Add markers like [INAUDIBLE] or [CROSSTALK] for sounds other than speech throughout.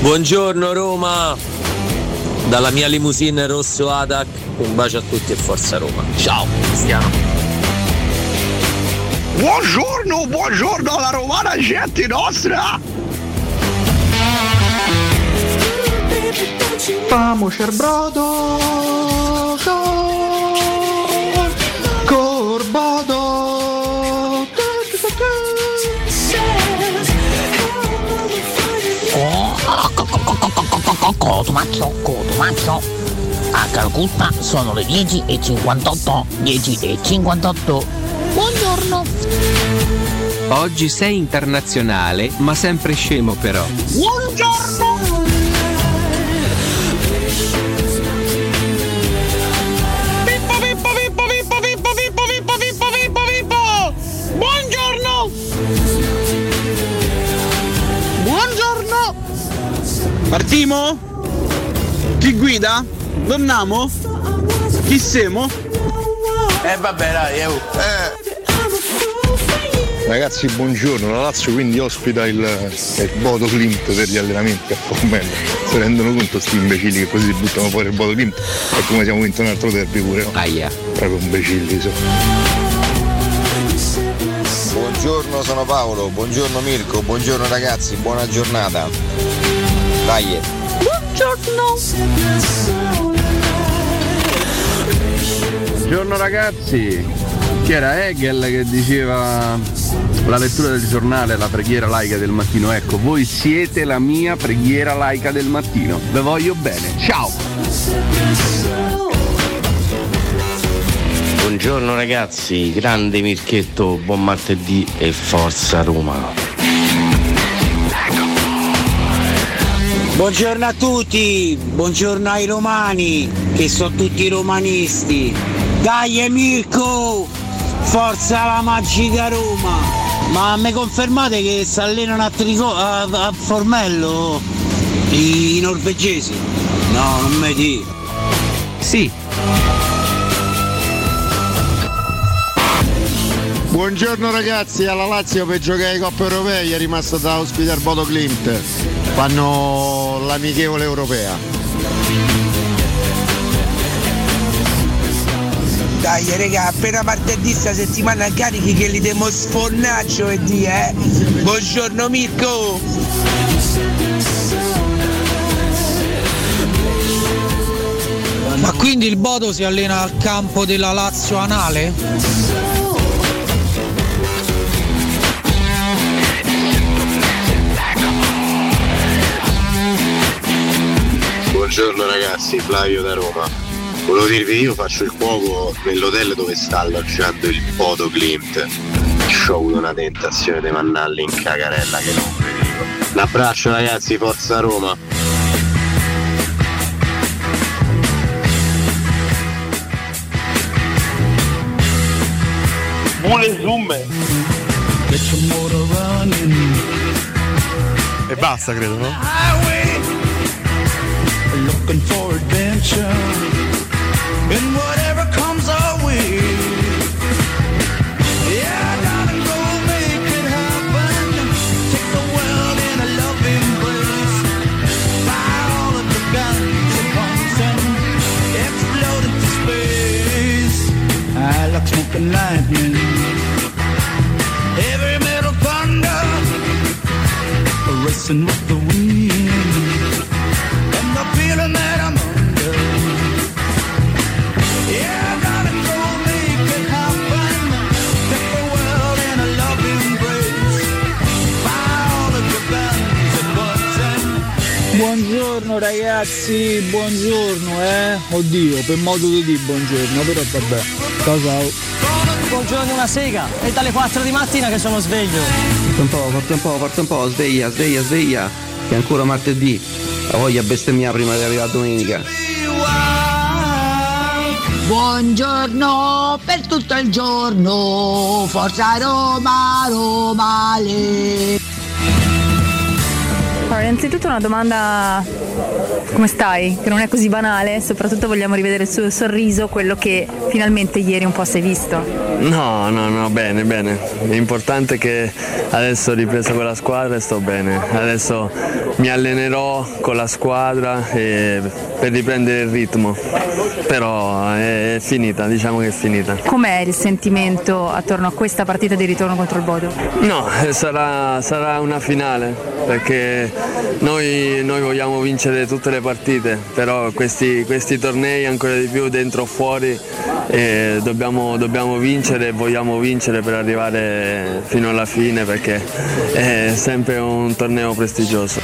Buongiorno Roma, dalla mia limousine rosso Adac, un bacio a tutti e forza Roma. Ciao, Cristiano. Buongiorno, buongiorno alla romana gente nostra! Famoci al brodo Corbodo Cotumaccio, Cotumaccio. A Calcutta sono le 10 e 58. 10 e 58. Buongiorno. Oggi sei internazionale, ma sempre scemo però. Buongiorno. Pippo, pippo, pippo, pippo, pippo, pippo, pippo, pippo, pippo, pippo! Buongiorno! Buongiorno! Partimo? Chi guida? Dormiamo? Chi siamo? Eh vabbè dai, eh. Ragazzi, buongiorno. La Lazio quindi ospita il, il Bodo Clint per gli allenamenti a Formello. Si rendono conto sti imbecilli che così si buttano fuori il Bodo Clint e come siamo vinto un altro derby pure. No? Aia. Proprio imbecilli sono. Buongiorno, sono Paolo. Buongiorno Mirko. Buongiorno ragazzi. Buona giornata. Dai. Buongiorno ragazzi, chi era Hegel che diceva la lettura del giornale, la preghiera laica del mattino? Ecco, voi siete la mia preghiera laica del mattino, ve voglio bene, ciao! Buongiorno ragazzi, grande Mirchetto, buon martedì e forza Roma. Buongiorno a tutti, buongiorno ai romani, che sono tutti romanisti. Dai Mirko, forza la magica Roma. Ma mi confermate che si allenano a, Trico- a, a Formello i, i norvegesi? No, non mi dico. Sì. Buongiorno ragazzi, alla Lazio per giocare ai Coppa Europei è rimasta da ospitare Bodo Klimt. Fanno l'amichevole europea. Dai raga, appena martedì sta settimana carichi che li devo sfornaccio e di eh. Buongiorno Mirko! Ma quindi il Bodo si allena al campo della Lazio Anale? Buongiorno ragazzi, Flavio da Roma. Volevo dirvi io faccio il cuoco nell'hotel dove sta alloggiando il Bodo Clint. Ho avuto una tentazione di mandarli in cagarella che non dico. Un abbraccio ragazzi, forza Roma. Pure zoom! E basta, credo, no? Looking for adventure and whatever comes our way. Yeah, go make it happen. Take the world in a loving. Fire all of the guns at once and explode into space. I like smoking lightning. Heavy metal thunder, racing with the Buongiorno ragazzi, buongiorno eh. Oddio, per modo di dire buongiorno, però vabbè. Ciao ciao. Buongiorno una sega, è dalle 4 di mattina che sono sveglio. Forza un po', forza un po', forza un po', sveglia, sveglia, sveglia. Che è ancora martedì. La voglia bestemmiare prima di arrivare a domenica. Buongiorno per tutto il giorno, forza Roma, Roma le. Allora, innanzitutto una domanda come stai? Che non è così banale, soprattutto vogliamo rivedere il suo sorriso, quello che finalmente ieri un po' si è visto. No, no, no, bene, bene. L'importante è che adesso ho ripreso con la squadra e sto bene. Adesso mi allenerò con la squadra per riprendere il ritmo. Però è, finita, diciamo che è finita. Com'è il sentimento attorno a questa partita di ritorno contro il Bodo? No, sarà, sarà una finale perché noi, noi vogliamo vincere tutte le partite, però questi, questi tornei ancora di più dentro o fuori eh, dobbiamo, dobbiamo vincere e vogliamo vincere per arrivare fino alla fine perché è sempre un torneo prestigioso.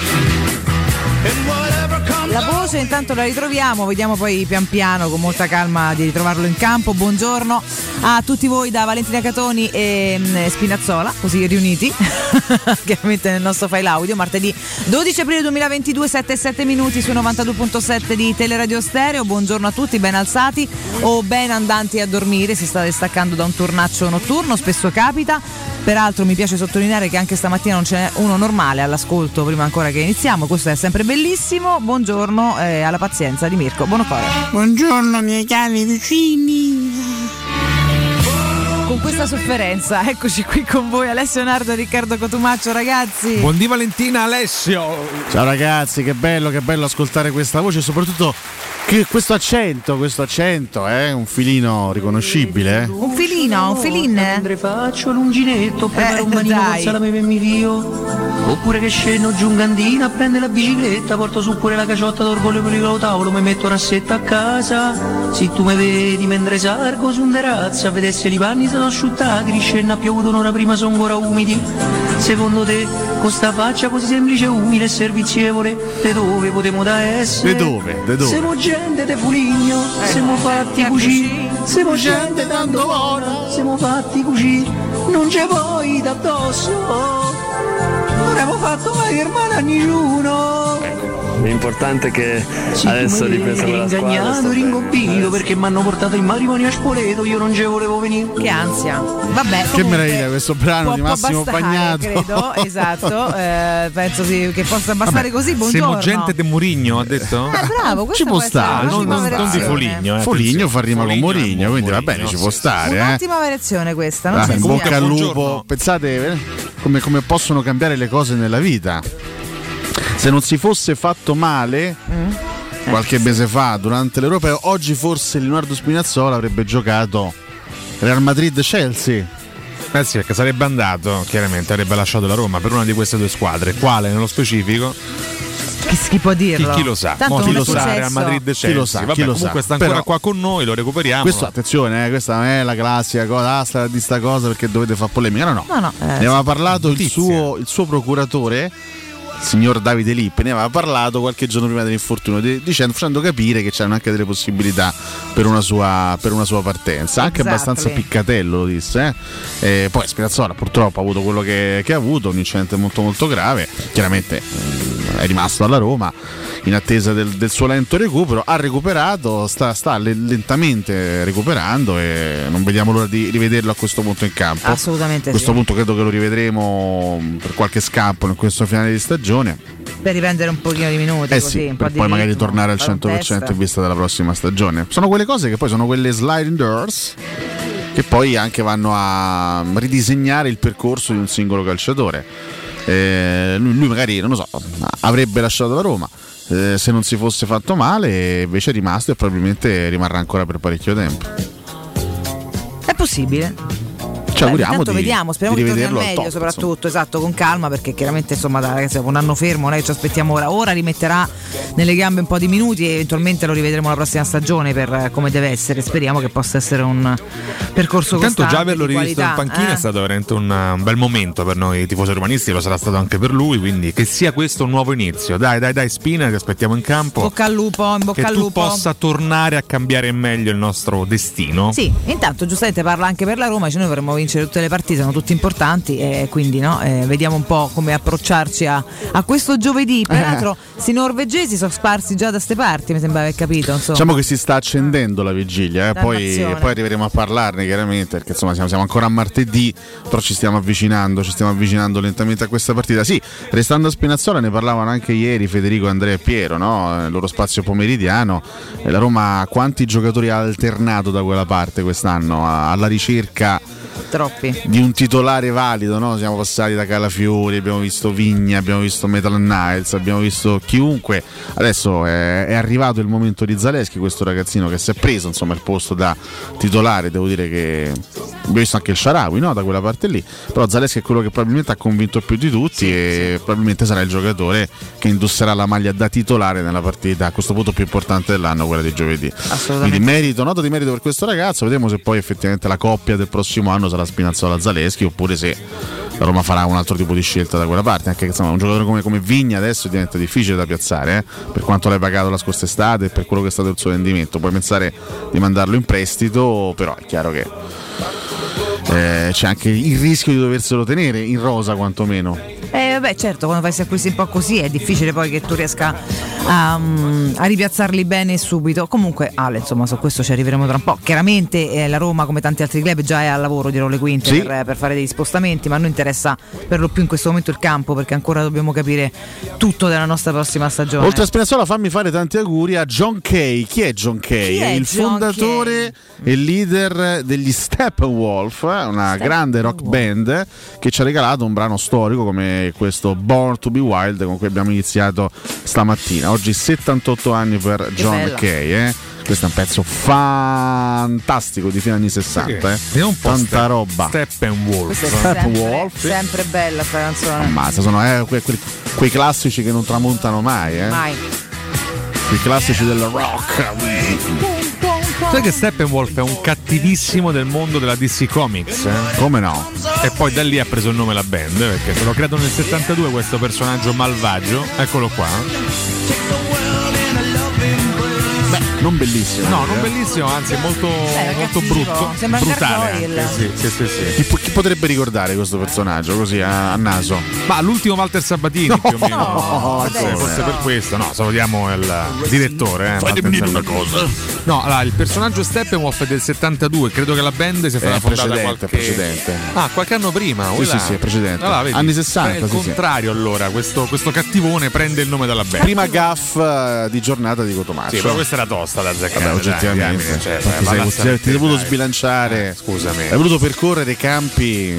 La voce intanto la ritroviamo, vediamo poi pian piano con molta calma di ritrovarlo in campo. Buongiorno a tutti voi da Valentina Catoni e mm, Spinazzola, così riuniti [LAUGHS] chiaramente nel nostro file audio. Martedì 12 aprile 2022, 7 e 7 minuti su 92.7 di Teleradio Stereo. Buongiorno a tutti, ben alzati o ben andanti a dormire. Si sta destaccando da un turnaccio notturno, spesso capita. Peraltro mi piace sottolineare che anche stamattina non ce n'è uno normale all'ascolto prima ancora che iniziamo, questo è sempre bellissimo. Buongiorno eh, alla pazienza di Mirko Bonocore. Buongiorno miei cari vicini. Con questa sofferenza, eccoci qui con voi Alessio Nardo e Riccardo Cotumaccio, ragazzi. Buondì Valentina Alessio. Ciao ragazzi, che bello, che bello ascoltare questa voce, soprattutto che questo accento, questo accento è un filino riconoscibile. eh. Un filino, un filin. Mentre faccio l'unginetto, preparo Eh, un manino dai. con salame per mi fio. Oppure che scendo giù in cantina, prende la bicicletta, porto su pure la caciotta d'orgoglio per il tavolo, mi metto rassetta a casa. Se tu mi vedi mentre sargo su un terrazzo, se i panni sono asciuttati, riscenna ha piovuto un'ora prima sono ancora umidi. Secondo te, con sta faccia così semplice, umile e servizievole, da dove potremmo da essere? De dove? De dove? Siamo gente de Fuligno, siamo fatti cucì, siamo gente tanto buona, siamo fatti cucì, non c'è poi d'addosso, non abbiamo fatto mai hermana a nessuno. L'importante è che Sì, adesso con la squadra. ingagnato, bene. ringobbito perché mi hanno portato in matrimonio a Spoleto, io non ci volevo venire. Che ansia. Vabbè, Che comunque, meraviglia questo brano può- di può Massimo bastare, Bagnato. credo, [LAUGHS] esatto. eh, penso sì, che possa bastare così. Buongiorno. Siamo gente de Murigno, ha detto? Eh, bravo, Ci può può stare, non, non- non di. Foligno. Eh, Foligno fa rima con Morigno, quindi va bene, ci può stare. Eh. Un'ottima variazione questa, non niente. bocca al lupo, pensate eh, come, come possono cambiare le cose nella vita. Se non si fosse fatto male Mm. qualche mese fa durante l'Europeo, oggi forse Leonardo Spinazzola avrebbe giocato Real Madrid-Chelsea. Eh sì, perché sarebbe andato, chiaramente avrebbe lasciato la Roma per una di queste due squadre. Quale nello specifico? Chi, chi può Chi, dirlo? chi lo sa? Tanto Mo chi lo sa? Real Madrid Chelsea. Chi lo sa, Vabbè, chi lo comunque sa. sta ancora Però- qua con noi, lo recuperiamo. Questo, attenzione, eh, questa non è la classica cosa, ah, sta di sta cosa perché dovete fare polemica. No, no. No, no, eh, ne aveva sì. parlato il suo, il suo procuratore, signor Davide Lippe, ne aveva parlato qualche giorno prima dell'infortunio, di- dicendo, facendo capire che c'erano anche delle possibilità per una sua, per una sua partenza. Anche Exactly. abbastanza piccatello, lo disse. eh. Poi Spinazzola purtroppo ha avuto quello che, che ha avuto, un incidente molto molto grave. Chiaramente mm, è rimasto alla Roma in attesa del, del suo lento recupero. Ha recuperato, sta, sta le- lentamente recuperando e non vediamo l'ora di rivederlo a questo punto in campo. Assolutamente A questo sì. punto credo che lo rivedremo per qualche scampo in questo finale di stagione. Per riprendere un pochino di minuti. Eh così, sì, per poi magari ritmo, tornare al fare un 100% test. in vista della prossima stagione. Sono quelle cose che poi sono quelle sliding doors che poi anche vanno a ridisegnare il percorso di un singolo calciatore. Eh, lui magari, non lo so, avrebbe lasciato la Roma. Eh, se non si fosse fatto male, invece è rimasto e probabilmente rimarrà ancora per parecchio tempo. È possibile. Ci auguriamo intanto di, vediamo, speriamo di che torni al meglio, top, soprattutto, esatto, con calma, perché chiaramente insomma dai, ragazzi, dopo un anno fermo, che ci aspettiamo ora. Ora rimetterà nelle gambe un po' di minuti e eventualmente lo rivedremo la prossima stagione per eh, come deve essere. Speriamo che possa essere un percorso Intanto costante. già averlo di rivisto in qualità, panchina eh. è stato veramente un, un bel momento per noi tifosi romanisti, lo sarà stato anche per lui, quindi che sia questo un nuovo inizio. Dai, dai, dai, Spina, ti aspettiamo in campo. Bocca al lupo, in bocca che al tu lupo. possa tornare a cambiare in meglio il nostro destino. Sì, intanto giustamente parla anche per la Roma, cioè noi vorremmo vincere tutte le partite, sono tutti importanti e quindi no, eh, vediamo un po' come approcciarci a, a questo giovedì. [LAUGHS] Peraltro, sti norvegesi sono sparsi già da ste parti, mi sembra aver capito. Insomma. Diciamo che si sta accendendo la vigilia, eh, poi, poi arriveremo a parlarne chiaramente, perché insomma siamo, siamo ancora a martedì, però ci stiamo avvicinando, ci stiamo avvicinando lentamente a questa partita. Sì, restando a Spinazzola ne parlavano anche ieri Federico, Andrea e Piero, no? il loro spazio pomeridiano. La Roma quanti giocatori ha alternato da quella parte quest'anno alla ricerca Troppi. di un titolare valido, no? siamo passati da Calafiori, abbiamo visto Vigna, abbiamo visto Metal Niles, abbiamo visto chiunque. Adesso è, è arrivato il momento di Zaleschi, questo ragazzino che si è preso insomma, il posto da titolare, devo dire che abbiamo visto anche il Sharawi no? da quella parte lì, però Zaleschi è quello che probabilmente ha convinto più di tutti e probabilmente sarà il giocatore che indosserà la maglia da titolare nella partita a questo punto più importante dell'anno, quella di giovedì. Assolutamente. Quindi merito, nota di merito per questo ragazzo, vediamo se poi effettivamente la coppia del prossimo anno sarà Spinazzola Zaleschi oppure se la Roma farà un altro tipo di scelta da quella parte, anche che insomma un giocatore come, come Vigna adesso diventa difficile da piazzare, eh, per quanto l'hai pagato la scorsa estate e per quello che è stato il suo rendimento, puoi pensare di mandarlo in prestito, però è chiaro che eh, c'è anche il rischio di doverselo tenere in rosa quantomeno. Eh, vabbè, certo, quando fai questi acquisti un po' così è difficile poi che tu riesca a, mm, a ripiazzarli bene subito. Comunque, Ale, insomma, su questo ci arriveremo tra un po'. Chiaramente eh, la Roma, come tanti altri club, già è al lavoro dietro le quinte Sì. per, per fare degli spostamenti, ma a noi interessa per lo più in questo momento il campo, perché ancora dobbiamo capire tutto della nostra prossima stagione. Oltre a Spinazzola, fammi fare tanti auguri a John Kay. Chi è John Kay? È il John fondatore e leader degli Steppenwolf, una grande rock band che ci ha regalato un brano storico come questo Born to be Wild con cui abbiamo iniziato stamattina. Oggi 78 anni per John bella. Kay. Eh? Questo è un pezzo fantastico di fine anni 60. Eh? Vediamo un po' Tanta Step- roba. Steppenwolf. Questa sempre, Steppenwolf, sì. sempre bella sta canzone. Ammazza, sono eh, que- que- quei classici che non tramontano mai. Eh? Mai. I classici del rock. Sai che Steppenwolf è un cattivissimo del mondo della DC Comics? eh? Come no? E poi da lì ha preso il nome la band, eh, perché se lo credo nel 72 questo personaggio malvagio, eccolo qua. Beh, non bellissimo. No, eh. non bellissimo, anzi molto, molto cattivo. brutto. Sembra brutale anche, sì, sì, sì, sì. Chi, chi potrebbe ricordare questo personaggio così a, a naso? Ma l'ultimo Walter Sabatini No, più o meno. no, forse, forse per questo. No, salutiamo il direttore. Eh, Fatemi dire una cosa. No, allora, il personaggio Steppenwolf è del 72, credo che la band sia stata È fondata precedente, qualche... precedente. Ah, qualche anno prima. Sì, quella- sì, sì, è precedente. Allora, vedi, Anni 60, È il sì, sì. contrario allora, questo, questo cattivone prende il nome dalla band. Prima gaff eh, di giornata di Cotomaccio. Sì, però questa era tosta da azzeccare. Vabbè, dai, oggettivamente. cioè, vai, sei- balla ti sei- voluto dai. sbilanciare. Eh, scusami. Hai voluto percorrere campi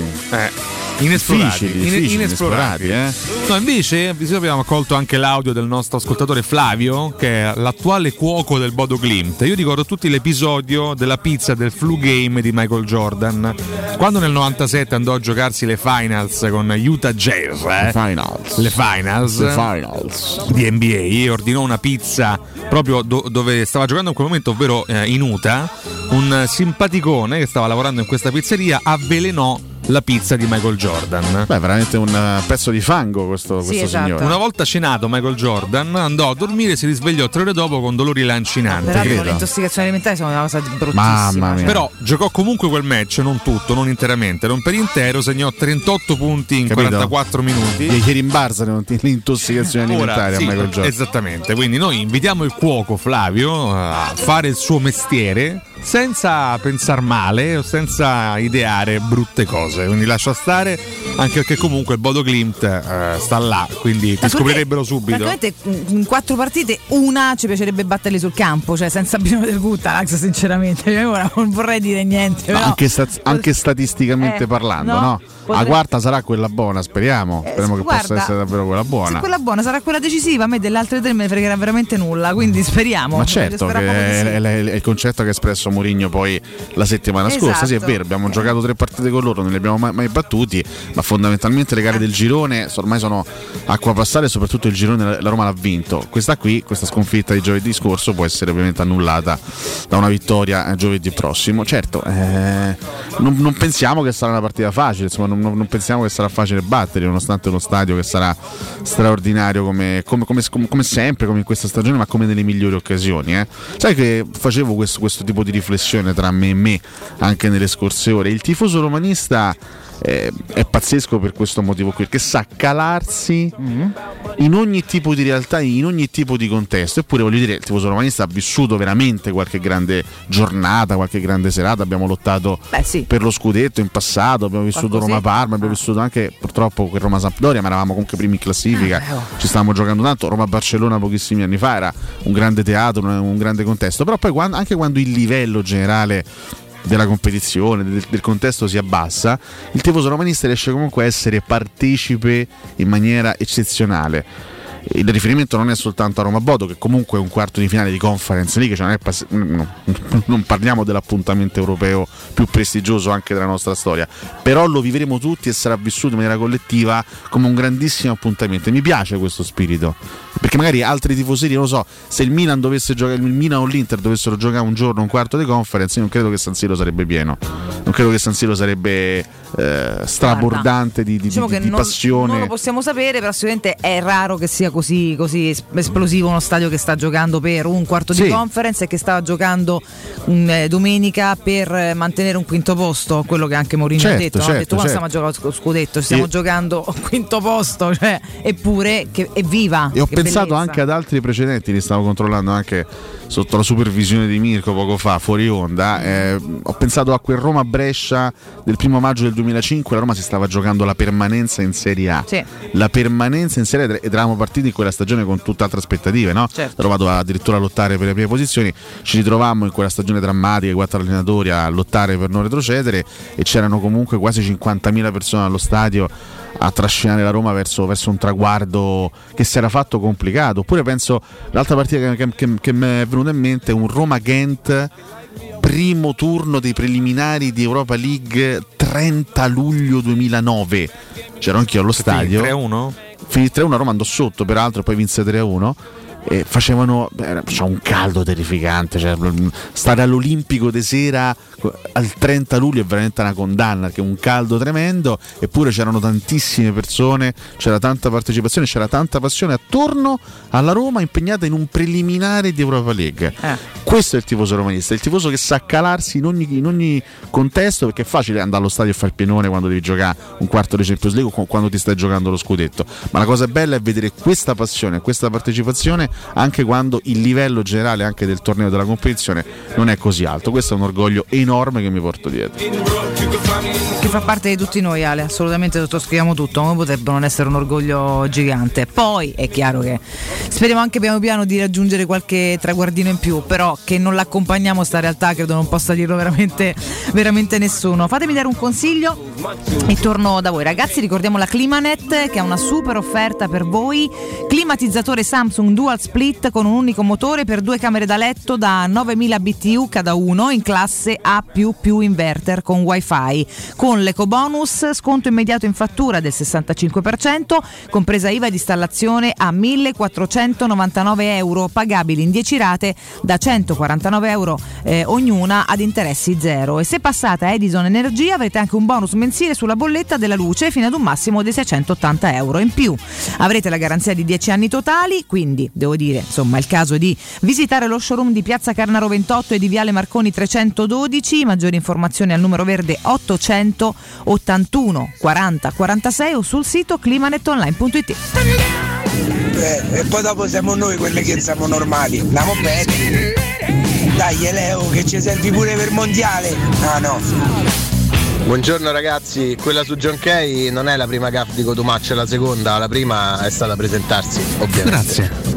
Inesplorati, difficili, in- difficili, inesplorati. inesplorati, eh? No, invece abbiamo accolto anche l'audio del nostro ascoltatore Flavio, che è l'attuale cuoco del Bodo Glimt. Io ricordo tutti l'episodio della pizza del flu game di Michael Jordan. Quando nel 97 andò a giocarsi le finals con Utah Jazz, eh? finals. le finals, Le finals. di NBA, ordinò una pizza proprio do- dove stava giocando in quel momento, ovvero eh, in Utah. Un simpaticone che stava lavorando in questa pizzeria avvelenò la pizza di Michael Jordan. Beh, veramente un eh, pezzo di fango questo, questo esatto. signore. Una volta cenato Michael Jordan andò a dormire e si risvegliò tre ore dopo con dolori lancinanti. Peraltro le intossicazioni alimentari sono una cosa bruttissima. Mamma mia. Però giocò comunque quel match, non tutto, non interamente, non per intero, segnò 38 punti in Capito? 44 minuti. Gli gli rimbalzano le intossicazioni alimentari Ora, sì, a Michael Jordan. Esattamente, quindi noi invitiamo il cuoco Flavio a fare il suo mestiere senza pensare male o senza ideare brutte cose. Quindi lascia stare, anche perché comunque il Bodo Glimt eh, sta là, quindi ti scoprirebbero subito. Praticamente in quattro partite una ci piacerebbe batterli sul campo, cioè senza [LAUGHS] bisogno del Guttalax sinceramente. Io ora non vorrei dire niente. No, anche, sta- anche statisticamente Eh, parlando, no, no? Potrei- La quarta sarà quella buona, speriamo. Speriamo che possa guarda, essere davvero quella Se buona. quella buona sarà quella decisiva, a me delle altre tre me ne fregherà veramente nulla, quindi speriamo. Ma certo, che di sì. è, è- è il concetto che ha espresso Mourinho poi la settimana scorsa. Sì, è Esatto. vero, abbiamo giocato tre partite con loro, non li abbiamo mai, mai battuti, ma fondamentalmente le gare del girone ormai sono acqua passare e soprattutto il girone la- la Roma l'ha vinto. Questa qui, questa sconfitta di giovedì scorso può essere ovviamente annullata da una vittoria eh, giovedì prossimo. Certo, eh, non, non pensiamo che sarà una partita facile, insomma, non, non- pensiamo che sarà facile battere, nonostante uno stadio che sarà straordinario come, come- come- come- come sempre, come in questa stagione, ma come nelle migliori occasioni. eh. Sai che facevo questo, questo tipo di riflessione tra me e me anche nelle scorse ore. Il tifoso romanista eh, è pazzesco per questo motivo qui, che sa calarsi in ogni tipo di realtà, in ogni tipo di contesto. Eppure voglio dire, il tifoso romanista ha vissuto veramente qualche grande giornata, qualche grande serata. Abbiamo lottato per lo scudetto in passato, abbiamo vissuto. Roma-Parma, abbiamo vissuto anche purtroppo quel Roma-Sampdoria, ma eravamo comunque primi in classifica, ci stavamo giocando tanto. Roma-Barcellona pochissimi anni fa era un grande teatro, un un grande contesto. Però poi quando- anche quando il livello generale della competizione, del, del contesto si abbassa, il tifoso romanista riesce comunque a essere partecipe in maniera eccezionale. Il riferimento non è soltanto a Roma Bodo, che comunque è un quarto di finale di Conference League, cioè non, pass- no, non parliamo dell'appuntamento europeo più prestigioso anche della nostra storia, però lo vivremo tutti e sarà vissuto in maniera collettiva come un grandissimo appuntamento. E mi piace questo spirito, perché magari altri tifosi, non lo so, se il Milan dovesse giocare, il Milan o l'Inter dovessero giocare un giorno un quarto di Conference, io non credo che San Siro sarebbe pieno, non credo che San Siro sarebbe eh, strabordante di, di- Diciamo di- di non, passione. non lo possiamo sapere, però sicuramente è raro che sia così, così es- esplosivo uno stadio che sta giocando per un quarto di Sì. conference e che stava giocando mm, eh, domenica per eh, mantenere un quinto posto, quello che anche Mourinho ha Certo, detto. no? ha certo, detto certo. stiamo giocando lo scudetto, stiamo E- giocando un quinto posto, cioè, eppure che è viva. E ho pensato bellezza. anche ad altri precedenti, li stavo controllando anche sotto la supervisione di Mirko poco fa, fuori onda. eh, ho pensato a quel Roma-Brescia del primo maggio del 2005, la Roma si stava giocando la permanenza in Serie A. Sì. La permanenza in Serie A ed eravamo partiti in quella stagione con tutt'altre aspettative, no? Certo. Trovato addirittura a lottare per le prime posizioni. Ci ritrovammo in quella stagione drammatica, i quattro allenatori a lottare per non retrocedere e c'erano comunque quasi 50.000 persone allo stadio a trascinare la Roma verso, verso un traguardo che si era fatto complicato. Oppure penso l'altra partita che, che- che- che mi è venuta in mente è un Roma-Ghent primo turno dei preliminari di Europa League 30 luglio 2009 c'ero anch'io allo stadio 3-1? Finì 3-1 Roma andò sotto peraltro poi vinse 3-1 e facevano beh, un caldo terrificante cioè, mh, stare all'Olimpico di sera al 30 luglio è veramente una condanna perché è un caldo tremendo eppure c'erano tantissime persone c'era tanta partecipazione c'era tanta passione attorno alla Roma impegnata in un preliminare di Europa League. Questo è il tifoso romanista il tifoso che sa calarsi in ogni, in ogni contesto perché è facile andare allo stadio e fare il pienone quando devi giocare un quarto di Champions League o quando ti stai giocando lo scudetto. Ma la cosa bella è vedere questa passione questa partecipazione anche quando il livello generale anche del torneo della competizione non è così alto. Questo è un orgoglio enorme che mi porto dietro Che fa parte di tutti noi, Ale, assolutamente sottoscriviamo tutto, come potrebbe non essere un orgoglio gigante. Poi è chiaro che speriamo anche piano piano di raggiungere qualche traguardino in più, però che non l'accompagniamo sta realtà credo non possa dirlo veramente, veramente nessuno. Fatemi dare un consiglio e torno da voi. Ragazzi, ricordiamo la Climanet che ha una super offerta per voi. Climatizzatore Samsung Dual Split con un unico motore per due camere da letto da 9000 BTU cada uno in classe A inverter con wifi. Con l'eco bonus sconto immediato in fattura del 65%, compresa IVA di installazione a 1499 euro, pagabili in 10 rate da 149 euro eh, ognuna ad interessi zero. E se passate a Edison Energia avrete anche un bonus mensile sulla bolletta della luce fino ad un massimo di 680 euro. In più avrete la garanzia di 10 anni totali, quindi devo dire, insomma, è il caso di visitare lo showroom di Piazza Carnaro 28 e di Viale Marconi 312. Maggiori informazioni al numero verde 881 40 46 o sul sito climanetonline.it. Eh, e poi dopo siamo noi quelli che siamo normali. Andiamo bene. Dai Leo che ci servi pure per mondiale. Ah no. Buongiorno ragazzi, quella su John Kay non è la prima gaff di Cotumaccio, è la seconda, la prima è stata presentarsi, ovviamente. Grazie.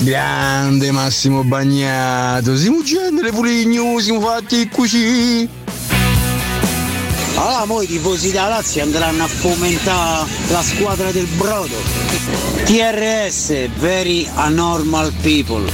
Grande Massimo Bagnato, siamo genere puligno, siamo fatti così. Allora poi i tifosi della Lazio andranno a fomentare la squadra del brodo. TRS, very anormal people.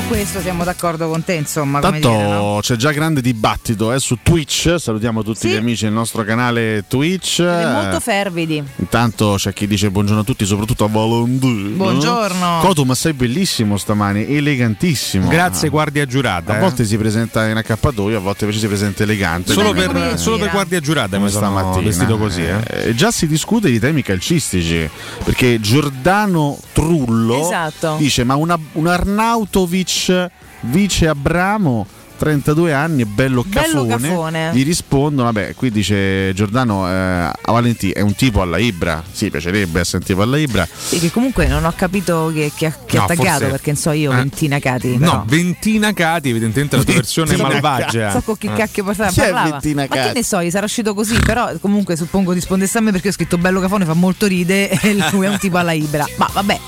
Su questo siamo d'accordo con te, insomma. Come Tanto dire, no? c'è già grande dibattito eh, su Twitch, salutiamo tutti Sì. gli amici del nostro canale Twitch. Siete molto fervidi. Intanto c'è chi dice buongiorno a tutti, soprattutto a Valentino. Buongiorno. Cotu, ma sei bellissimo stamani, elegantissimo. Grazie, guardia giurata. A eh. volte si presenta in accappatoio, a volte invece si presenta elegante. Solo per, solo per guardia giurata come stamattina. vestito così. Eh. Eh, già si discute di temi calcistici perché Giordano Trullo Esatto. dice ma una- un Arnautovic vice Abramo 32 anni, bello Bello cafone. cafone. Gli rispondono, vabbè, qui dice Giordano, eh, a Valentì è un tipo alla Ibra. Sì, piacerebbe essere un tipo alla Ibra. Sì, che comunque non ho capito che, che ha, che ha No, taggato forse- perché non so io Eh. ventina cati. No, però. Ventina Cati, evidentemente la tua versione malvagia. So con chi Eh. cacchio parlava. Chi è parlava. Ventina Ma che ne so, gli sarà uscito così, però comunque suppongo rispondesse a me perché ho scritto bello cafone, fa molto ride [LAUGHS] e lui è un tipo alla Ibra. Ma vabbè,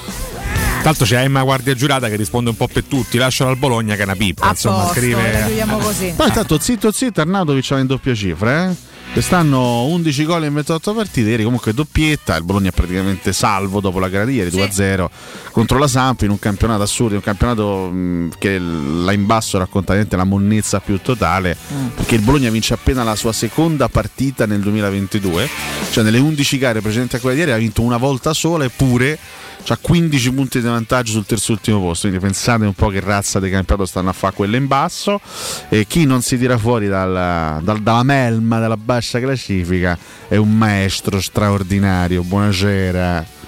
L'altro c'è Emma Guardia Giurata che risponde un po' per tutti. Lascialo al Bologna che è una pippa. a insomma, posto, scrive. così. Poi intanto zitto zitto Arnautovic va in doppia cifra, eh? Quest'anno 11 gol in 28 partite, ieri comunque doppietta, il Bologna è praticamente salvo dopo la gara di ieri 2-0 contro la Samp in un campionato assurdo, in un campionato che là in basso racconta veramente la monnezza più totale, perché il Bologna vince appena la sua seconda partita nel 2022, cioè nelle 11 gare precedenti a quella di ieri ha vinto una volta sola eppure ha 15 punti di vantaggio sul terzultimo posto, quindi pensate un po' che razza di campionato stanno a fare quelle in basso e chi non si tira fuori dal- dal- dalla melma della bassa classifica è un maestro straordinario. Buonasera.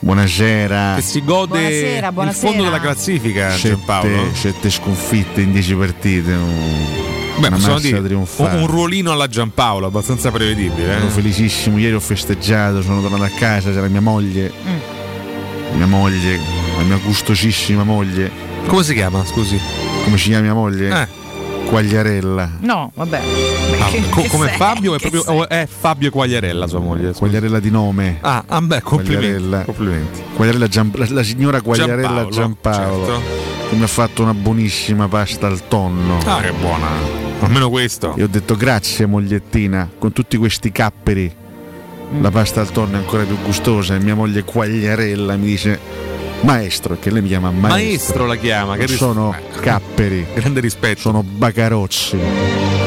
Buonasera. Che si gode Buonasera, il buonasera. fondo della classifica, Giampaolo. sette sconfitte in 10 partite. un- Beh, una dire un, ruolino alla Giampaolo, abbastanza prevedibile. Sono Eh? felicissimo, ieri ho festeggiato, sono tornato a casa, c'era mia moglie. Mia moglie, la mia gustosissima moglie. Come si chiama, scusi? Come si chiama mia moglie? Eh. Quagliarella. No, vabbè. Ah, Che- co- che come sei? Fabio è proprio è Fabio Quagliarella sua moglie. Quagliarella di nome. Ah, ah, beh, complimenti. Quagliarella. complimenti. Quagliarella Gian- la, la signora Quagliarella Giampaolo, Giampaolo, certo. che mi ha fatto una buonissima pasta al tonno. Ah, che buona. Almeno questo. Io ho detto grazie mogliettina, con tutti questi capperi la pasta al tonno è ancora più gustosa e mia moglie Quagliarella mi dice maestro, che lei mi chiama maestro. Maestro la chiama, che ris- sono capperi, Grande rispetto. sono bacarozzi,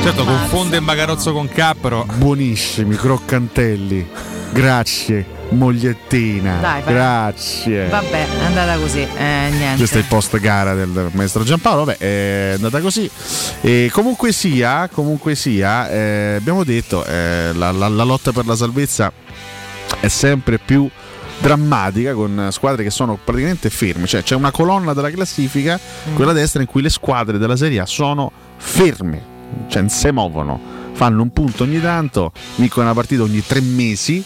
Certo, confonde Magarozzo con Cappero. buonissimi, croccantelli. Grazie mogliettina, Dai, grazie. Vabbè, è andata così. Eh, niente. Questo è il post gara del maestro Giampaolo. Vabbè, è andata così. E comunque sia, comunque sia, eh, abbiamo detto, eh, la, la- la lotta per la salvezza è sempre più drammatica con squadre che sono praticamente ferme. Cioè c'è una colonna della classifica, quella a destra, in cui le squadre della Serie A sono ferme, cioè non si muovono, fanno un punto ogni tanto, vincono una partita ogni tre mesi.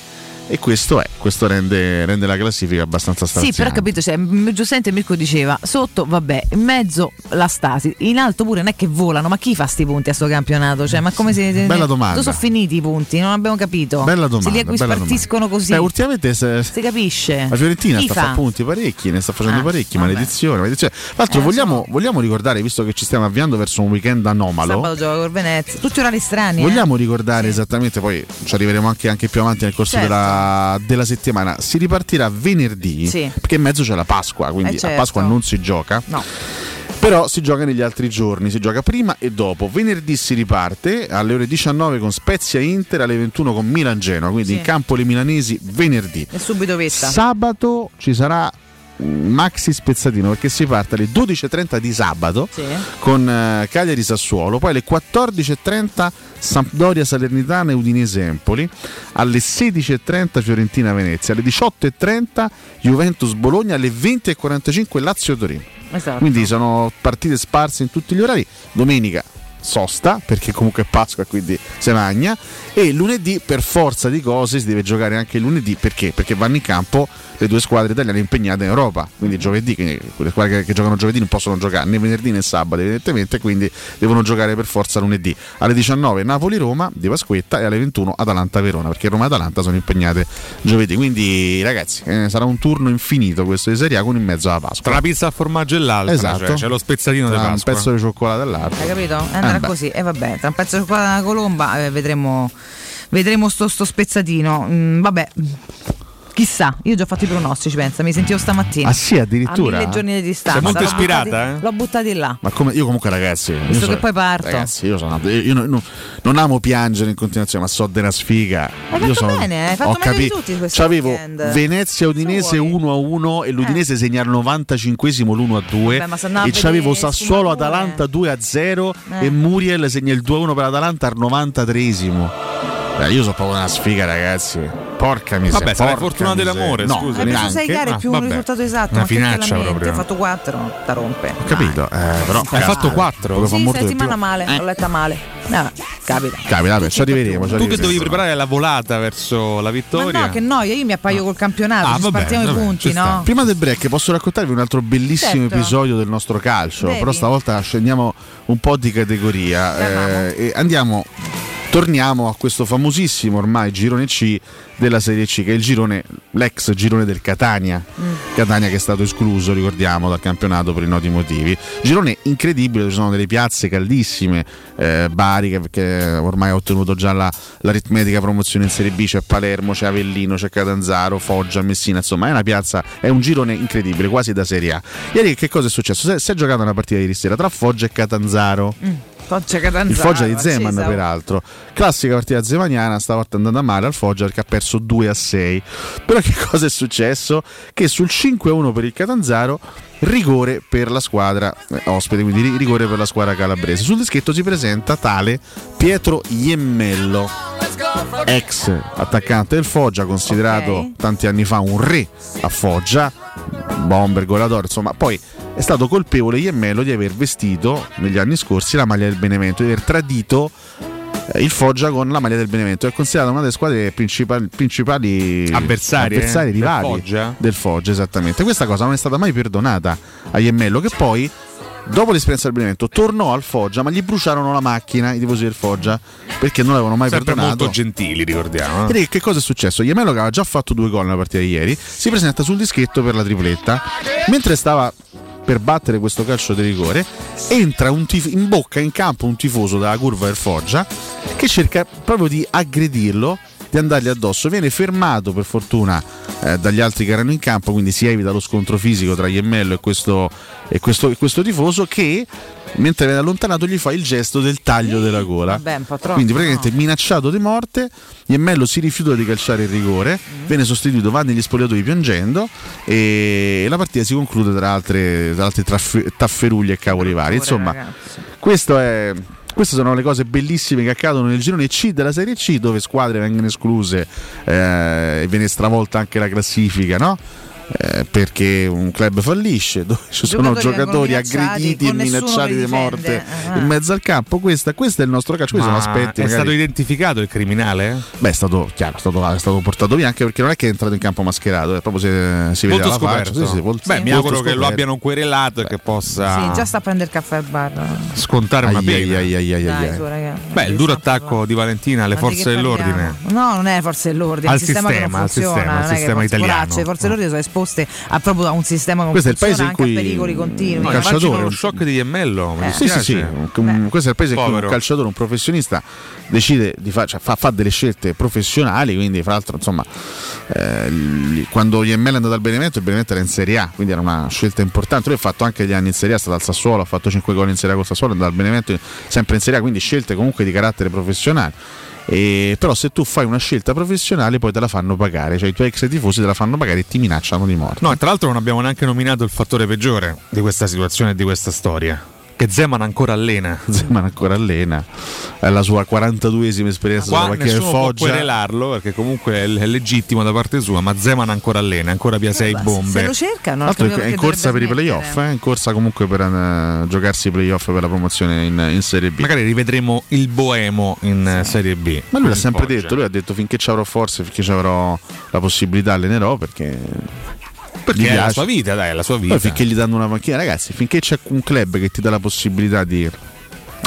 E questo è, questo rende, rende la classifica abbastanza Sì, straziante. però ho capito, cioè, giustamente Mirko diceva, sotto vabbè, in mezzo la stasi, in alto pure non è che volano, ma chi fa sti punti a sto campionato? Cioè, ma come si Bella domanda. Dove sono finiti i punti? Non abbiamo capito. Bella Se domanda. li bella spartiscono domanda. così. Beh, ultimamente se- si capisce. la Fiorentina sta fa? punti parecchi, ne sta facendo Ah, parecchi, vabbè. maledizione, maledizione. Tra l'altro Eh, vogliamo, vogliamo ricordare, visto che ci stiamo avviando verso un weekend anomalo, Sabato gioca col Venezia. Tutti orari strani. eh. vogliamo ricordare esattamente, poi ci arriveremo anche, anche più avanti nel corso Certo. della, della settimana, si ripartirà venerdì, Sì. perché in mezzo c'è la Pasqua, quindi Eh, certo. a Pasqua non si gioca. No. Però si gioca negli altri giorni, si gioca prima e dopo. Venerdì si riparte alle ore 19 con Spezia Inter, alle 21 con Milan Genoa, quindi Sì. in campo le milanesi venerdì. E subito vetta. Sabato ci sarà maxi spezzatino perché si parte alle 12.30 di sabato Sì. con eh, Cagliari Sassuolo, poi alle 14.30 Sampdoria Salernitana e Udinese Empoli, alle 16.30 Fiorentina Venezia, alle 18.30 Juventus Bologna, alle 20.45 Lazio Torino. Esatto. Quindi sono partite sparse in tutti gli orari. Domenica sosta perché comunque è Pasqua quindi si magna. E lunedì per forza di cose si deve giocare anche il lunedì. Perché? Perché vanno in campo le due squadre italiane impegnate in Europa. Quindi giovedì, quindi le squadre che, giocano giovedì non possono giocare né venerdì né sabato evidentemente quindi devono giocare per forza lunedì. Alle 19 Napoli-Roma di Pasquetta e alle 21 Atalanta-Verona perché Roma e Atalanta sono impegnate giovedì. Quindi ragazzi eh, sarà un turno infinito questo di Serie A con in mezzo alla Pasqua. Tra la pizza al formaggio e l'altra Esatto. cioè, c'è lo spezzatino di Tra un Pasqua. pezzo di cioccolato all'altro Hai capito? E Eh beh. così. E vabbè, tra un pezzo di cioccolato e una colomba eh, vedremo, vedremo sto, sto spezzatino. Mm, vabbè. Chissà, io ho già fatto i pronostici, pensa, mi sentivo stamattina. Ah sì, addirittura? A mille giorni di distanza. Sei molto L'ho ispirata, buttati- eh? L'ho buttati là. Ma come, io comunque ragazzi, io Visto so- che poi parto. Ragazzi, io, sono, io, io non, non- non amo piangere in continuazione, ma so della sfiga. Hai io fatto sono, bene, hai fatto ho meglio di capi- tutti questo C'avevo weekend. Venezia Udinese 1 a 1 e l'Udinese segna al 95esimo l'1 a 2 Vabbè, ma se andava a e c'avevo Sassuolo Atalanta 2 a 0 Eh. e Muriel segna il 2 a 1 per l'Atalanta al 93esimo. Eh, io sono proprio una sfiga, ragazzi. Porca miseria. Vabbè, porca fortuna miseria. dell'amore, no, scusa. Hai preso neanche. 6 gare Ah, più un risultato esatto. Una ma finaccia proprio. Hai fatto 4, ta rompe. Ho capito, eh, però Hai fatto quattro? Sì, settimana male, l'ho letta male. No, capita. Capita, vabbè, ci arriveremo. Tu che dovevi preparare la volata verso la Ma vittoria. no, che noia, io mi appaio col campionato, Ah, ci vabbè, spartiamo vabbè, i punti, no? Prima del break posso raccontarvi un altro bellissimo Certo. episodio del nostro calcio, però stavolta scendiamo un po' di categoria eh, e andiamo, torniamo a questo famosissimo ormai girone C della Serie C, che è il girone, l'ex girone del Catania, Catania che è stato escluso, ricordiamo, dal campionato per i noti motivi. Girone incredibile, ci sono delle piazze caldissime, eh, Bari che, che ormai ha ottenuto già la, l'aritmetica promozione in Serie B, c'è Palermo, c'è Avellino, c'è Catanzaro, Foggia, Messina, insomma è una piazza, è un girone incredibile, quasi da Serie A. Ieri che cosa è successo? Si è, si è giocata una partita ieri sera tra Foggia e Catanzaro. Foggia Catanzaro. Il Foggia di Zeman, accesa. peraltro. Classica partita zemaniana, stava andando male al Foggia perché ha perso 2 a 6. Però che [LAUGHS] cosa è successo? Che sul 5 a 1 per il Catanzaro, rigore per la squadra eh, ospite, quindi ri- rigore per la squadra calabrese. Sul dischetto si presenta tale Pietro Iemmello, ex attaccante del Foggia, considerato Ok. tanti anni fa un re a Foggia, bomber, goleador, insomma, poi è stato colpevole Iemmello di aver vestito negli anni scorsi la maglia del Benevento, di aver tradito eh, il Foggia con la maglia del Benevento, è considerata una delle squadre principali, principali Avversarie, avversari eh, del rivali Foggia? del Foggia, esattamente. Questa cosa non è stata mai perdonata a Iemmello che poi Dopo l'esperienza del Benevento tornò al Foggia, ma gli bruciarono la macchina i tifosi del Foggia perché non l'avevano mai Sempre perdonato. molto gentili, ricordiamo. eh. Che cosa è successo? Iamello che aveva già fatto due gol nella partita di ieri, si presenta sul dischetto per la tripletta, mentre stava per battere questo calcio di rigore, entra tif- in bocca in campo un tifoso dalla curva del Foggia che cerca proprio di aggredirlo, di andargli addosso, viene fermato per fortuna eh, dagli altri che erano in campo, quindi si evita lo scontro fisico tra Iemmello e questo, e questo, e questo tifoso che mentre viene allontanato gli fa il gesto del taglio della gola. Vabbè, troppo. Quindi praticamente minacciato di morte, Iemmello si rifiuta di calciare il rigore, Mm. viene sostituito, va negli spogliatoi piangendo e la partita si conclude tra altre, tra altre traffe- tafferuglie e cavoli vari. Insomma, questo è- queste sono le cose bellissime che accadono nel girone C della Serie C dove squadre vengono escluse eh, e viene stravolta anche la classifica, no? Eh, perché un club fallisce, dove ci sono Giocatori aggrediti e minacciati di morte difende. Ah. in mezzo al campo. Questa- questo è il nostro calcio. Questi Ma sono aspetti. è magari- stato identificato il criminale? Beh, è stato chiaro, è stato, è stato portato via anche perché non è che è entrato in campo mascherato, è proprio si, si vede Molto la faccia. scoperto. Sì, sì, molto- Beh, mi molto auguro che lo scoperto. abbiano querelato e che possa Sì, già sta a prendere il caffè al bar. scontare una pena. ai, ai, ai, ai, Dai, ai. su, raga. Beh, il duro attacco di Valentina alle forze dell'ordine. No, non è forze dell'ordine, Al un sistema, che sistema, non al funziona. sistema, al non è che sistema italiano. forze dell'ordine sono esposte a proprio a un sistema che non Questo è il paese in cui pericoli continui. un No, calciatore- lo shock di Iemmello. Eh. Sì, sì, sì. Questo è il paese in cui un calciatore, un professionista decide di fare, cioè, fa, fa delle scelte professionali, quindi fra l'altro insomma eh, gli- quando Iemmel è andato al Benevento, il Benevento era in Serie A, quindi era una scelta importante. Lui ha fatto anche gli anni in Serie A, è stato al Sassuolo, ha fatto 5 gol in Serie A con Sassuolo, è andato al Benevento sempre in Serie A, quindi scelte comunque di carattere professionale. E- però se tu fai una scelta professionale poi te la fanno pagare, cioè i tuoi ex tifosi te la fanno pagare e ti minacciano di morte. No, e tra l'altro non abbiamo neanche nominato il fattore peggiore di questa situazione e di questa storia. Che Zeman ancora allena. [LAUGHS] Zeman ancora allena, è la sua 42esima esperienza sulla macchina del nessuno può Foggia. querelarlo perché comunque è legittimo da parte sua, ma Zeman ancora allena, ancora via sei bombe. Se lo cercano, non è in corsa per perché i playoff, eh, in corsa comunque per eh, giocarsi i playoff per la promozione in, in Serie B. Magari rivedremo il Boemo in eh, Serie B. Ma lui l'ha sempre Foggia. detto, lui ha detto finché ci avrò forze, finché ci avrò la possibilità allenerò perché... Perché gli è la sua vita, dai, è la sua vita. Poi finché gli danno una macchina, ragazzi, finché c'è un club che ti dà la possibilità di,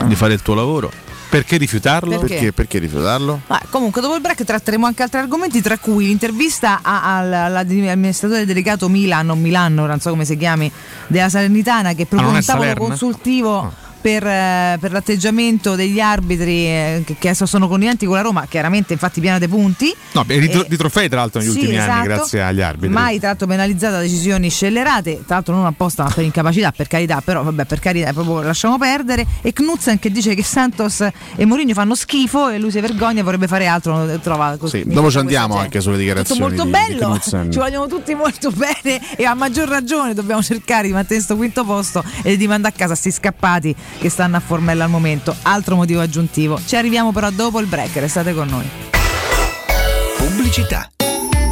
di fare il tuo lavoro, Perché rifiutarlo? Perché? perché, perché rifiutarlo? Ah, comunque, dopo il break tratteremo anche altri argomenti, tra cui l'intervista all'amministratore delegato Milan, o Milano, non so come si chiami, della Salernitana, che propone Ah, un tavolo Salerno? consultivo. Per, eh, per l'atteggiamento degli arbitri eh, che, che adesso sono conniventi con la Roma, chiaramente infatti piena dei punti. No, di, di trofei tra l'altro negli sì, ultimi esatto. anni, grazie agli arbitri. Mai tra l'altro penalizzata decisioni scellerate, tra l'altro non apposta ma per incapacità, per carità, però vabbè, per carità, proprio lasciamo perdere. E Knudsen che dice che Santos e Mourinho fanno schifo e lui si vergogna e vorrebbe fare altro, trova così. Sì, dopo ci andiamo anche sulle Tutto dichiarazioni molto di, di bello, Knudsen. ci vogliono tutti molto bene e a maggior ragione dobbiamo cercare di mantenere questo quinto posto e di mandare a casa sti scappati che stanno a Formella al momento. Altro motivo aggiuntivo. Ci arriviamo però dopo il break, restate con noi. Pubblicità.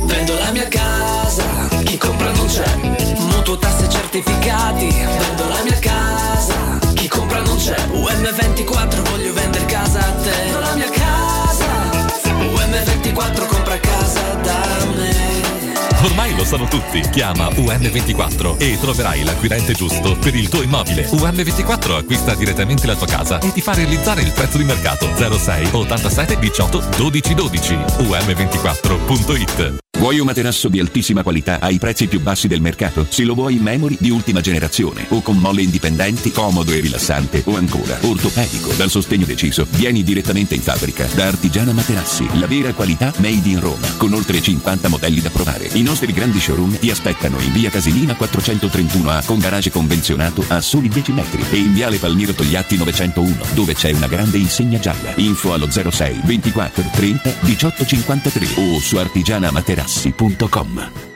Vendo la mia casa, chi compra non c'è. Mutuo tasse certificati, vendo la mia casa, Ormai lo sanno tutti. Chiama UM24 e troverai l'acquirente giusto per il tuo immobile. UM24 acquista direttamente la tua casa e ti fa realizzare il prezzo di mercato 06 87 18 12 12. UM24.it Vuoi un materasso di altissima qualità ai prezzi più bassi del mercato? Se lo vuoi in memory di ultima generazione o con molle indipendenti, comodo e rilassante o ancora ortopedico dal sostegno deciso, vieni direttamente in fabbrica da Artigiana Materassi, la vera qualità made in Roma, con oltre 50 modelli da provare. I nostri grandi showroom ti aspettano in via Casilina 431A con garage convenzionato a soli 10 metri e in viale Palmiro Togliatti 901 dove c'è una grande insegna gialla. Info allo 06 24 30 18 53 o su artigianamaterassi.com.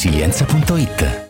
laresilienza.it.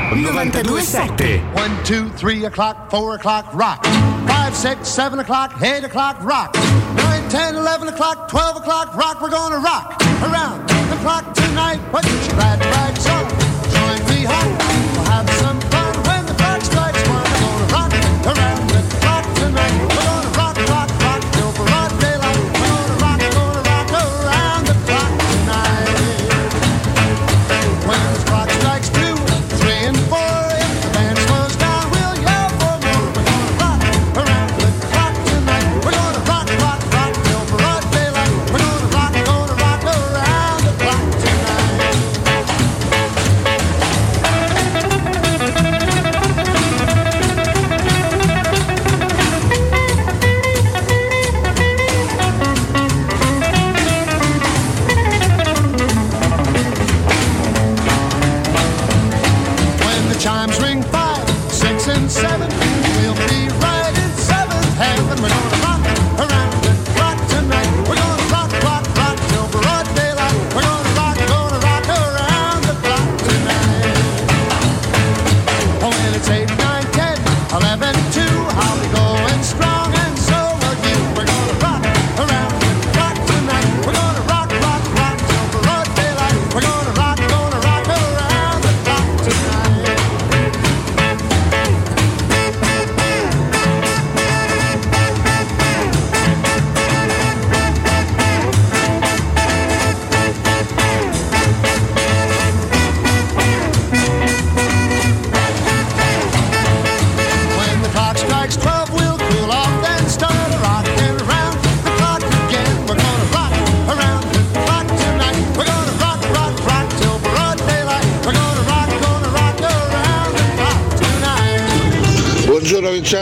927 1, 2, 3 o'clock, 4 o'clock, rock. 5, 6, 7 o'clock, 8 o'clock, rock. 9, 10, 11 o'clock, 12 o'clock, rock. We're gonna rock around the clock tonight. Put your glad rags on. Join me home.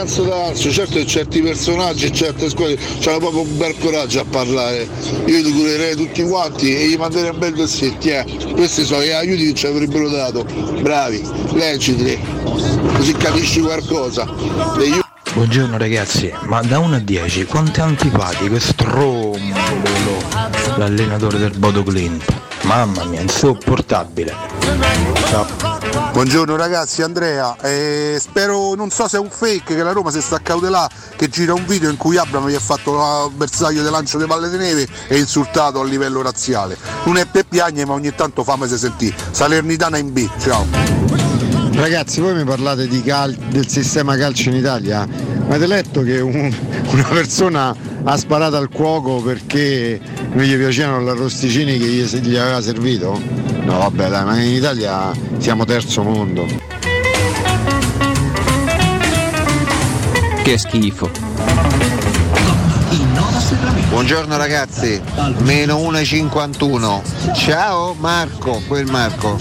Vincenzo D'Arcio, certo che certi personaggi e certe scuole c'hanno proprio un bel coraggio a parlare. Io li curerei tutti quanti e gli manderei un bel dossier, eh. Questi sono gli aiuti che ci avrebbero dato. Bravi, leggiteli, così capisci qualcosa. Degli Buongiorno ragazzi, ma da 1 a 10 quanto è antipatico e strombolo l'allenatore del Bodo Clint? Mamma mia, insopportabile. Ciao. Buongiorno ragazzi, Andrea. Eh, spero, non so se è un fake che la Roma si sta a cautelare che gira un video in cui Abramo gli ha fatto bersaglio di lancio di palle di neve e insultato a livello razziale. Non è per piagne ma ogni tanto fammi se sentì. Salernitana in B, ciao. Ragazzi, voi mi parlate cal- del sistema calcio in Italia? Ma avete letto che un- [LAUGHS] una persona ha sparato al cuoco perché non gli piacevano gli arrosticini che gli, gli aveva servito? No, vabbè, dai, ma in Italia siamo terzo mondo. Che schifo. Buongiorno ragazzi, meno 1,51. Ciao Marco, quel Marco.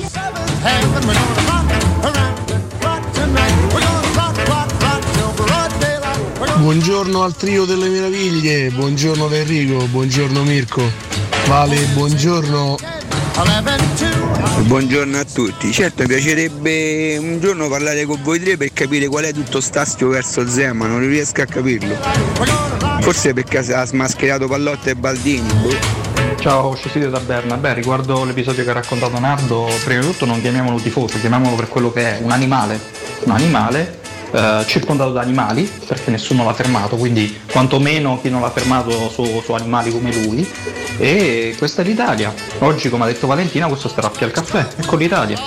Buongiorno al trio delle meraviglie, buongiorno Enrico, buongiorno Mirko. Vale, buongiorno. Buongiorno a tutti, certo mi piacerebbe un giorno parlare con voi tre per capire qual è tutto stastio verso Zema, non riesco a capirlo. Forse perché ha smascherato Pallotta e Baldini. boh. Ciao, Cecilia da Berna. Beh, riguardo l'episodio che ha raccontato Nardo, prima di tutto non chiamiamolo tifoso, chiamiamolo per quello che è, un animale. Un animale eh, circondato da animali, perché nessuno l'ha fermato, quindi quantomeno chi non l'ha fermato su, su animali come lui. E questa è l'Italia. Oggi, come ha detto Valentina, questo starà più al caffè. Ecco l'Italia.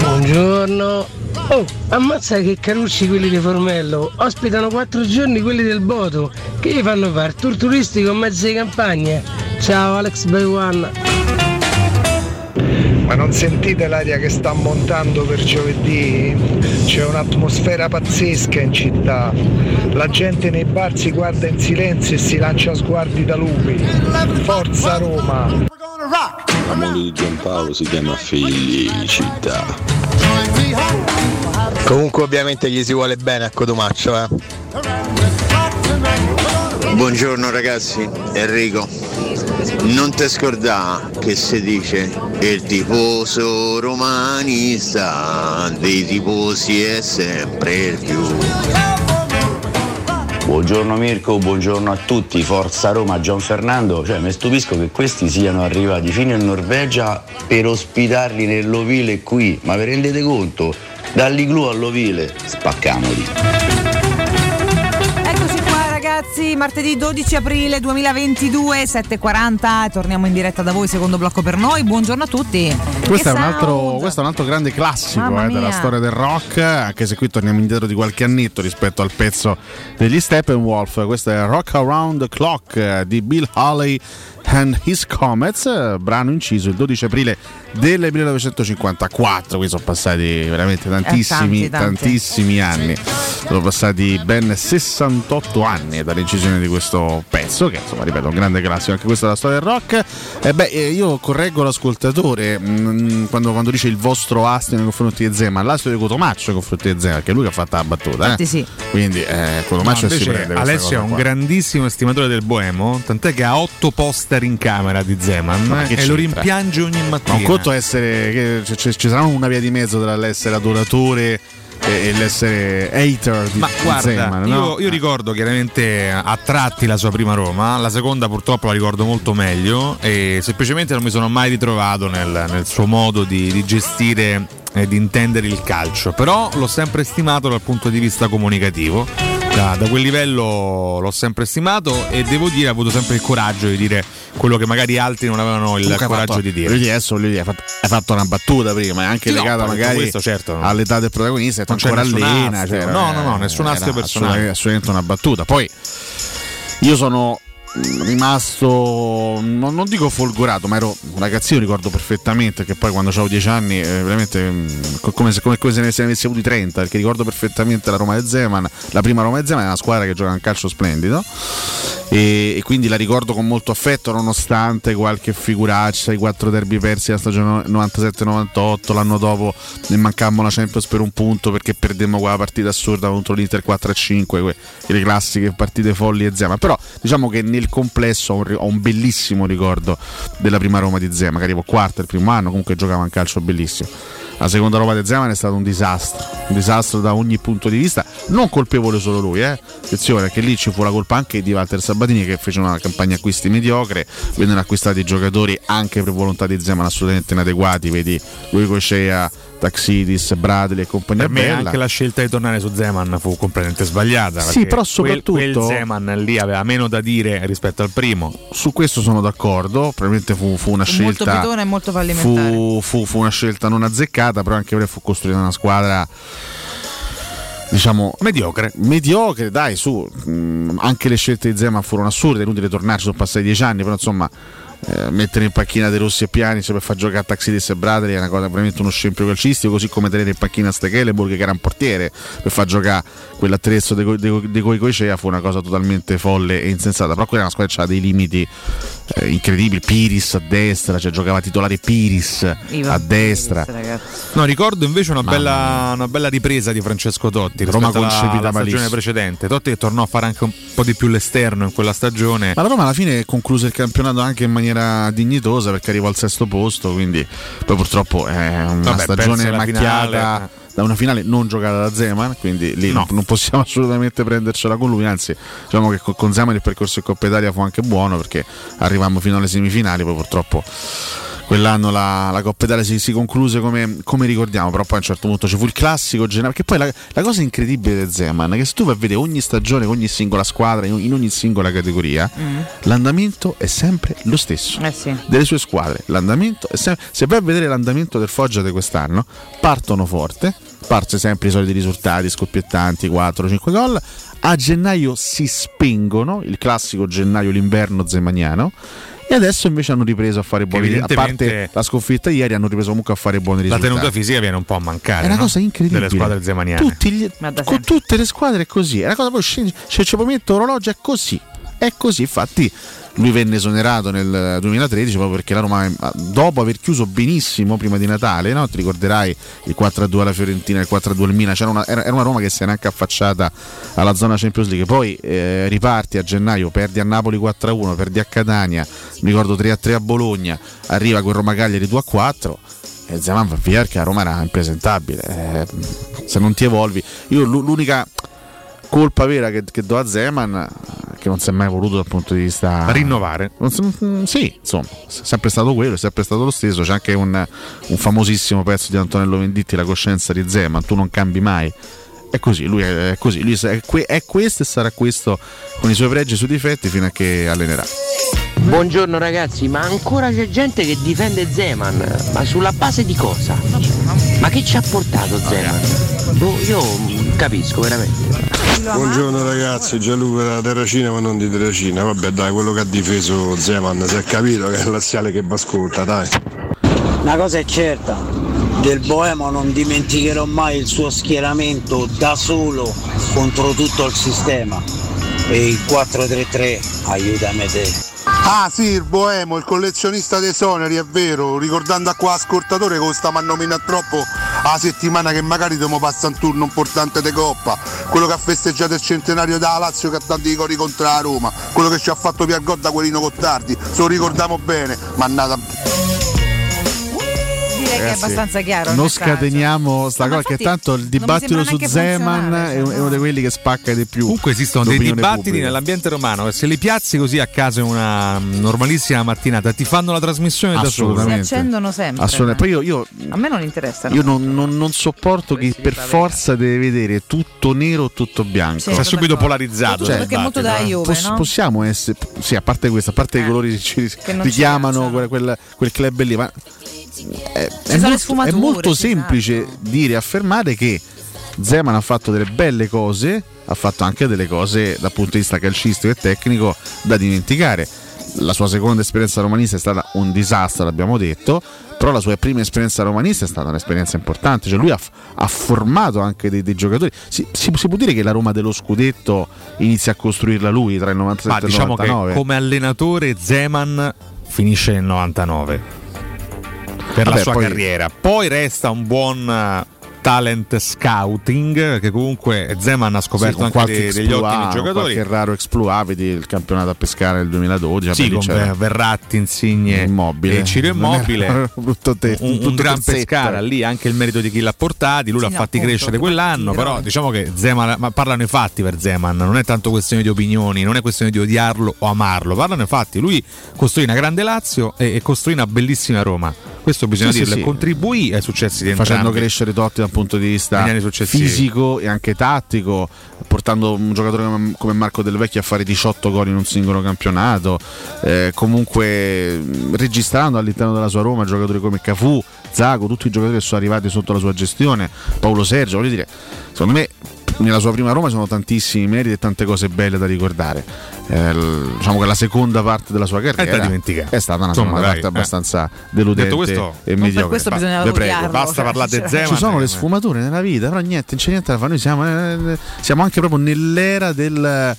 Buongiorno. Oh, ammazza che carucci quelli di Formello. Ospitano quattro giorni quelli del Boto. Che gli fanno fare? Tour turistico in mezzo alle campagne. Ciao Alex One. Ma non sentite l'aria che sta montando per giovedì? C'è un'atmosfera pazzesca in città. La gente nei bar si guarda in silenzio e si lancia sguardi da lupi. Forza Roma! La moglie di Giampaolo si chiama. Join me home. Comunque ovviamente gli si vuole bene a Cotumaccio, eh. Buongiorno ragazzi, Enrico. Non ti scordare che si dice il tifoso romanista dei tifosi è sempre il più. Buongiorno Mirko, buongiorno a tutti, Forza Roma, Gian Fernando, cioè mi stupisco che questi siano arrivati fino in Norvegia per ospitarli nell'ovile qui, ma vi rendete conto? Dall'iglu all'ovile, spaccamoli. Ragazzi, martedì 12 aprile 2022, 7.40, torniamo in diretta da voi, secondo blocco per noi, buongiorno a tutti. Questo è, un altro, questo è un altro grande classico eh, della storia del rock, anche se qui torniamo indietro di qualche annetto rispetto al pezzo degli Steppenwolf. Questo è Rock Around the Clock eh, di Bill Haley and His Comets, brano inciso il 12 aprile del 1954. Qui sono passati veramente tantissimi, Eh, tanti, tanti. tantissimi anni. Sono passati ben 68 anni dall'incisione di questo pezzo, che insomma, ripeto, un grande classico, anche questa è la storia del rock. E beh, eh, io correggo l'ascoltatore mm, quando, quando dice il vostro astio nei confronti di Zema, l'astio di Cotomaccio nei confronti di Zema, perché è lui che ha fatto la battuta. Eh? Sì. Quindi eh, Cotomaccio No, si prende Alessio è un qua. grandissimo estimatore del boemo, tant'è che ha otto poster in camera di Zeman Ma eh, e lo rimpiange ogni Ma mattina. un conto essere. Che c- c- ci sarà una via di mezzo tra l'essere adoratore e, l'essere hater di, Ma guarda, Zeman, io, no? io ricordo chiaramente a tratti la sua prima Roma, la seconda purtroppo la ricordo molto meglio e semplicemente non mi sono mai ritrovato nel, nel suo modo di, di gestire e di intendere il calcio, però l'ho sempre stimato dal punto di vista comunicativo, da, da quel livello l'ho sempre stimato e devo dire ha avuto sempre il coraggio di dire quello che magari altri non avevano il ha coraggio fatto- di dire. dire, adesso dire, hai, fatto, fatto una battuta prima, è anche Sì, no, legata detto magari questo, certo. all'età del protagonista, è Non c'è ancora allena. astio. cioè, No, no, no, eh, nessun astio personale. assolutamente- assolutamente una battuta. Poi io sono rimasto non, non dico folgorato ma ero un ragazzino ricordo perfettamente che poi quando avevo 10 anni eh, veramente co- come se, come, come se ne avessi avuti 30 perché ricordo perfettamente la Roma di Zeman la prima Roma di Zeman è una squadra che gioca un calcio splendido e, e quindi la ricordo con molto affetto nonostante qualche figuraccia i quattro derby persi la stagione 97-98 l'anno dopo ne mancammo la Champions per un punto perché perdemmo quella partita assurda contro l'Inter 4-5 que- le classiche partite folli e Zema però diciamo che nel complesso ho un, ho un bellissimo ricordo della prima Roma di Zema che arrivo quarto il primo anno comunque giocava un calcio bellissimo la seconda Roma di Zeman è stato un disastro, un disastro da ogni punto di vista, non colpevole solo lui, eh. attenzione perché lì ci fu la colpa anche di Walter Sabatini che fece una campagna acquisti mediocre, vennero acquistati giocatori anche per volontà di Zeman assolutamente inadeguati, vedi lui Cocea, Taxidis, Bradley e compagnia Per me bella. anche la scelta di tornare su Zeman fu completamente sbagliata. Sì, però quel- soprattutto- Quel, Zeman lì aveva meno da dire rispetto al primo. Su questo sono d'accordo, probabilmente fu, fu una Fu molto scelta pitone e molto fallimentare. fu, fu- fu una scelta non azzeccata, però anche perché fu costruita una squadra diciamo mediocre. Mediocre, dai, su. mh, anche le scelte di Zeman furono assurde, è inutile tornarci, sono passati dieci anni, però insomma eh, mettere in panchina De Rossi e Piani cioè, per far giocare a Taxidis e Bradley è una cosa veramente uno scempio calcistico, così come tenere in panchina Stecheleburg che era un portiere per far giocare quell'attrezzo dei dei coi Coicea fu una cosa totalmente folle e insensata, però quella è una squadra che aveva dei limiti eh, incredibili, Piris a destra, cioè giocava titolare Piris Ivan a destra. No, ricordo invece una bella, una bella ripresa di Francesco Totti Roma alla- concepita alla stagione precedente. Totti che tornò a fare anche un po' di più l'esterno in quella stagione. Ma la Roma alla fine concluse il campionato anche in maniera dignitosa perché arrivò al sesto posto, quindi poi purtroppo è una Vabbè, stagione la macchiata finale. Da una finale non giocata da Zeman, quindi lì No. non, possiamo assolutamente prendercela con lui, anzi diciamo che con, con Zeman il percorso in Coppa Italia fu anche buono perché arrivammo fino alle semifinali, poi purtroppo quell'anno la, la Coppa Italia si, si concluse come, come ricordiamo, però poi a un certo punto ci fu il classico generale, perché poi la, la cosa incredibile di Zeman è che se tu vai a vedere ogni stagione, ogni singola squadra, in, in ogni singola categoria, Mm. l'andamento è sempre lo stesso Eh sì. delle sue squadre. L'andamento è sempre, se vai a vedere l'andamento del Foggia di quest'anno, partono forte, parte sempre i soliti risultati scoppiettanti, 4-5 gol. A gennaio si spengono, il classico gennaio l'inverno zemaniano. E adesso invece hanno ripreso a fare buoni risultati. A parte la sconfitta ieri, hanno ripreso comunque a fare buoni La risultati. tenuta fisica viene un po' a mancare. È una no? cosa incredibile. Delle squadre zemaniane. Tutti gli- con tutte le squadre è così. È una cosa poi scendi, se ci mettere orologio è così. È così, infatti lui venne esonerato nel 2013 proprio perché la Roma dopo aver chiuso benissimo prima di Natale no? ti ricorderai il 4-2 alla Fiorentina il 4-2 al Milan una, era una Roma che si era anche affacciata alla zona Champions League poi eh, riparti a gennaio perdi a Napoli 4-1 perdi a Catania mi ricordo 3-3 a Bologna arriva quel Roma Cagliari 2-4 e Zeman va via perché la Roma era impresentabile eh, se non ti evolvi io l'unica colpa vera che, che do a Zeman che non si è mai voluto dal punto di vista rinnovare. Mm, sì insomma è sempre stato quello è sempre stato lo stesso. C'è anche un, un famosissimo pezzo di Antonello Venditti la coscienza di Zeman tu non cambi mai è così, lui è, è così, lui è, è, questo e sarà questo con i suoi pregi e i suoi difetti fino a che allenerà. Buongiorno ragazzi, ma ancora c'è gente che difende Zeman, ma sulla base di cosa? Ma che ci ha portato Zeman? Boh, io capisco veramente. Buongiorno ragazzi, Gianluca della Terracina ma non di Terracina, vabbè dai, quello che ha difeso Zeman si è capito che è il laziale che va ascolta, dai. Una cosa è certa, del Boemo non dimenticherò mai il suo schieramento da solo contro tutto il sistema. E il 4-3-3 aiutami te. Ah sì, il Boemo, il collezionista dei soneri, è vero, ricordando a qua ascoltatore che sta a nominare troppo la settimana che magari dobbiamo passare un turno importante di Coppa, quello che ha festeggiato il centenario da Lazio che ha tanti cori contro la Roma, quello che ci ha fatto Piergot da Quelino Cottardi, se lo ricordiamo bene, mannata direi che è abbastanza chiaro. Non scateniamo sta cosa, che tanto il dibattito su Zeman è uno di quelli che spacca di più. Comunque esistono dei dibattiti pubblica. nell'ambiente romano. Se li piazzi così a casa in una normalissima mattinata, ti fanno la trasmissione da solo. Si accendono sempre. Assolutamente. Poi io, io, a me non interessa. Io non, non, non sopporto chi per forza deve vedere tutto nero o tutto bianco. Sì, è subito polarizzato. Cioè, perché è molto da Juve, Poss- no? Possiamo essere, sì, a parte questo, a parte eh, i colori che ci richiamano quel, quel, quel club lì, ma è, è, molto, è molto semplice esatto. dire e affermare che Zeman ha fatto delle belle cose, ha fatto anche delle cose dal punto di vista calcistico e tecnico da dimenticare. La sua seconda esperienza romanista è stata un disastro, l'abbiamo detto, però la sua prima esperienza romanista è stata un'esperienza importante, cioè lui ha, ha formato anche dei, dei giocatori. Si, si, si, può dire che la Roma dello scudetto inizia a costruirla lui tra il 97 Ma e il diciamo 99? Che come allenatore Zeman finisce nel 99 per Vabbè, la sua poi... carriera. Poi resta un buon eh, talent scouting che comunque Zeman ha scoperto sì, anche dei, degli ottimi giocatori. qualche raro exploit vedi il campionato a pescare nel 2012 sì con Verratti Insigne immobile. e Ciro [LAUGHS] Immobile. te, un, un gran pescara lì anche il merito di chi l'ha portati lui sì, l'ha fatti crescere quell'anno però diciamo che Zeman ma parlano i fatti per Zeman non è tanto questione di opinioni non è questione di odiarlo o amarlo parlano i fatti. Lui costruì una grande Lazio e, e costruì una bellissima Roma questo bisogna sì, dirlo sì, contribuì ai successi di entrambi. facendo crescere Totti dal punto di vista fisico e anche tattico portando un giocatore come Marco Del Vecchio a fare 18 gol in un singolo campionato eh, comunque registrando all'interno della sua Roma giocatori come Cafù Zago, tutti i giocatori che sono arrivati sotto la sua gestione Paolo Sergio, voglio dire secondo me nella sua prima Roma ci sono tantissimi meriti e tante cose belle da ricordare. Eh, diciamo che la seconda parte della sua carriera è, è stata una Insomma, seconda parte eh. abbastanza deludente questo, e mediocre. Per questo bisogna ba- prego, basta parlare di Zeman. Ci sono le sfumature nella vita, però niente, non c'è niente da fare. Noi siamo, eh, siamo anche proprio nell'era del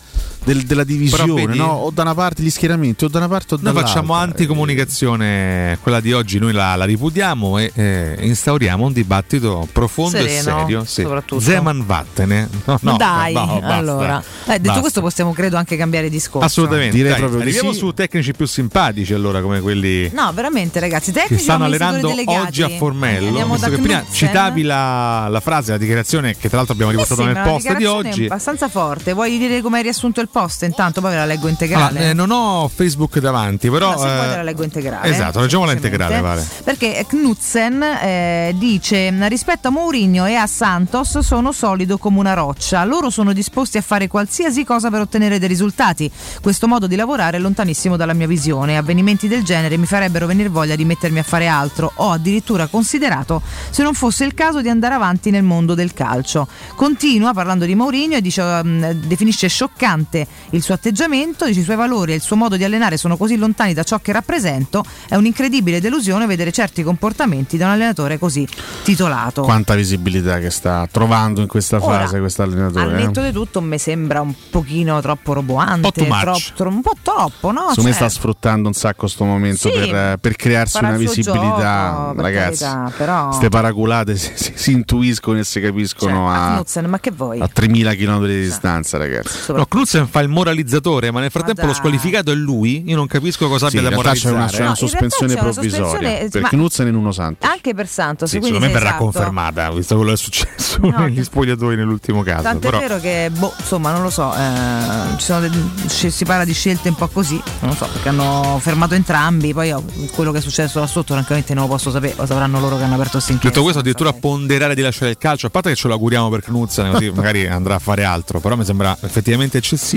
del, della divisione, vedi, no? o da una parte gli schieramenti, o da una parte o dall'altra. Noi facciamo anticomunicazione, quella di oggi noi la, la ripudiamo e eh, instauriamo un dibattito profondo Sereno, e serio. Sì. Zeman vattene. No, no, Dai, no, allora. Eh, detto basta. questo possiamo credo anche cambiare discorso. Assolutamente. Direi Dai, proprio arriviamo sì. su tecnici più simpatici allora come quelli No, veramente ragazzi, tecnici che stanno allenando oggi a Formello. Visto che prima citavi la, la, frase, la dichiarazione che tra l'altro abbiamo riportato eh sì, nel post di oggi. È abbastanza forte. Vuoi dire come hai riassunto il post? Intanto poi la leggo integrale. Allora, eh, non ho Facebook davanti, però. No, se eh, la leggo integrale. Esatto, leggiamola integrale, vale. Perché Knudsen eh, dice: rispetto a Mourinho e a Santos sono solido come una roccia. Loro sono disposti a fare qualsiasi cosa per ottenere dei risultati. Questo modo di lavorare è lontanissimo dalla mia visione. Avvenimenti del genere mi farebbero venire voglia di mettermi a fare altro. Ho addirittura considerato se non fosse il caso di andare avanti nel mondo del calcio. Continua parlando di Mourinho e dice, um, definisce scioccante il suo atteggiamento, dice i suoi valori e il suo modo di allenare sono così lontani da ciò che rappresento, è un'incredibile delusione vedere certi comportamenti da un allenatore così titolato. Quanta visibilità che sta trovando in questa Ora, fase questo Al allenatore. netto eh? di tutto mi sembra un pochino troppo roboante, Un po' troppo- tro- un po' troppo, no? Me Cioè, sta sfruttando un sacco sto momento Sì, per, per crearsi una visibilità, gioco, per ragazzi. carità, però- Queste paraculate si, si- si intuiscono e si capiscono cioè, a, Knudsen, ma che vuoi? a 3000 km di distanza, ragazzi. No, Knudsen fa il moralizzatore, ma nel frattempo Ma lo squalificato è lui. Io non capisco cosa Sì, abbia da realtà c'è una, moralizzare. c'è una No, sospensione c'è una provvisoria sospensione, per Knudsen in uno santo. Anche per Santos, Sì, secondo me verrà esatto. confermata, visto quello che è successo [LAUGHS] No, negli spogliatoi nell'ultimo caso. Tanto Però, è vero che, boh, insomma, non lo so, eh, ci sono de- sc- si parla di scelte un po' così, non lo so, perché hanno fermato entrambi, poi io, quello che è successo là sotto francamente non lo posso sapere, lo sapranno loro che hanno aperto inchiesta. detto questo, addirittura ponderare di lasciare il calcio, a parte che ce lo auguriamo per Knudsen, così [LAUGHS] magari andrà a fare altro, però mi sembra effettivamente eccessivo.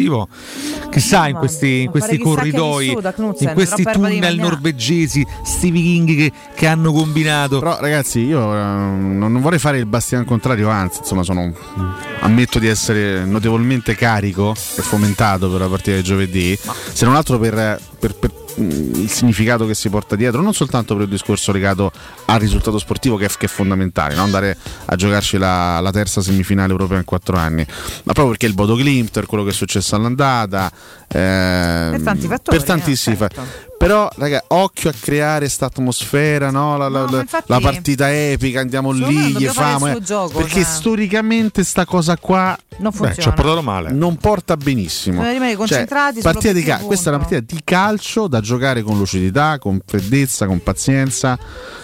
Chissà in questi, in questi corridoi, in questi tunnel norvegesi, sti vichinghi che, che hanno combinato. Però ragazzi, io eh, non vorrei fare il bastian contrario, anzi, insomma, sono ammetto di essere notevolmente carico e fomentato per la partita di giovedì, se non altro per, per- per, il significato che si porta dietro, non soltanto per il discorso legato al risultato sportivo che è, che è fondamentale, no? andare a giocarci la, la terza semifinale europea in quattro anni, ma proprio perché il Bodo Glimt, per quello che è successo all'andata, ehm, Per tanti fattori, per tantissimi eh, certo. fa- però, raga, occhio a creare questa atmosfera, no? la, No, la- infatti- la partita epica, andiamo lì, gli famo. eh, gioco, perché cioè. storicamente sta cosa qua Non beh, funziona. male. Non porta benissimo. Bisogna rimanere concentrati Cioè, partita di punto. questa è una partita di calcio da giocare con lucidità, con freddezza, con pazienza,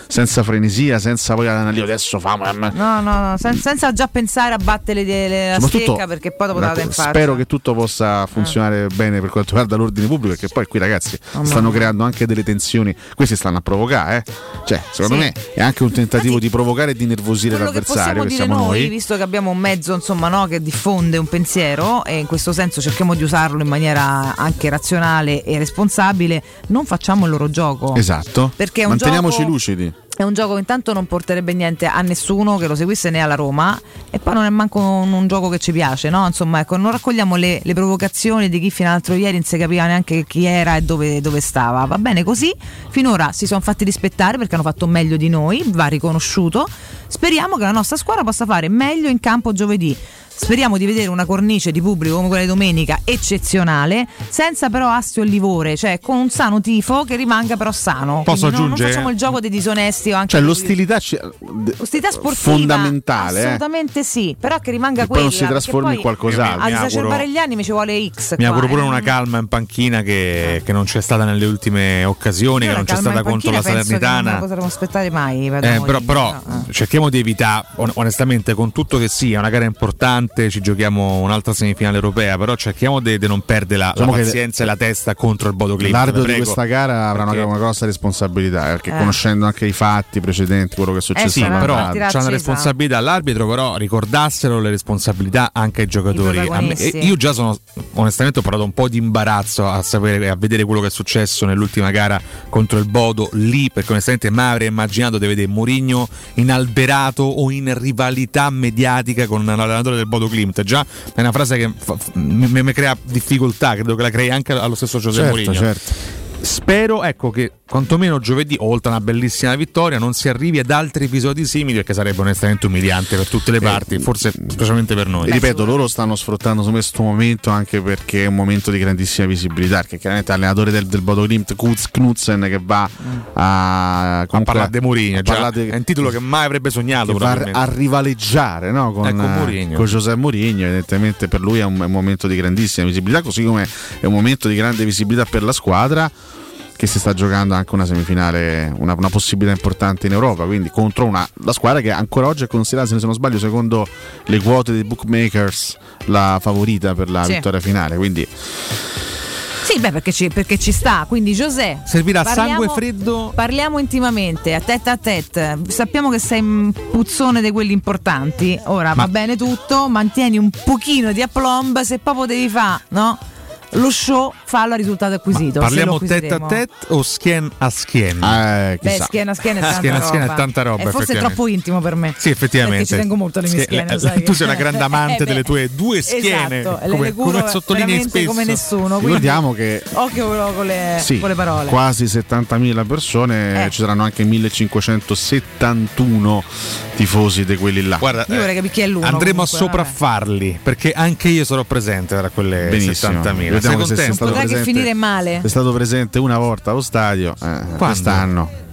senza frenesia, senza poi io adesso famo. eh, No, no, no, sen- senza già pensare a battere le- le- la stecca perché poi dopo te la dai in faccia. spero che tutto possa funzionare bene per quanto riguarda l'ordine pubblico, perché poi qui ragazzi Mamma stanno creando anche delle tensioni. Questi stanno a provocare, eh. Cioè, secondo Sì. me è anche un tentativo di provocare e di nervosire che l'avversario, che, dire siamo noi, noi. visto che abbiamo un mezzo insomma, no, che diffonde un pensiero e in questo senso cerchiamo di usarlo in maniera anche razionale e responsabile, non facciamo il loro gioco. Esatto. Perché è un Manteniamoci gioco- lucidi. È un gioco che intanto non porterebbe niente a nessuno che lo seguisse né alla Roma e poi non è manco un, un gioco che ci piace, no? Insomma, ecco, non raccogliamo le, le provocazioni di chi fino all'altro ieri non si capiva neanche chi era e dove, dove stava. Va bene così, finora si sono fatti rispettare perché hanno fatto meglio di noi, va riconosciuto. Speriamo che la nostra squadra possa fare meglio in campo giovedì. Speriamo di vedere una cornice di pubblico come quella di domenica eccezionale, senza però astio e livore, cioè con un sano tifo che rimanga però sano. Posso Quindi no- non aggiungere? facciamo il gioco dei disonesti o anche Cioè, l'ostilità ci- Ostilità sportiva fondamentale, eh. assolutamente sì però che rimanga poi quella non si trasformi in poi qualcos'altro. a esacerbare gli anni mi ci vuole X Mi qua, auguro pure eh. una calma in panchina che, che non c'è stata nelle ultime occasioni, Io che non c'è stata contro la Non Salernitana. la potremmo aspettare mai Eh, però, però no, eh. cerchiamo di evitare, on- onestamente, con tutto che sia una gara importante, ci giochiamo un'altra semifinale europea, però cerchiamo di di non perdere la, la Diciamo che pazienza e la testa contro il Bodo Glimt. L'arbitro di questa gara avrà una, Perché- una grossa responsabilità, perché Eh. conoscendo anche i fatti precedenti, quello che è successo Eh sì, però c'è una responsabilità all'arbitro, però ricordassero le responsabilità anche ai giocatori. Io già sono onestamente ho provato un po' di imbarazzo a sapere a vedere quello che è successo nell'ultima gara contro il Bodo lì, perché onestamente mai avrei immaginato di vedere Mourinho inalberato o in rivalità mediatica con l'allenatore del Bodo Klimt. Già è una frase che fa- mi, mi crea difficoltà, credo che la crei anche allo stesso José Certo, Mourinho. certo. Spero ecco che quantomeno giovedì, oltre a una bellissima vittoria, non si arrivi ad altri episodi simili perché sarebbe onestamente umiliante per tutte le parti, forse specialmente per noi. Ripeto, loro stanno sfruttando questo momento anche perché è un momento di grandissima visibilità. Perché chiaramente l'allenatore del, del Bodo Glimt, Kuz Knudsen, che va a, a parlare di Mourinho, di- è un titolo che mai avrebbe sognato. a rivaleggiare no, con, Ecco, eh, con José Mourinho. Evidentemente per lui è un, è un momento di grandissima visibilità, così come è un momento di grande visibilità per la squadra che si sta giocando anche una semifinale, una, una possibilità importante in Europa, quindi contro una, la squadra che ancora oggi è considerata, se non sbaglio, secondo le quote dei bookmakers, la favorita per la Sì. vittoria finale. Quindi Sì, beh, perché ci, perché ci sta. Quindi, Giuseppe. Servirà parliamo- sangue freddo. Parliamo intimamente, a tête a tête. Sappiamo che sei un puzzone di quelli importanti. Ora va bene tutto, mantieni un pochino di aplomb se proprio devi fare, no? lo show fa il risultato acquisito. Ma parliamo tête a tête o schiena a schiena? Ah, eh, Beh, schiena a schiena è tanta schiena roba. Schiena è tanta roba è forse troppo intimo per me. Sì, effettivamente. Perché ci tengo molto alle mie schiene. Eh, schiena, tu sei una grande [LAUGHS] eh, amante delle tue due schiene. Esatto, come, le come sottolinei spesso. Come nessuno. Ricordiamo che. Occhio con le, sì, con le parole. Quasi 70.000 persone, eh. ci saranno anche 1571 tifosi di quelli là. Guarda, io vorrei eh, capire chi è l'uno. Andremo comunque, a sopraffarli vabbè. perché anche io sarò presente tra quelle Benissimo. 70.000 ricordiamo che se è stato presente, finire male. È stato presente una volta allo stadio eh, quest'anno.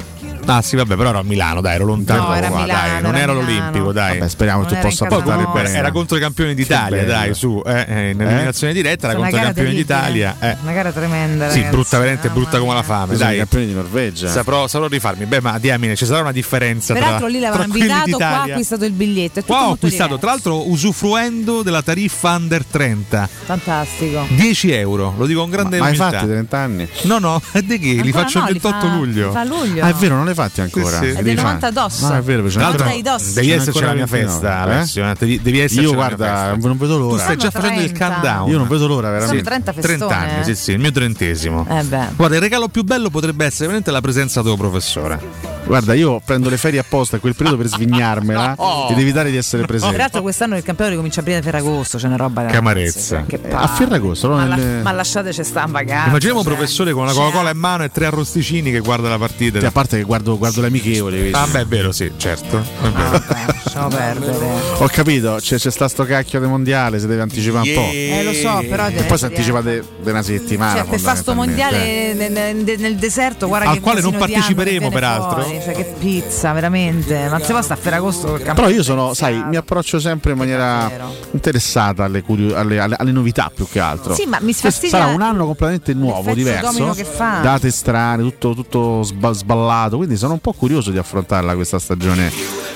Ah sì, vabbè, però ero a Milano, dai, ero lontano. No, era qua, Milano, dai, non era, era l'Olimpico, dai. Vabbè, speriamo che tu possa portare bene. Era contro i campioni d'Italia, dai, su, eh, eh, in eh? eliminazione diretta era contro i campioni d'Italia. Eh. Una gara tremenda. Sì, brutta veramente, no, brutta come la fame, dai. I campioni di Norvegia. Saprò, saprò rifarmi. Beh, ma diamine, ci sarà una differenza Peraltro lì l'avevano invitato, qua ha acquistato il biglietto. Qua ho acquistato, tra l'altro usufruendo della tariffa under 30. Fantastico. 10 euro, lo dico con grande ma, Ma hai fatto 30 anni? No, no, [LAUGHS] di che? Li faccio il 28 luglio. Fa luglio. Ah, è vero, non è l'hai fatti ancora? Sì, sì. È del 90 addosso. Ah, è vero, c'è ancora, devi esserci la mia festa, Devi, esserci. Io guarda, non vedo l'ora. Tu stai già facendo il countdown. Io non vedo l'ora, veramente. Sono 30 festone, 30 anni, eh. sì, sì, il mio trentesimo. Eh guarda, il regalo più bello potrebbe essere veramente la presenza del tuo professore. Guarda, io prendo le ferie apposta a quel periodo per svignarmela [LAUGHS] oh. ed evitare di essere oh. presente. Tra l'altro, quest'anno il campionato ricomincia a aprire a Ferragosto, c'è una roba da. Camarezza. Eh, a Ferragosto, no? Ma, la, nel... ma lasciateci sta in. Immaginiamo un eh. professore con una Coca-Cola in mano e tre arrosticini che guarda la partita. Sì, a parte che guardo, guardo l'amichevole. Ah, beh, è vero, sì, certo. Ah, lasciamo. Ah, perdere. Ho capito, c'è, c'è sta sto cacchio del mondiale, si deve anticipare yeah. un po'. Eh, lo so, però. E poi si anticipa di una settimana. Cioè, per fa sto mondiale nel, nel, nel, deserto, guarda Al quale non parteciperemo, peraltro cioè che pizza, veramente. Ma se basta a Ferragosto col campo. Però io sono, sai, mi approccio sempre in maniera interessata alle, alle, alle, alle novità più che altro. Sì, ma mi cioè, sfastidia. Sarà un anno completamente nuovo, diverso. Date strane, tutto, tutto sballato. Quindi sono un po' curioso di affrontarla questa stagione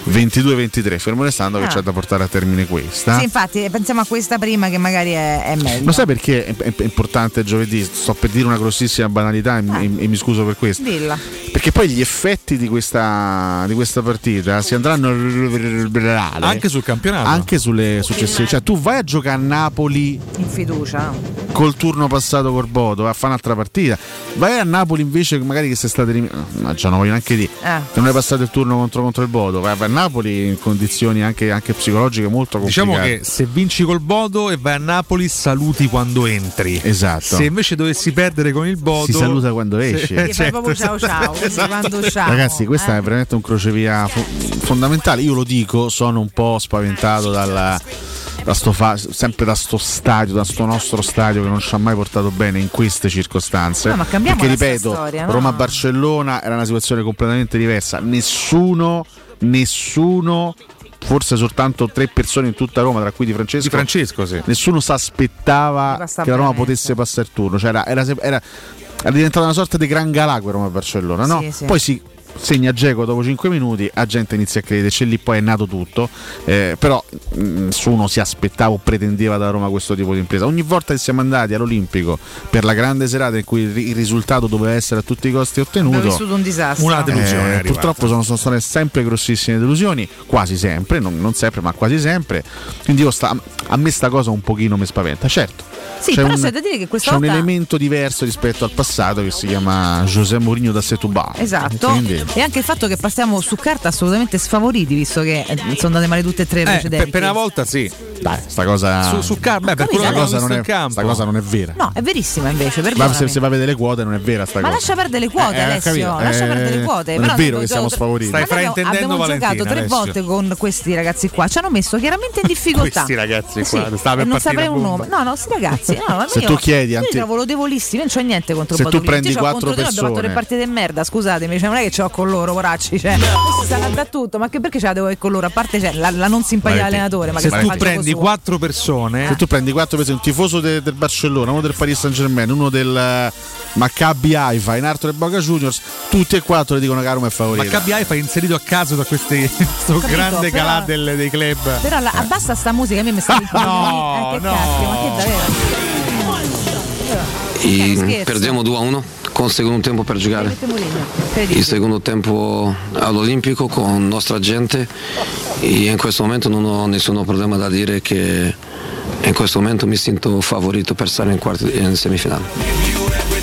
22-23. Fermo restando ah. che c'è da portare a termine questa. Sì, infatti, pensiamo a questa prima che magari è, è meglio. Ma sai perché è, è importante giovedì? Sto per dire una grossissima banalità e, ah. e, e mi scuso per questo. Dilla. Perché poi gli effetti di di questa, di questa partita si andranno anche sul campionato? Anche sulle successive cioè tu vai a giocare a Napoli in fiducia. col turno passato col Bodo a fare un'altra partita. Vai a Napoli invece magari che sei stato eliminato ma già non voglio neanche dire eh. non è passato il turno contro, contro il Bodo. Vai a Napoli in condizioni anche, anche psicologiche molto complicate. Diciamo che se vinci col Bodo e vai a Napoli saluti quando entri. Esatto. Se invece dovessi perdere con il Bodo si saluta quando esce. [LAUGHS] Eh, certo. proprio ciao ciao [LAUGHS] esatto. quando ciao. Ragazzi ragazzi, questo eh. è veramente un crocevia fo- fondamentale. Io lo dico, sono un po' spaventato dalla, da fa- sempre da sto stadio, da sto nostro stadio che non ci ha mai portato bene in queste circostanze. No, perché ripeto, storia, no? Roma-Barcellona era una situazione completamente diversa. Nessuno, nessuno forse soltanto tre persone in tutta Roma, tra cui Di Francesco. Di Francesco, sì. Nessuno si aspettava che la Roma potesse passare il turno. Cioè era, era, era, era, diventata una sorta di gran galà Roma-Barcellona, no? Sì, sì. Poi si segna Geco dopo 5 minuti, la gente inizia a crederci e lì poi è nato tutto, eh, però mm, nessuno si aspettava o pretendeva da Roma questo tipo di impresa. Ogni volta che siamo andati all'Olimpico per la grande serata in cui il risultato doveva essere a tutti i costi ottenuto, è vissuto un disastro. Una delusione. Eh, purtroppo sono, sono, state sempre grossissime delusioni, quasi sempre, non, non sempre, ma quasi sempre. Quindi io sta, a me sta cosa un pochino mi spaventa, certo. Sì, c'è, un, c'è un, elemento diverso rispetto al passato che si chiama José Mourinho da Setubal. Esatto. Quindi, e anche il fatto che passiamo su carta assolutamente sfavoriti visto che eh, sono andate male tutte e tre le eh, precedenti. Per, una volta sì. Dai, sta cosa su, su carta, beh, per cosa non è, campo. Sta cosa non è vera. No, è verissima invece, Ma se, se va a vedere le quote non è vera sta ma cosa. Ma lascia perdere le quote, eh, eh Alessio, eh, perdere le quote. Non è vero che siamo sfavoriti. Stai fraintendendo Abbiamo giocato tre volte con questi ragazzi qua, ci hanno messo chiaramente in [LAUGHS] difficoltà. questi ragazzi eh qua, non saprei un nome. No, no, sti ragazzi, se tu chiedi io anti... trovo lodevolissimi, non c'ho niente contro Se tu prendi quattro persone, ho fatto le partite di merda, scusatemi, cioè non è che ho con loro, poracci. Cioè, no. sarà battuto, ma che perché ce la devo con loro? A parte cioè, la, la, non simpatia allenatore. Ma se tu prendi quattro persone. Se tu prendi quattro persone, un tifoso de, del Barcellona, uno del Paris Saint Germain, uno del eh, Maccabi Haifa, in Arthur e Boca Juniors, tutti e quattro le dicono Carum è favorito. Maccabi Haifa è inserito a caso da questi [LAUGHS] Capito, grande calà del, dei club. Però la, abbassa sta musica, a me mi sta [LAUGHS] No, eh, no. Cacchio, ma che davvero? E, okay, perdiamo 2 a 1 con secondo tempo per giocare. Il secondo tempo all'Olimpico con nostra gente e in questo momento non ho nessun problema da dire che in questo momento mi sento favorito per stare in, quarti, in semifinale.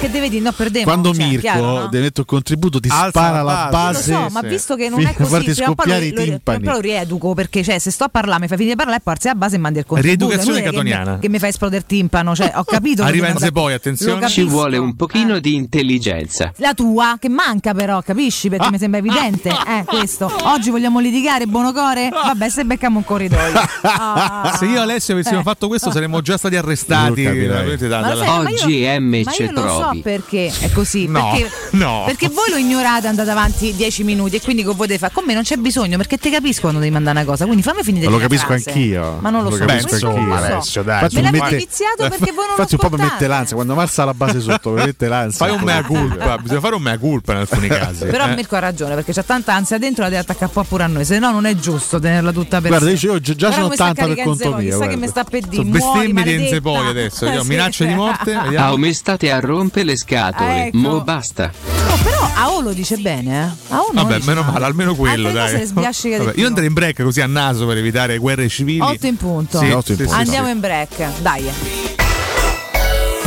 Che deve dire no perdemo. Quando cioè, Mirko chiaro, no? deve mettere il contributo ti Alza spara la la base. Lo so, ma visto che non è così, prima o poi scoppiare i lo, lo, timpani. poi lo rieduco perché cioè, se sto a parlare, mi fai finire di parlare e poi alzi la base e mandi il contributo. Rieducazione Inutile che mi- catoniana. Che mi, fai esplodere il timpano, cioè, ho capito. Arriva Enze poi, attenzione. Ci vuole un pochino di intelligenza. La tua, che manca però, capisci? Perché mi sembra evidente. Eh, questo. Oggi vogliamo litigare, buono core? Vabbè, se becchiamo un corridoio. Ah. [LAUGHS] Se io e Alessio avessimo Eh. fatto questo saremmo già stati arrestati. Non capirai. veramente lo lo so perché è così. No, perché, no. perché voi lo ignorate, andate avanti 10 minuti e quindi con voi deve fare. Con me non c'è bisogno perché te capisco quando devi mandare una cosa. Quindi fammi finire Ma lo di la capisco frase. anch'io. Ma non lo, so. capisco questo anch'io. non lo so. Alessio, dai. Infatti Me l'avete mette- iniziato perché voi non lo Infatti un po' mi mette l'ansia quando Marza la base sotto, mi mette l'ansia. Fai un mea culpa, bisogna fare un mea culpa in alcuni [LAUGHS] casi. Però eh. Mirko ha ragione perché c'ha tanta ansia dentro la deve attaccare un po' pure a noi, se no non è giusto tenerla tutta per Guarda, sé. io già sono come sta 80 per conto mio. Chissà che mi sta per dire. Bestemmie di. Enze poi adesso. [LAUGHS] Minacce di morte. Ah, mi state a rompere le scatole. Ah, ecco. Mo basta. Oh, però AO lo dice bene, eh. AO non lo Vabbè, dice meno male, almeno quello, dai. Vabbè, io andrei in break così a naso per evitare guerre civili. 8 in punto. Sì, Otto in sì, punto. sì, Andiamo sì. in break, dai.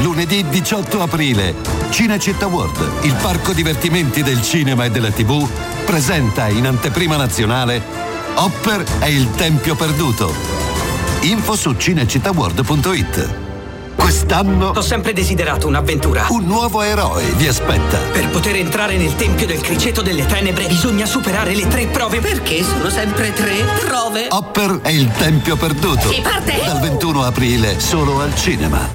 Lunedì 18 aprile, Cinecittà World, il parco divertimenti del cinema e della TV, presenta in anteprima nazionale Hopper e il Tempio Perduto. Info su cinecittàworld.it. Quest'anno Ho sempre desiderato un'avventura. un nuovo eroe vi aspetta. Per poter entrare nel Tempio del Criceto delle Tenebre bisogna superare le tre prove. Perché sono sempre tre prove? Hopper e il Tempio Perduto. Si parte! Dal 21 aprile solo al cinema.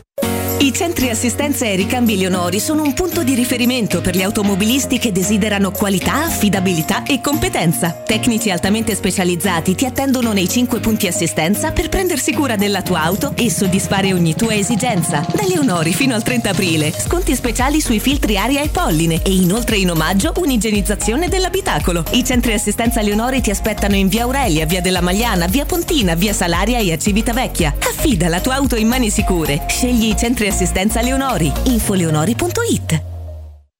I centri assistenza e ricambi Leonori sono un punto di riferimento per gli automobilisti che desiderano qualità, affidabilità e competenza. Tecnici altamente specializzati ti attendono nei 5 punti assistenza per prendersi cura della tua auto e soddisfare ogni tua esigenza. Da Leonori fino al 30 aprile, sconti speciali sui filtri aria e polline e inoltre in omaggio un'igienizzazione dell'abitacolo. I centri assistenza Leonori ti aspettano in via Aurelia, via della Magliana, via Pontina, via Salaria e a Civitavecchia. Affida la tua auto in mani sicure. Scegli i centri assistenza Leonori. Infoleonori.it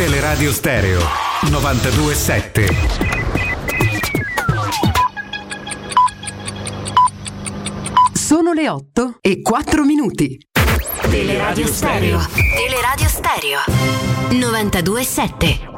Teleradio Stereo 927. Sono le 8 e 4 minuti. Teleradio Stereo. Teleradio Stereo. 92.7.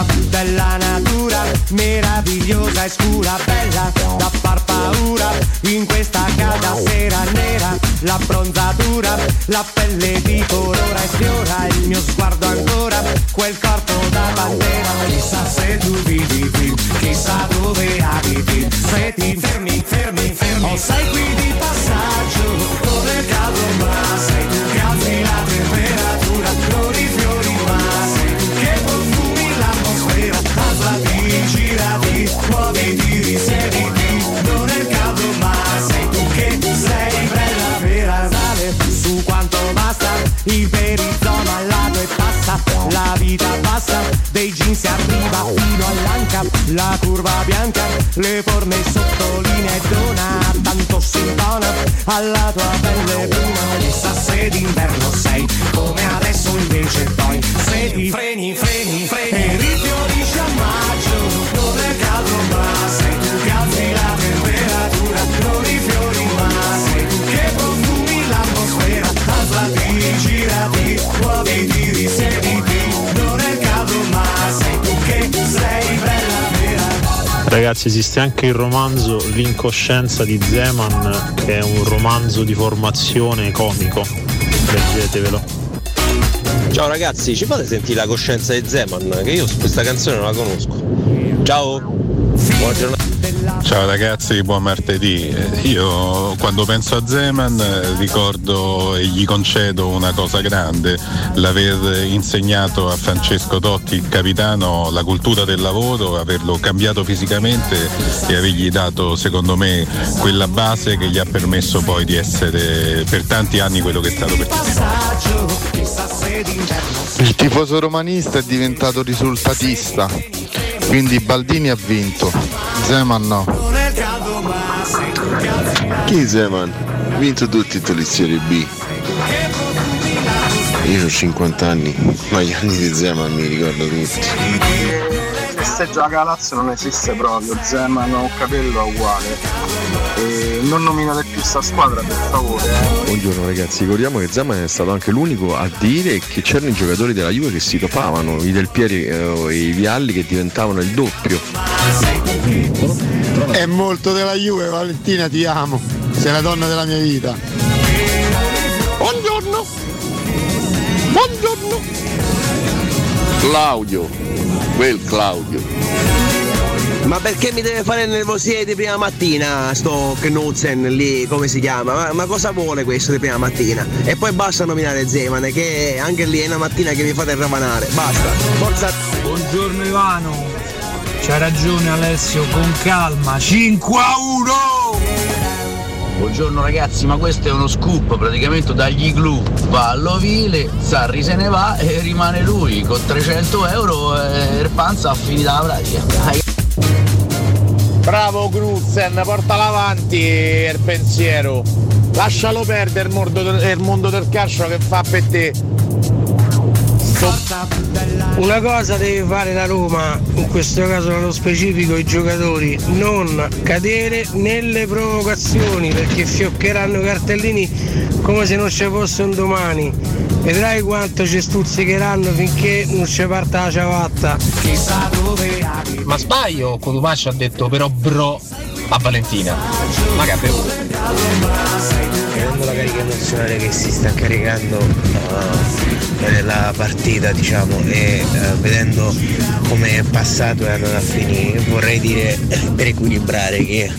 Forza della natura, meravigliosa e scura, bella da far paura, in questa casa sera nera, l'abbronzatura, la pelle di colora e sfiora il mio sguardo ancora, quel corpo da pantera, chissà se tu vivi qui, chissà dove abiti, se ti fermi, fermi, fermi, o sei qui di passaggio, è caldo ma sei tu che il perizoma al lato e passa, la vita passa, dei jeans si arriva fino all'anca, la curva bianca, le forme sottolinea e dona, tanto si intona alla tua pelle prima, chissà se d'inverno sei, come adesso invece poi, se ti freni, freni, freni, Ragazzi esiste anche il romanzo L'incoscienza di Zeman che è un romanzo di formazione comico. Leggetevelo. Ciao ragazzi, ci fate sentire la coscienza di Zeman? Che io questa canzone non la conosco. Ciao, buona giornata. Ciao ragazzi, buon martedì. Io quando penso a Zeman ricordo e gli concedo una cosa grande, l'aver insegnato a Francesco Totti, il capitano, la cultura del lavoro, averlo cambiato fisicamente e avergli dato secondo me quella base che gli ha permesso poi di essere per tanti anni quello che è stato per d'inverno Il tifoso romanista è diventato risultatista, quindi Baldini ha vinto, Zeman no. Chi Zeman? Ha vinto tutti i titoli Serie B. Io ho 50 anni, ma gli anni di Zeman mi ricordo tutti. Festeggia la Galazio non esiste proprio, Zeman o Capello è uguale. Non nominate più sta squadra per favore. eh. Buongiorno ragazzi, ricordiamo che Zaman è stato anche l'unico a dire che c'erano i giocatori della Juve che si topavano, i Del Pieri eh, e i Vialli che diventavano il doppio. È molto della Juve, Valentina, ti amo. Sei la donna della mia vita. Buongiorno! Buongiorno! Claudio, quel Claudio. Ma perché mi deve fare nervosire di prima mattina sto Knudsen lì, come si chiama? Ma, ma cosa vuole questo di prima mattina? E poi basta nominare Zeman, che anche lì è una mattina che vi fate ravanare. Basta. Forza. Buongiorno Ivano, c'ha ragione Alessio, con calma, 5 a 1! Buongiorno ragazzi, ma questo è uno scoop, praticamente dagli igloo va all'ovile, Sarri se ne va e rimane lui con 300 euro e il panza ha finita la pratica. Bravo Knudsen, portala avanti il pensiero. lascialo perdere il mondo, del, il mondo del calcio che fa per te. Una cosa deve fare la Roma, in questo caso nello specifico i giocatori, non cadere nelle provocazioni perché fioccheranno cartellini come se non ci fosse un domani. Vedrai quanto ci stuzzicheranno finché non ci parta la ciabatta. Ma sbaglio, Codumaccio ha detto però bro a Valentina. Ma che? Vedendo la carica emozionale che si sta caricando uh, la partita, diciamo, e uh, vedendo come è passato e andato a finire, vorrei dire per equilibrare che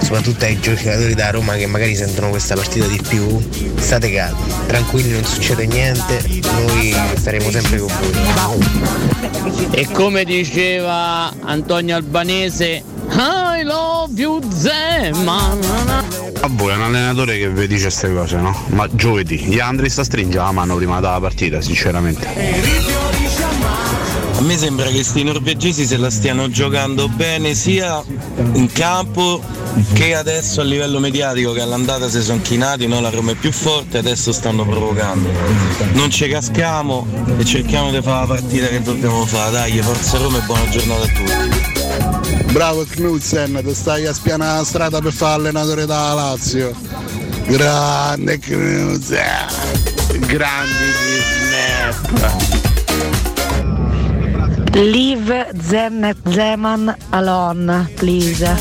soprattutto ai giocatori da Roma che magari sentono questa partita di più, state calmi, tranquilli, non succede niente, noi staremo sempre con voi. E come diceva Antonio Albanese, I love you Zeman. A voi è un allenatore che vi dice queste cose, no? Ma giovedì, gli Andri sta stringe la mano prima della partita, sinceramente. A me sembra che sti norvegesi se la stiano giocando bene sia in campo che adesso a livello mediatico che all'andata si sono chinati, no? la Roma è più forte, adesso stanno provocando. Non ci caschiamo e cerchiamo di fare la partita che dobbiamo fare. Dai, forza Roma e buona giornata a tutti. Bravo Knudsen, ti stai a spianare la strada per fare allenatore da Lazio. Grande Knudsen. Grandi di snap. Leave Zennet Zeman alone, please.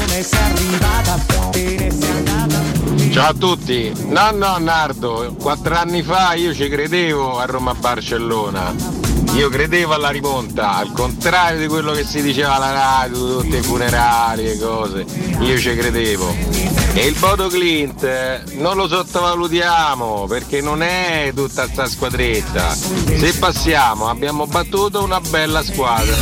Ciao a tutti. No, no, Nardo, quattro anni fa io ci credevo a Roma-Barcellona. Io credevo alla rimonta, al contrario di quello che si diceva alla radio, tutti i funerali e cose. Io ci credevo. E il Bodo Clint non lo sottovalutiamo perché non è tutta sta squadretta. Se passiamo abbiamo battuto una bella squadra.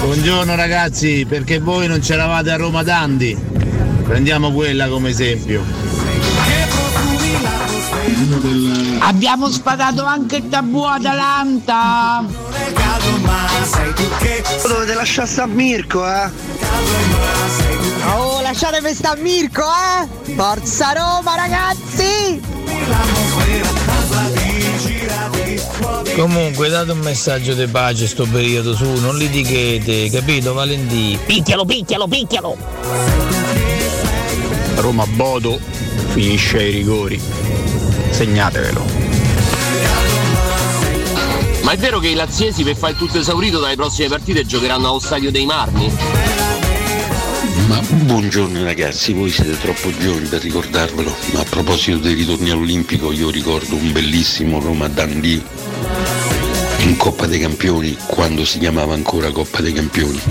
Buongiorno ragazzi, perché voi non c'eravate a Roma Dandi? Prendiamo quella come esempio. Abbiamo sparato anche il tabù Atalanta. Dovete lasciare sta Mirko, eh? Oh, lasciatemi sta Mirko, eh? Forza Roma, ragazzi! Comunque date un messaggio di pace sto periodo su, non litighete, capito Valentino? Picchialo, picchialo, picchialo! Roma Bodo finisce ai rigori. Segnatevelo. Ma è vero che i laziesi per fare il tutto esaurito dalle prossime partite giocheranno allo stadio dei Marmi? Ma buongiorno ragazzi, voi siete troppo giovani per ricordarvelo, ma a proposito dei ritorni all'Olimpico io ricordo un bellissimo Roma Dundee in Coppa dei Campioni, quando si chiamava ancora Coppa dei Campioni.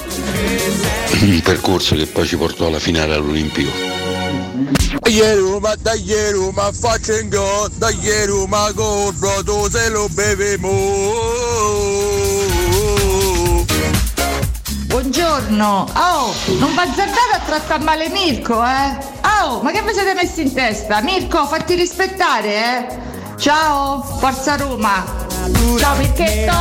Un percorso che poi ci portò alla finale all'Olimpico. Dai Roma, dai Roma, faccia in gol, dai Roma, corro, tu se lo beviamo. Buongiorno. Oh, non va azzardate a trattare male Mirko, eh? Oh, ma che vi siete messi in testa? Mirko, fatti rispettare, eh? Ciao, forza Roma. Ciao Mirchetto!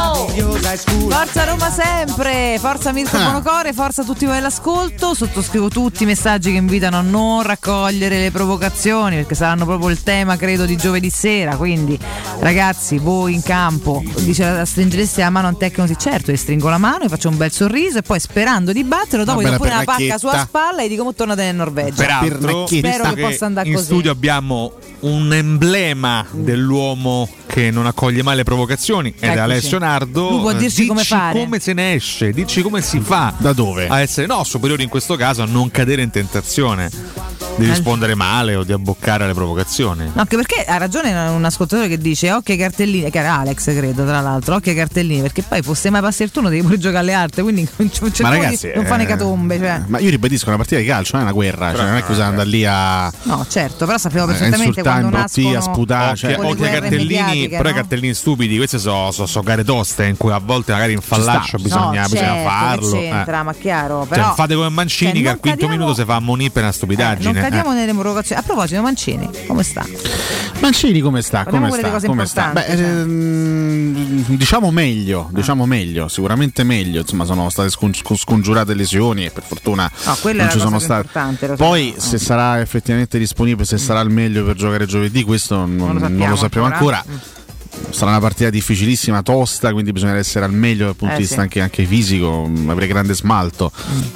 Forza Roma sempre! Forza Mirko Ah. Bonocore, forza tutti voi all'ascolto. Sottoscrivo tutti i messaggi che invitano a non raccogliere le provocazioni perché saranno proprio il tema, credo, di giovedì sera. Quindi, ragazzi, voi in campo, dice la stringeresti la mano a un tecnico? Sì, certo, gli stringo la mano, gli faccio un bel sorriso e poi sperando di batterlo, dopo gli do Una pure una pacca sulla spalla e dico, tornate in Norvegia. Peraltro, spero visto che possa andare in così. studio abbiamo un emblema dell'uomo che non accoglie mai le provocazioni ed è Eccoci. Alessio Nardo. Lui può Eh, dirci come fare. come se ne esce, dici come si fa. Da dove? A essere no, superiori in questo caso, a non cadere in tentazione di rispondere male o di abboccare alle provocazioni. No, anche perché ha ragione un ascoltatore che dice occhio ai cartellini, che era Alex credo tra l'altro, occhio ai cartellini, perché poi fosse mai passato il turno devi pure giocare alle arte, quindi [LAUGHS] non c'è Ma ragazzi, non fa eh, ne catombe, cioè. Ma io ribadisco, una partita di calcio non è una guerra, cioè non è che bisogna andare lì a. No, certo, però sappiamo a perfettamente insultare, quando imbrottire, a nascono sputare, cioè, occhio ai cartellini, però i no? cartellini stupidi, queste sono so, so gare toste in cui a volte magari in fallaccio bisogna, no, bisogna certo, farlo. Eh. ma chiaro, Cioè, però fate come Mancini cioè, che al quinto cadiamo- minuto si fa ammonire per una eh, stupidaggine. non cadiamo eh. nelle provocazioni. A proposito, Mancini, come sta? Mancini come sta? Come sta? Come sta? Beh, cioè. ehm, diciamo meglio, diciamo meglio, sicuramente meglio. Insomma, sono state scon- scon- scongiurate lesioni e per fortuna No, non ci sono state. Poi, se sarà effettivamente disponibile, se sarà il meglio per giocare giovedì, questo non, Non lo sappiamo non lo sappiamo ancora. ancora. Sarà una partita difficilissima, tosta, quindi bisogna essere al meglio dal punto Eh, di vista sì. anche, anche fisico, mh, avere grande smalto.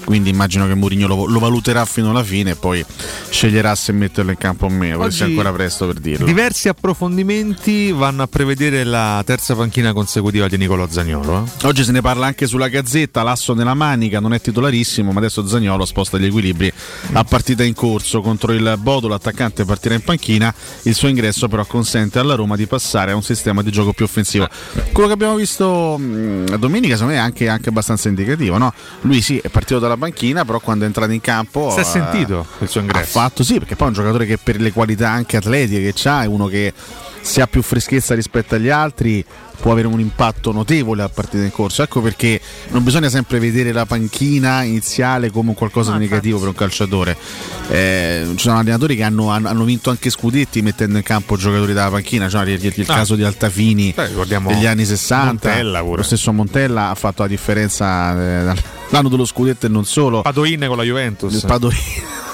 Quindi immagino che Mourinho lo, lo valuterà fino alla fine e poi sceglierà se metterlo in campo o meno. Forse è Oggi ancora presto per dirlo. Diversi approfondimenti vanno a prevedere la terza panchina consecutiva di Nicolò Zagnolo. eh. Oggi se ne parla anche sulla gazzetta, l'asso nella manica, non è titolarissimo, ma adesso Zagnolo sposta gli equilibri a partita in corso contro il Bodo, l'attaccante partirà in panchina, il suo ingresso però consente alla Roma di passare a un sistema di gioco più offensivo. Quello che abbiamo visto mh, domenica secondo me è anche, anche abbastanza indicativo, no? Lui sì, è partito dalla panchina, però quando è entrato in campo... Si è eh, sentito il suo ingresso. Ha fatto sì, perché poi è un giocatore che per le qualità anche atletiche che ha, è uno che se ha più freschezza rispetto agli altri può avere un impatto notevole a partita in corso. Ecco perché non bisogna sempre vedere la panchina iniziale come qualcosa di negativo per un calciatore. Eh, ci sono allenatori che hanno, hanno- vinto anche scudetti mettendo in campo giocatori dalla panchina. Cioè, il, il- Ah. caso di Altafini Beh, degli anni 60. Montella pure. Lo stesso Montella ha fatto la differenza eh, l'anno dello scudetto e non solo. Padoin con la Juventus. Il Padoin.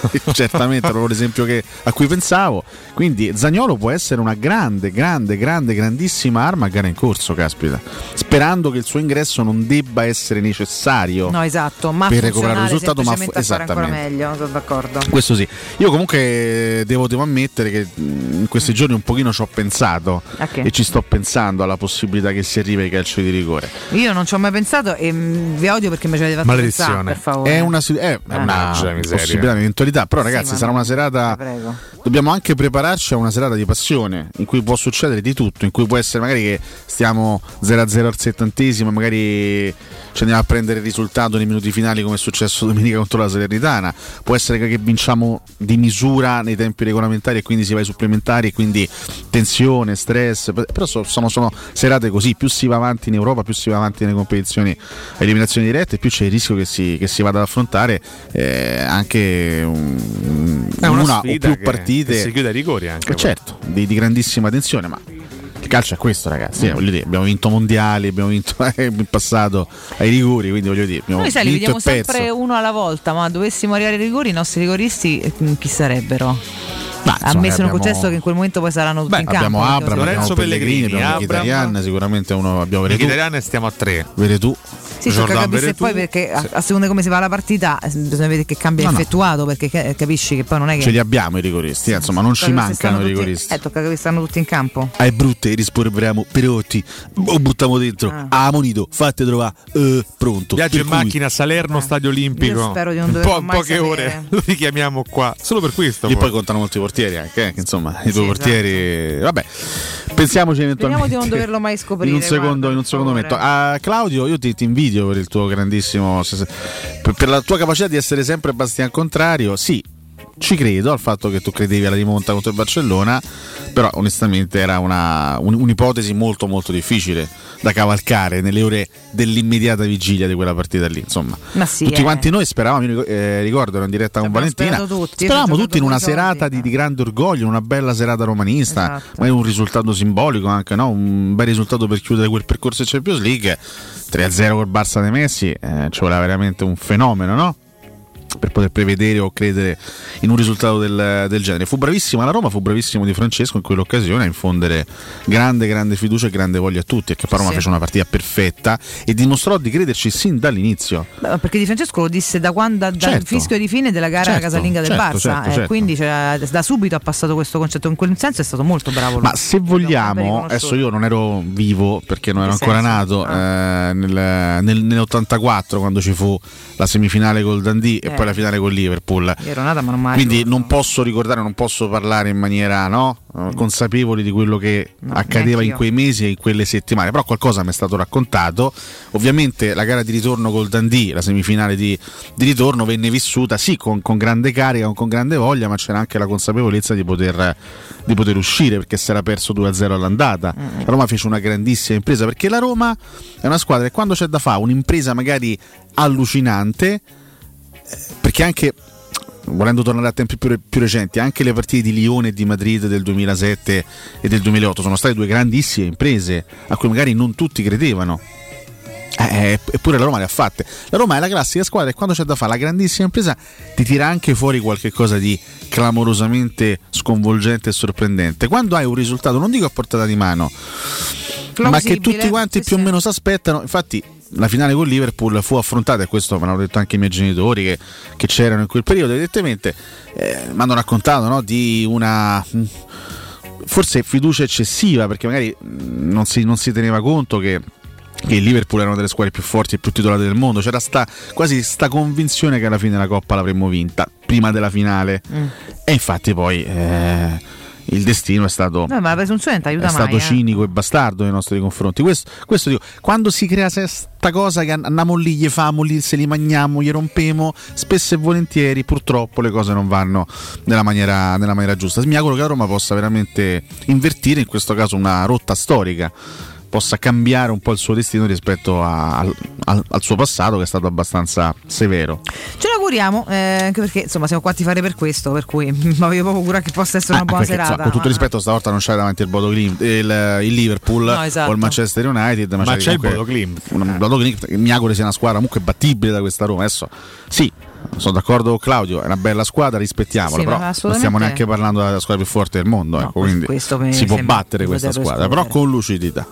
[LAUGHS] certamente proprio l'esempio che- a cui pensavo quindi Zagnolo può essere una grande grande grande grandissima arma a gara in corso caspita sperando che il suo ingresso non debba essere necessario No, esatto, ma per recuperare il risultato ma ancora esattamente meglio, sono d'accordo. questo sì io comunque devo, devo ammettere che mh, in questi giorni un pochino ci ho pensato che? e ci sto pensando alla possibilità che si arrivi ai calci di rigore Io non ci ho mai pensato e mm, vi odio perché mi ci avete fatto Maledizione. pensare, per favore. È una, si- è una miseria. possibilità, un'eventualità. Però, Sì, ragazzi, ma sarà una serata. prego. Dobbiamo anche prepararci a una serata di passione in cui può succedere di tutto. In cui può essere magari che stiamo 0-0 al settantesimo, magari ci andiamo a prendere il risultato nei minuti finali, come è successo domenica contro la Salernitana. Può essere che vinciamo di misura nei tempi regolamentari e quindi si va ai supplementari, e quindi tensione, stress. Però so- sono, sono serate così. Più si va avanti in Europa, più si va avanti nelle competizioni a eliminazioni dirette, più c'è il rischio che si, che si vada ad affrontare eh, anche un- una, una o più che- partite. che si chiude ai rigori anche. Eh, certo, di, di grandissima tensione, ma il calcio è questo, ragazzi. Eh, voglio dire, abbiamo vinto mondiali, abbiamo vinto eh, [LAUGHS] in passato ai rigori, quindi voglio dire, abbiamo Noi sai, li vediamo e sempre uno alla volta, ma dovessimo arrivare ai rigori, i nostri rigoristi eh, chi sarebbero? insomma, Ammesso abbiamo- concesso che in quel momento poi saranno tutti in campo. abbiamo perché Abram, lo- abbiamo Pellegrini, abbiamo. Mkhitaryan, sicuramente uno abbiamo Veretù. Mkhitaryan stiamo a tre. Veretù. Sì, tocca capire poi perché a, a seconda di come si va la partita eh, bisogna vedere che cambia No, no. effettuato perché ca- capisci che poi non è che Ce li abbiamo i rigoristi, eh, insomma, non ci mancano i tutti- rigoristi. Eh, tocca che stanno tutti in campo. Ai brutte rispolveriamo Perotti, o buttiamo dentro, Ah. ah. Monito, fate trovare, eh, pronto. Viaggio Per in cui- macchina Salerno Stadio Olimpico. Io spero di non Un doverlo po', poche sapere. ore [LAUGHS] lo richiamiamo qua. Solo per questo. E poi contano molti portieri anche, eh, insomma, i due Sì, portieri. Vabbè, pensiamoci eventualmente. Speriamo di non doverlo mai scoprire. [LAUGHS] In un secondo, guarda, in un secondo momento. Ah, Claudio, io ti, ti invidio per il tuo grandissimo. per la tua capacità di essere sempre Bastian contrario. Sì, ci credo al fatto che tu credevi alla rimonta contro il Barcellona. Però onestamente era una, un- un'ipotesi molto molto difficile da cavalcare nelle ore dell'immediata vigilia di quella partita lì. Insomma, Ma sì, tutti eh. quanti noi speravamo, ric- eh, ricordo, ero in diretta con Valentina. tutti, Speravamo tutti in una due serata di, di grande orgoglio, in una bella serata romanista, Esatto. ma è un risultato simbolico anche, no? un bel risultato per chiudere quel percorso in Champions League. 3-0 col Barça dei Messi, eh, ci voleva veramente un fenomeno, no? Per poter prevedere o credere in un risultato del, del genere. Fu bravissima la Roma, fu bravissimo Di Francesco in quell'occasione a infondere grande, grande fiducia e grande voglia a tutti. E che poi Roma Sì. fece una partita perfetta e dimostrò di crederci sin dall'inizio. Beh, perché Di Francesco lo disse da quando, dal Certo. fischio di fine della gara Certo, casalinga del certo, Barça, certo, eh, quindi cioè, da subito ha passato questo concetto. In quel senso è stato molto bravo. Ma se vogliamo, adesso io non ero vivo perché non ero ancora senso? nato eh, nel, nel- nell'84 quando ci fu la semifinale col Dundee e Eh. Poi la finale con Liverpool. Nata, non. Quindi non posso ricordare, non posso parlare in maniera no, eh, consapevole di quello che accadeva in quei mesi e in quelle settimane, però qualcosa mi è stato raccontato. Ovviamente la gara di ritorno col Dundee, la semifinale di, di ritorno, venne vissuta sì con, con grande carica, con grande voglia, ma c'era anche la consapevolezza di poter, di poter uscire perché si era perso 2-0 all'andata. La Roma fece una grandissima impresa perché la Roma è una squadra che quando c'è da fare un'impresa magari allucinante, perché anche volendo tornare a tempi più, più recenti, anche le partite di Lione e di Madrid del 2007 e del 2008 sono state due grandissime imprese a cui magari non tutti credevano. Eh, eppure la Roma le ha fatte. La Roma è la classica squadra e quando c'è da fare la grandissima impresa ti tira anche fuori qualche cosa di clamorosamente sconvolgente e sorprendente. Quando hai un risultato, non dico a portata di mano, ma che tutti quanti più o meno si aspettano. Infatti, la finale con Liverpool fu affrontata, e questo me l'hanno detto anche i miei genitori che, che c'erano in quel periodo, evidentemente eh, mi hanno raccontato no, di una mh, forse fiducia eccessiva, perché magari mh, non si, non si teneva conto che che il Liverpool era una delle squadre più forti e più titolate del mondo. C'era sta, quasi sta convinzione che alla fine la Coppa l'avremmo vinta prima della finale. Mm. E infatti poi eh, il destino è stato, No, ma la presunzione aiuta è stato mai. eh. cinico e bastardo nei nostri confronti. Questo, questo dico, quando si crea questa cosa che an- andiamo lì, gli famo lì, se li mangiamo, gli rompemo, spesso e volentieri purtroppo le cose non vanno nella maniera, nella maniera giusta. Mi auguro che la Roma possa veramente invertire in questo caso una rotta storica possa cambiare un po' il suo destino rispetto a- al, al- al suo passato che è stato abbastanza severo. Ce l'auguriamo, eh, anche perché insomma siamo qua a fare per questo, per cui [LAUGHS] mi avevo proprio cura che possa essere una Ah, buona perché, serata. insomma, con tutto il rispetto, stavolta non c'è davanti il Bodo Glimt- il, il Liverpool No, esatto. o il Manchester United, ma, Ma c'è il comunque Bodo Glimt. un Bodo Glimt che mi auguro sia una squadra comunque battibile da questa Roma. Adesso sì. Sono d'accordo Claudio, è una bella squadra, rispettiamola, Sì, però non stiamo neanche parlando della squadra più forte del mondo, ecco, quindi si può battere questa squadra, però con lucidità.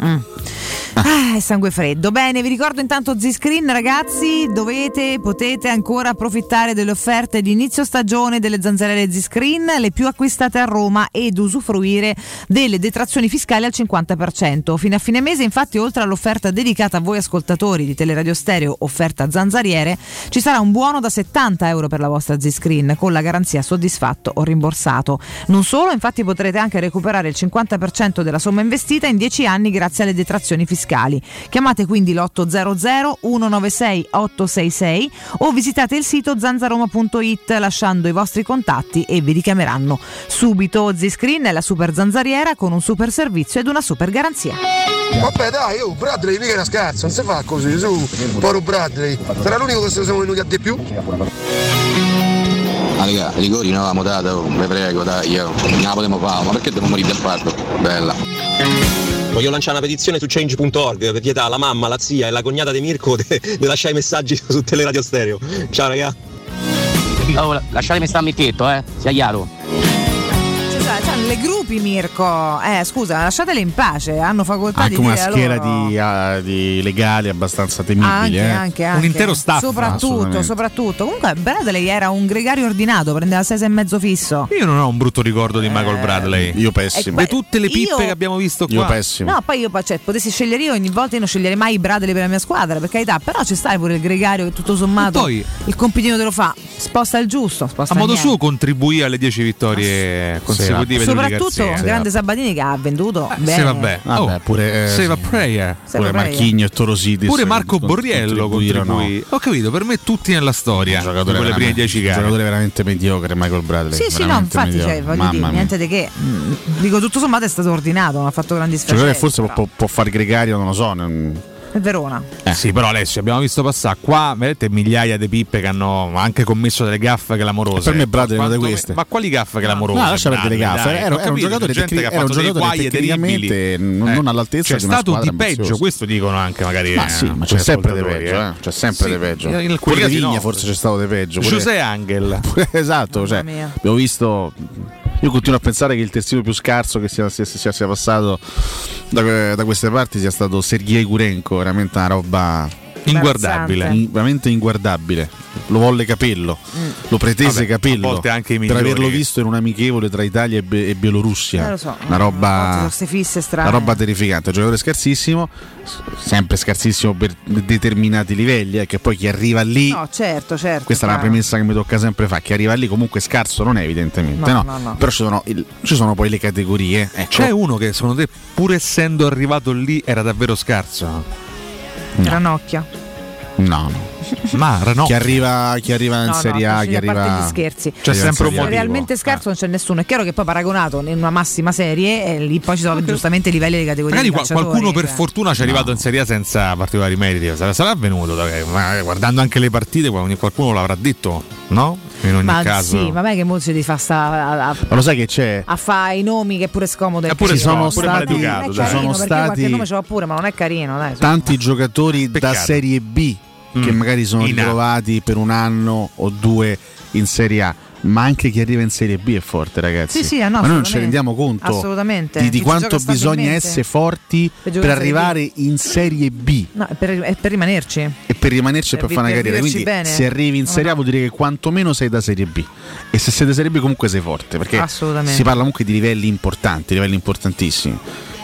Ah, sangue freddo. Bene, vi ricordo intanto Z-Screen, ragazzi, dovete, potete ancora approfittare delle offerte di inizio stagione delle zanzariere Z-Screen, le più acquistate a Roma ed usufruire delle detrazioni fiscali al 50%. Fino a fine mese, infatti, oltre all'offerta dedicata a voi ascoltatori di Teleradio Stereo, offerta zanzariere, ci sarà un buono da 70 euro per la vostra Z-Screen con la garanzia soddisfatto o rimborsato. Non solo, infatti potrete anche recuperare il 50% della somma investita in 10 anni grazie alle detrazioni fiscali. Chiamate quindi l'800 196 866 o visitate il sito zanzaroma.it lasciando i vostri contatti e vi richiameranno subito. Z-Screen è la super zanzariera con un super servizio ed una super garanzia. Vabbè dai, oh, Bradley mica era scherzo, non si fa così, su, povero Bradley. Sarà l'unico che se ne siamo venuti a di più? Ah, raga, rigori non avevamo dato, oh, vi prego, dai, io. Non la potremmo fare, ma perché devo morire del parto? Bella. Voglio lanciare una petizione su change.org per vietare alla mamma, la zia e la cognata di Mirko [LAUGHS] di lasciare i messaggi su Teleradio Stereo. Ciao raga. Oh, lasciatemi stare a mecchetto, eh, sia chiaro. Le gruppi Mirko, eh scusa, lasciatele in pace, hanno facoltà Anche di una schiera loro. di, ah, di legali abbastanza temibili. Anche, eh. anche, anche. Soprattutto, Assolutamente. soprattutto. Comunque Bradley era un gregario ordinato, prendeva 6 e mezzo fisso. Io non ho un brutto ricordo di Michael Bradley. Io pessimo. Di tutte le pippe Io- che abbiamo visto qua. No, poi io cioè, potessi scegliere io ogni volta io non sceglierei mai i Bradley per la mia squadra, per carità, però ci sta pure il gregario che tutto sommato E poi- il compitino te lo fa, sposta il giusto, sposta A modo niente. suo contribuì alle 10 vittorie consecutive delle Soprattutto Garzia. grande Sabatini che ha venduto bene. Sì, vabbè. Vabbè, Oh, pure, eh, Save a prayer. A pure. Marchigno e Torosidis. Pure Marco Borriello contribuirono. contribuì. Ho capito, per me tutti nella storia. Un giocatore quelle prime veramente- 10 un gare. giocatore veramente mediocre Michael Bradley. Sì, sì, no, infatti, cioè, voglio Mamma dire, niente di che. Mm, Dico, tutto sommato è stato ordinato, non ha fatto grandi sfaceli. che forse può, può, può fare gregario, non lo so. Verona. Sì, però Alessio, abbiamo visto passare qua vedete, migliaia di pippe che hanno anche commesso delle gaffe clamorose. Per me Bradley è una di queste. Ma quali gaffe clamorose? No, lascia perdere le gaffe. dai, Era, era un giocatore, gente tecnic- che era un fatto dei giocatore guai tecnicamente terribili. non, Eh, non all'altezza C'è di una stato di peggio, questo dicono anche magari. Ma sì, eh, ma c'è sempre di peggio, eh. c'è sempre Sì, di peggio. in alcuni Pure Vigna forse c'è stato di peggio. José Angel. [LAUGHS] esatto, cioè, abbiamo visto. Io continuo a pensare che il terzino più scarso che sia, sia- sia- sia passato da, da queste parti sia stato Sergei Gurenko, veramente una roba Inguardabile. In- veramente inguardabile. Lo volle capello, lo pretese Vabbè, capello a volte anche i per averlo visto in un amichevole tra Italia e, Be- e Bielorussia. Eh, lo so. Una roba fisse una roba terrificante, un giocatore scarsissimo, sempre scarsissimo per determinati livelli, eh, che poi chi arriva lì, No, certo, certo. questa è una chiaro. premessa che mi tocca sempre fare, chi arriva lì comunque scarso non è evidentemente, No, no, no, no. però ci sono, il- ci sono poi le categorie. Ecco. C'è uno che secondo te, pur essendo arrivato lì, era davvero scarso? Ranocchia. No, no. Ma Ranocchia. Chi arriva, chi arriva in No, no, Serie A, chi a parte arriva... gli scherzi. chi arriva in Serie A. Realmente scarso non c'è nessuno. È chiaro che poi paragonato in una massima serie, e lì poi ci sono giustamente i livelli di categoria. Magari di qualcuno per cioè. fortuna ci è arrivato in Serie A senza particolari meriti. Sarà, sarà avvenuto, guardando anche le partite, qualcuno l'avrà detto, no? In ogni ma caso. sì, ma non è che molti ti fa sta a, a, Ma lo sai che c'è? a fare i nomi che è pure scomodo. È pure Ci sono pure stati, maleducato, è dai. carino, Sono stati- qualche nome ce l'ho pure, ma non è carino, dai. tanti giocatori da Peccato. Serie B che Mm. magari sono In A. ritrovati per un anno o due in Serie A. Ma anche chi arriva in Serie B è forte, ragazzi. Sì, sì, no, Ma noi non ci rendiamo conto di, di quanto bisogna essere forti Per B. arrivare in Serie B No, per, per rimanerci. e per rimanerci e Per per fare una carriera. Quindi bene. se arrivi in Serie A vuol dire che quantomeno sei da Serie B. E se sei da Serie B comunque sei forte, perché si parla comunque di livelli importanti, livelli importantissimi.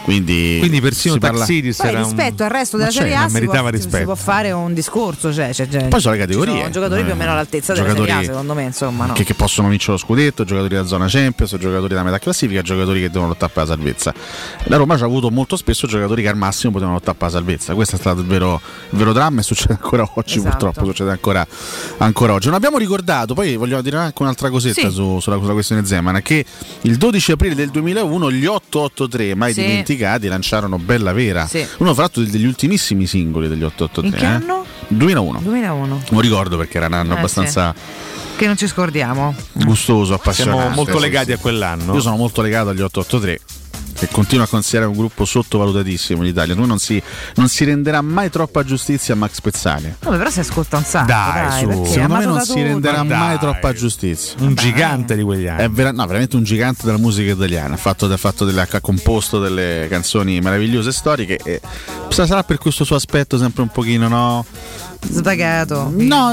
Quindi, Quindi persino si parla- Taxidis Poi era un- rispetto al resto della c'è, Serie A si meritava può, rispetto. si può fare un discorso. Cioè, cioè, cioè, Poi sono le categorie. sono giocatori più o meno all'altezza della Giocatori Serie A, secondo me, insomma. No. che, che possono vincere lo scudetto, giocatori da zona Champions, giocatori da metà classifica, giocatori che devono lottare per la salvezza. La Roma ci ha avuto molto spesso giocatori che al massimo potevano lottare per la salvezza. Questo è stato il vero, il vero dramma e succede ancora oggi, Esatto. purtroppo succede ancora, ancora oggi. Non abbiamo ricordato, poi voglio dire anche un'altra cosetta Sì. su- sulla, sulla questione Zeman, che il 12 aprile del 2001 gli 883, mai Sì. dimenticati, lanciarono Bella Vera. Sì. Uno fra l'altro degli ultimissimi singoli degli 883. In che eh. anno? 2001. 2001. Non ricordo perché era un anno Eh, abbastanza Che non ci scordiamo. gustoso, appassionato. Siamo molto Sì, legati sì. a quell'anno. Io sono molto legato agli 883 che continuo a considerare un gruppo sottovalutatissimo in Italia. Lui non si, non si renderà mai troppa giustizia a Max Pezzale. Vabbè, però si ascolta un sacco. Dai, Dai, Secondo me non si renderà. Dai. mai troppa giustizia. Un gigante di quegli anni. È vera- no, veramente un gigante della musica italiana. Ha, fatto, ha, fatto delle- ha composto delle canzoni meravigliose e storiche. E sarà per questo suo aspetto sempre un pochino, no? Svagato. No,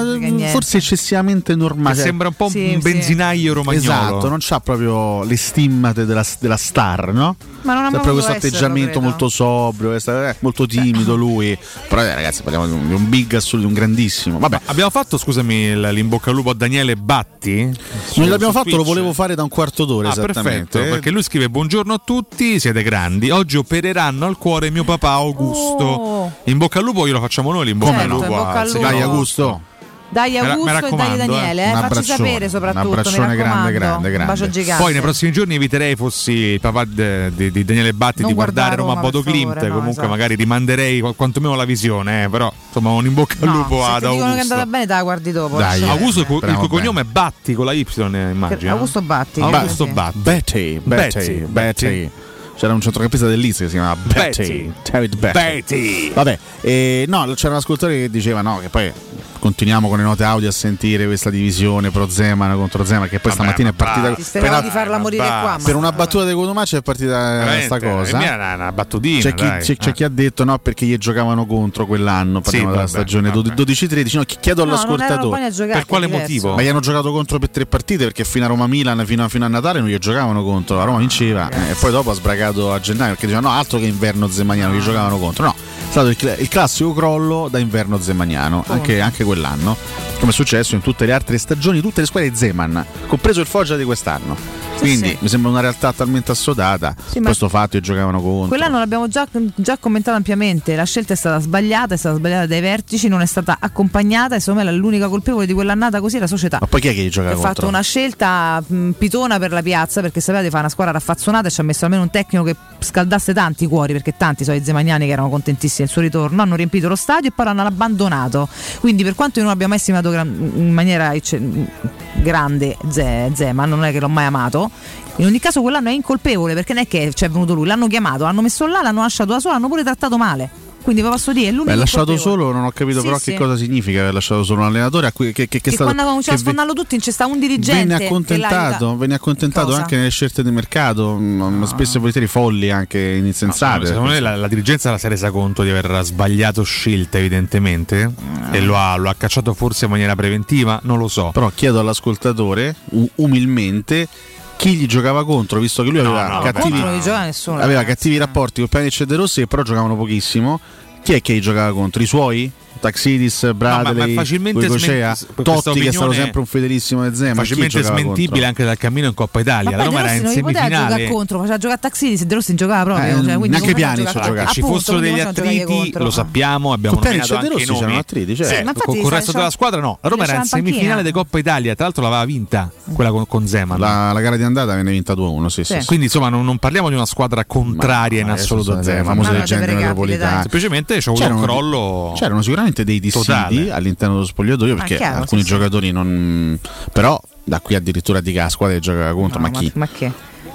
forse eccessivamente normale. Cioè, sembra un po' Sì, un sì. benzinaio romagnolo. Esatto, non c'ha proprio le stimmate della, della star, no? Ma non ha Sempre questo atteggiamento credo. molto sobrio, questa- eh, molto timido lui. Però eh, ragazzi, parliamo di un, di un big assoluto, di un grandissimo. Vabbè, Abbiamo fatto, scusami, il- l'in bocca al lupo a Daniele Batti? Su- non l'abbiamo fatto, lo Twitch. volevo fare da un quarto d'ora Ah, esattamente. perfetto, perché lui scrive buongiorno a tutti, siete grandi, oggi opereranno al cuore mio papà Augusto. Oh. In bocca al lupo glielo facciamo noi l'in bocca Certo, al lupo. in bocca al a- lupo. Dai Augusto, Dai Augusto e dai Daniele, eh. eh. Facci sapere soprattutto. un abbraccione grande, grande, grande. Un bacio gigante. Poi nei prossimi giorni eviterei fossi il papà di, di Daniele Batti Non di guardare Roma Roma, Bodo Klimt, no, comunque esatto. magari rimanderei qu- quantomeno la visione, eh, però insomma un in bocca al No, lupo se ad ti dicono che è Augusto. andata bene, te la guardi dopo. Dai, lascia- Augusto, il cui cognome è Batti con la Y, immagino. Augusto Batti. Augusto. Batti. Betty, Betty, Betty. C'era un centrocampista del Leeds che si chiamava Betty, Betty. David Betty. Betty. Vabbè, eh, no, c'era un ascoltatore che diceva no, che poi continuiamo con le note audio a sentire questa divisione pro Zeman contro Zeman che poi Vabbè, stamattina è partita per, di farla morire qua. ma- per una battuta di Cotumaccio è partita questa cosa. è mia una, battutina. C'è chi, dai. c'è- c'è Eh. chi ha detto no perché gli giocavano contro quell'anno, parliamo della vabbè, stagione vabbè. 12-13, no, chi- chiedo No, all'ascoltatore. Per quale motivo? Ma gli hanno giocato contro per tre partite perché fino a Roma-Milan, fino a, fino a Natale non gli giocavano contro. La Roma vinceva eh, e poi dopo ha sbragato a gennaio perché dicevano no, altro che inverno zemmaniano, gli giocavano contro. No, è stato il, il classico crollo da inverno zemmaniano, anche, anche quell'anno, come è successo in tutte le altre stagioni, tutte le squadre di Zeman, compreso il Foggia di quest'anno. Quindi sì. mi sembra una realtà talmente assodata. Sì, questo fatto che giocavano contro. Quell'anno l'abbiamo già, già commentato ampiamente, la scelta è stata sbagliata, è stata sbagliata dai vertici, non è stata accompagnata e secondo me l'unica colpevole di quell'annata così è la società. Ma poi chi è che gli giocava ha contro? fatto una scelta mh, pitona per la piazza perché sapeva di fare una squadra raffazzonata e ci ha messo almeno un tecnico che scaldasse tanti i cuori perché tanti sono i zemaniani che erano contentissimi del suo ritorno hanno riempito lo stadio e poi l'hanno abbandonato quindi per quanto io non abbia mai stimato gran- in maniera grande Ze- Zeman non è che l'ho mai amato. In ogni caso quell'anno è incolpevole perché non è che ci è venuto lui l'hanno chiamato l'hanno messo là l'hanno lasciato da solo l'hanno pure trattato male quindi vi posso dire è l'unico Beh, lasciato colpevole. solo, non ho capito Sì, però sì. che cosa significa aver lasciato solo un allenatore a cui, che, che, che, che stato, quando avevamo che ve- sfondando tutti c'è sta un dirigente Venne accontentato, venne accontentato Cosa? anche nelle scelte di mercato, mm, spesso e volentieri folli anche insensate. Secondo me la, la dirigenza si è resa conto di aver sbagliato scelte, evidentemente, e lo ha, lo ha cacciato forse in maniera preventiva, non lo so. Però chiedo all'ascoltatore umilmente chi gli giocava contro, visto che lui No, aveva no, cattivi, nessuno aveva cattivi rapporti con Pjanic e De Rossi che però giocavano pochissimo. Chi è che gli giocava contro? I suoi? Taxidis, Bradley, ma facilmente Goicea, smen- Totti che è stato sempre un fedelissimo del Zema. Facilmente smentibile anche dal cammino in Coppa Italia. Ma La Roma era in poteva giocare semifinale. contro, faceva giocare a Taxidis e De Rossi giocava proprio. Eh, cioè, quindi giocare? Ci fossero degli attriti, contro? lo sappiamo, abbiamo nominato anche i Rossi c'erano nomi. attriti, certo. Sì, Ma con, il resto della squadra no. La Roma era in semifinale di Coppa Italia, tra l'altro l'aveva vinta quella con, Zeman. La, gara di andata venne vinta 2-1, sì, sì. Sì. Quindi insomma non, parliamo di una squadra contraria in Ma assoluto a adesso sono le Zeman. famose Ma no, leggende deve metropolitane. Semplicemente c'è avuto un crollo. C'erano sicuramente dei dissidi totale. all'interno dello spogliatoio perché chiaro, alcuni sì, giocatori non. però da qui addirittura di che la squadra che giocava contro, ma chi? Ma che?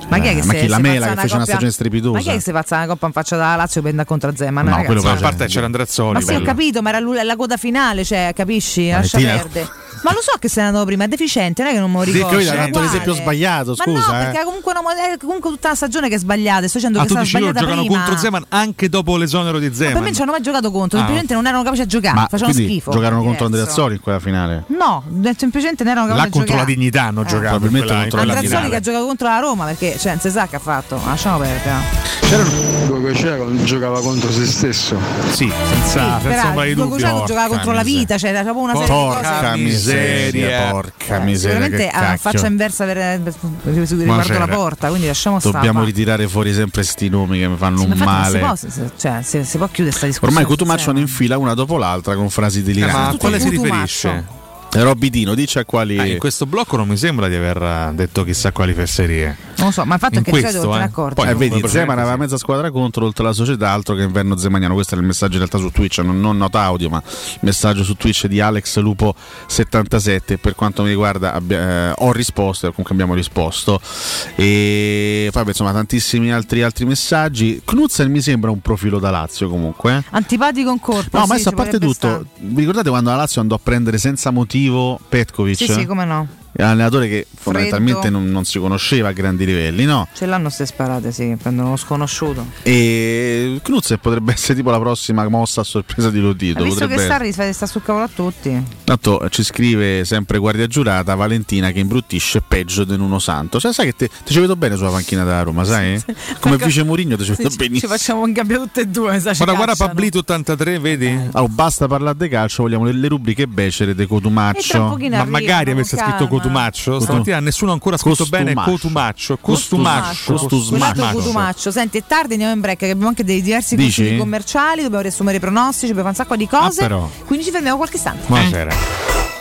Ma chi è che Eh, ma se- chi la mela che una fece una stagione strepitosa? Ma chi è che si pazza una coppa in faccia da Lazio per andare contro Zeman? No, ragazzi? quello a parte c'era Andreazzoli. Ma sì, ho bello. capito, ma era la coda finale, cioè, capisci? Lascia Valentina- perdere. Ma lo so che sei andato prima, è deficiente, non è che non me lo Sì, ricordo. ha è dato l'esempio sbagliato, Ma scusa, no, eh. perché comunque, una- è comunque tutta la stagione che è sbagliata. Sto dicendo Ah, che tu dici loro giocano prima. contro Zeman anche dopo l'esonero di Ma per me Zeman. non ci hanno mai giocato contro, Ah, semplicemente non erano capaci a giocare, Ma facevano quindi schifo. giocarono contro Diverso. Andreazzoli in quella finale. No, semplicemente non erano capaci Là a contro la giocare. dignità hanno giocato. Probabilmente contro la quella Andreazzoli che finale. ha giocato contro la Roma perché cioè, non si sa che ha fatto, lasciamo perdere. C'era giocava contro se stesso. Sì, senza, Però senza ombra di il dubbio. Lukaku giocava contro la vita, cioè era proprio una serie di cose. Miseria, porca miseria. Sicuramente che ha cacchio. faccia inversa per, per, per- riguardo la porta, quindi lasciamo stare. Dobbiamo ritirare fuori sempre sti nomi che mi fanno Sì, un male. Si può, cioè, si, si può chiudere sta discussione. Ormai Cotumaccio ne infila una dopo l'altra con frasi Eh, deliranti. ma a quale si riferisce? Robidino, dice a quali. Eh, in questo blocco non mi sembra di aver eh, detto chissà quali fesserie. Non lo so, ma il fatto In è che questo, solito te ne eh. accorgi. Poi eh, non vedi, Zeman aveva mezza squadra contro, oltre alla società, altro che inverno zemaniano. Questo è il messaggio in realtà su Twitch, non, non nota audio, ma il messaggio su Twitch di Alex Lupo77. Per quanto mi riguarda, abbia- eh, ho risposto, comunque abbiamo risposto. E poi, insomma, tantissimi altri, altri messaggi. Knudsen mi sembra un profilo da Lazio, comunque. eh. Antipatico in corpo. No, sì, ma adesso a parte tutto, stare. vi ricordate quando la Lazio andò a prendere senza motivo Petkovic? Sì, sì, come no. È un allenatore che fondamentalmente non, non si conosceva a grandi livelli, no? Ce l'hanno ste sparate, sì, prendono lo sconosciuto. E Knudsen potrebbe [LAUGHS] essere tipo la prossima mossa a sorpresa di Lodito. Hai visto potrebbe- che Sarri sta, sta sul cavolo a tutti? Tanto ci scrive sempre guardia giurata Valentina che imbruttisce peggio di Nuno Santo. Cioè, sai che te, ti ci vedo bene sulla panchina della Roma, sai? Come Ecco. vice Mourinho ti ci vedo Ci, ci benissimo. facciamo un cambio tutte e due. sa, Guarda, guarda. Pablito 83, vedi? Oh, basta parlare di calcio, vogliamo le, le rubriche becere di Cotumaccio. Ma magari avesse scritto calma. Cotumaccio. Cotum- Stamattina nessuno ha ancora scritto bene Costumaccio. Cotumaccio. Costumaccio. Cotumaccio. Senti, è tardi, andiamo in break. che Abbiamo anche dei diversi consigli commerciali. Dobbiamo riassumere i pronostici, dobbiamo fare un sacco di cose. Ah. Quindi ci fermiamo qualche istante. Buonasera.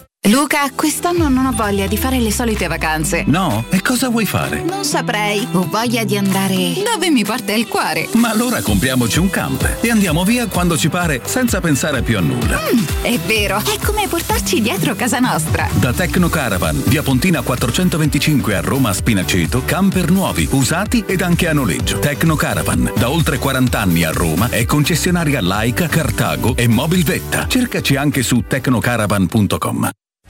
Luca, quest'anno non ho voglia di fare le solite vacanze. No? E cosa vuoi fare? Non saprei. Ho voglia di andare dove mi porta il cuore. Ma allora compriamoci un camper e andiamo via quando ci pare senza pensare più a nulla. Mm, è vero, è come portarci dietro casa nostra. Da Tecno Caravan, via Pontina 425 a Roma Spinaceto, camper nuovi, usati ed anche a noleggio. Tecno Caravan, da oltre 40 anni a Roma, è concessionaria Laica, Cartago e Mobilvetta. Cercaci anche su tecnocaravan.com.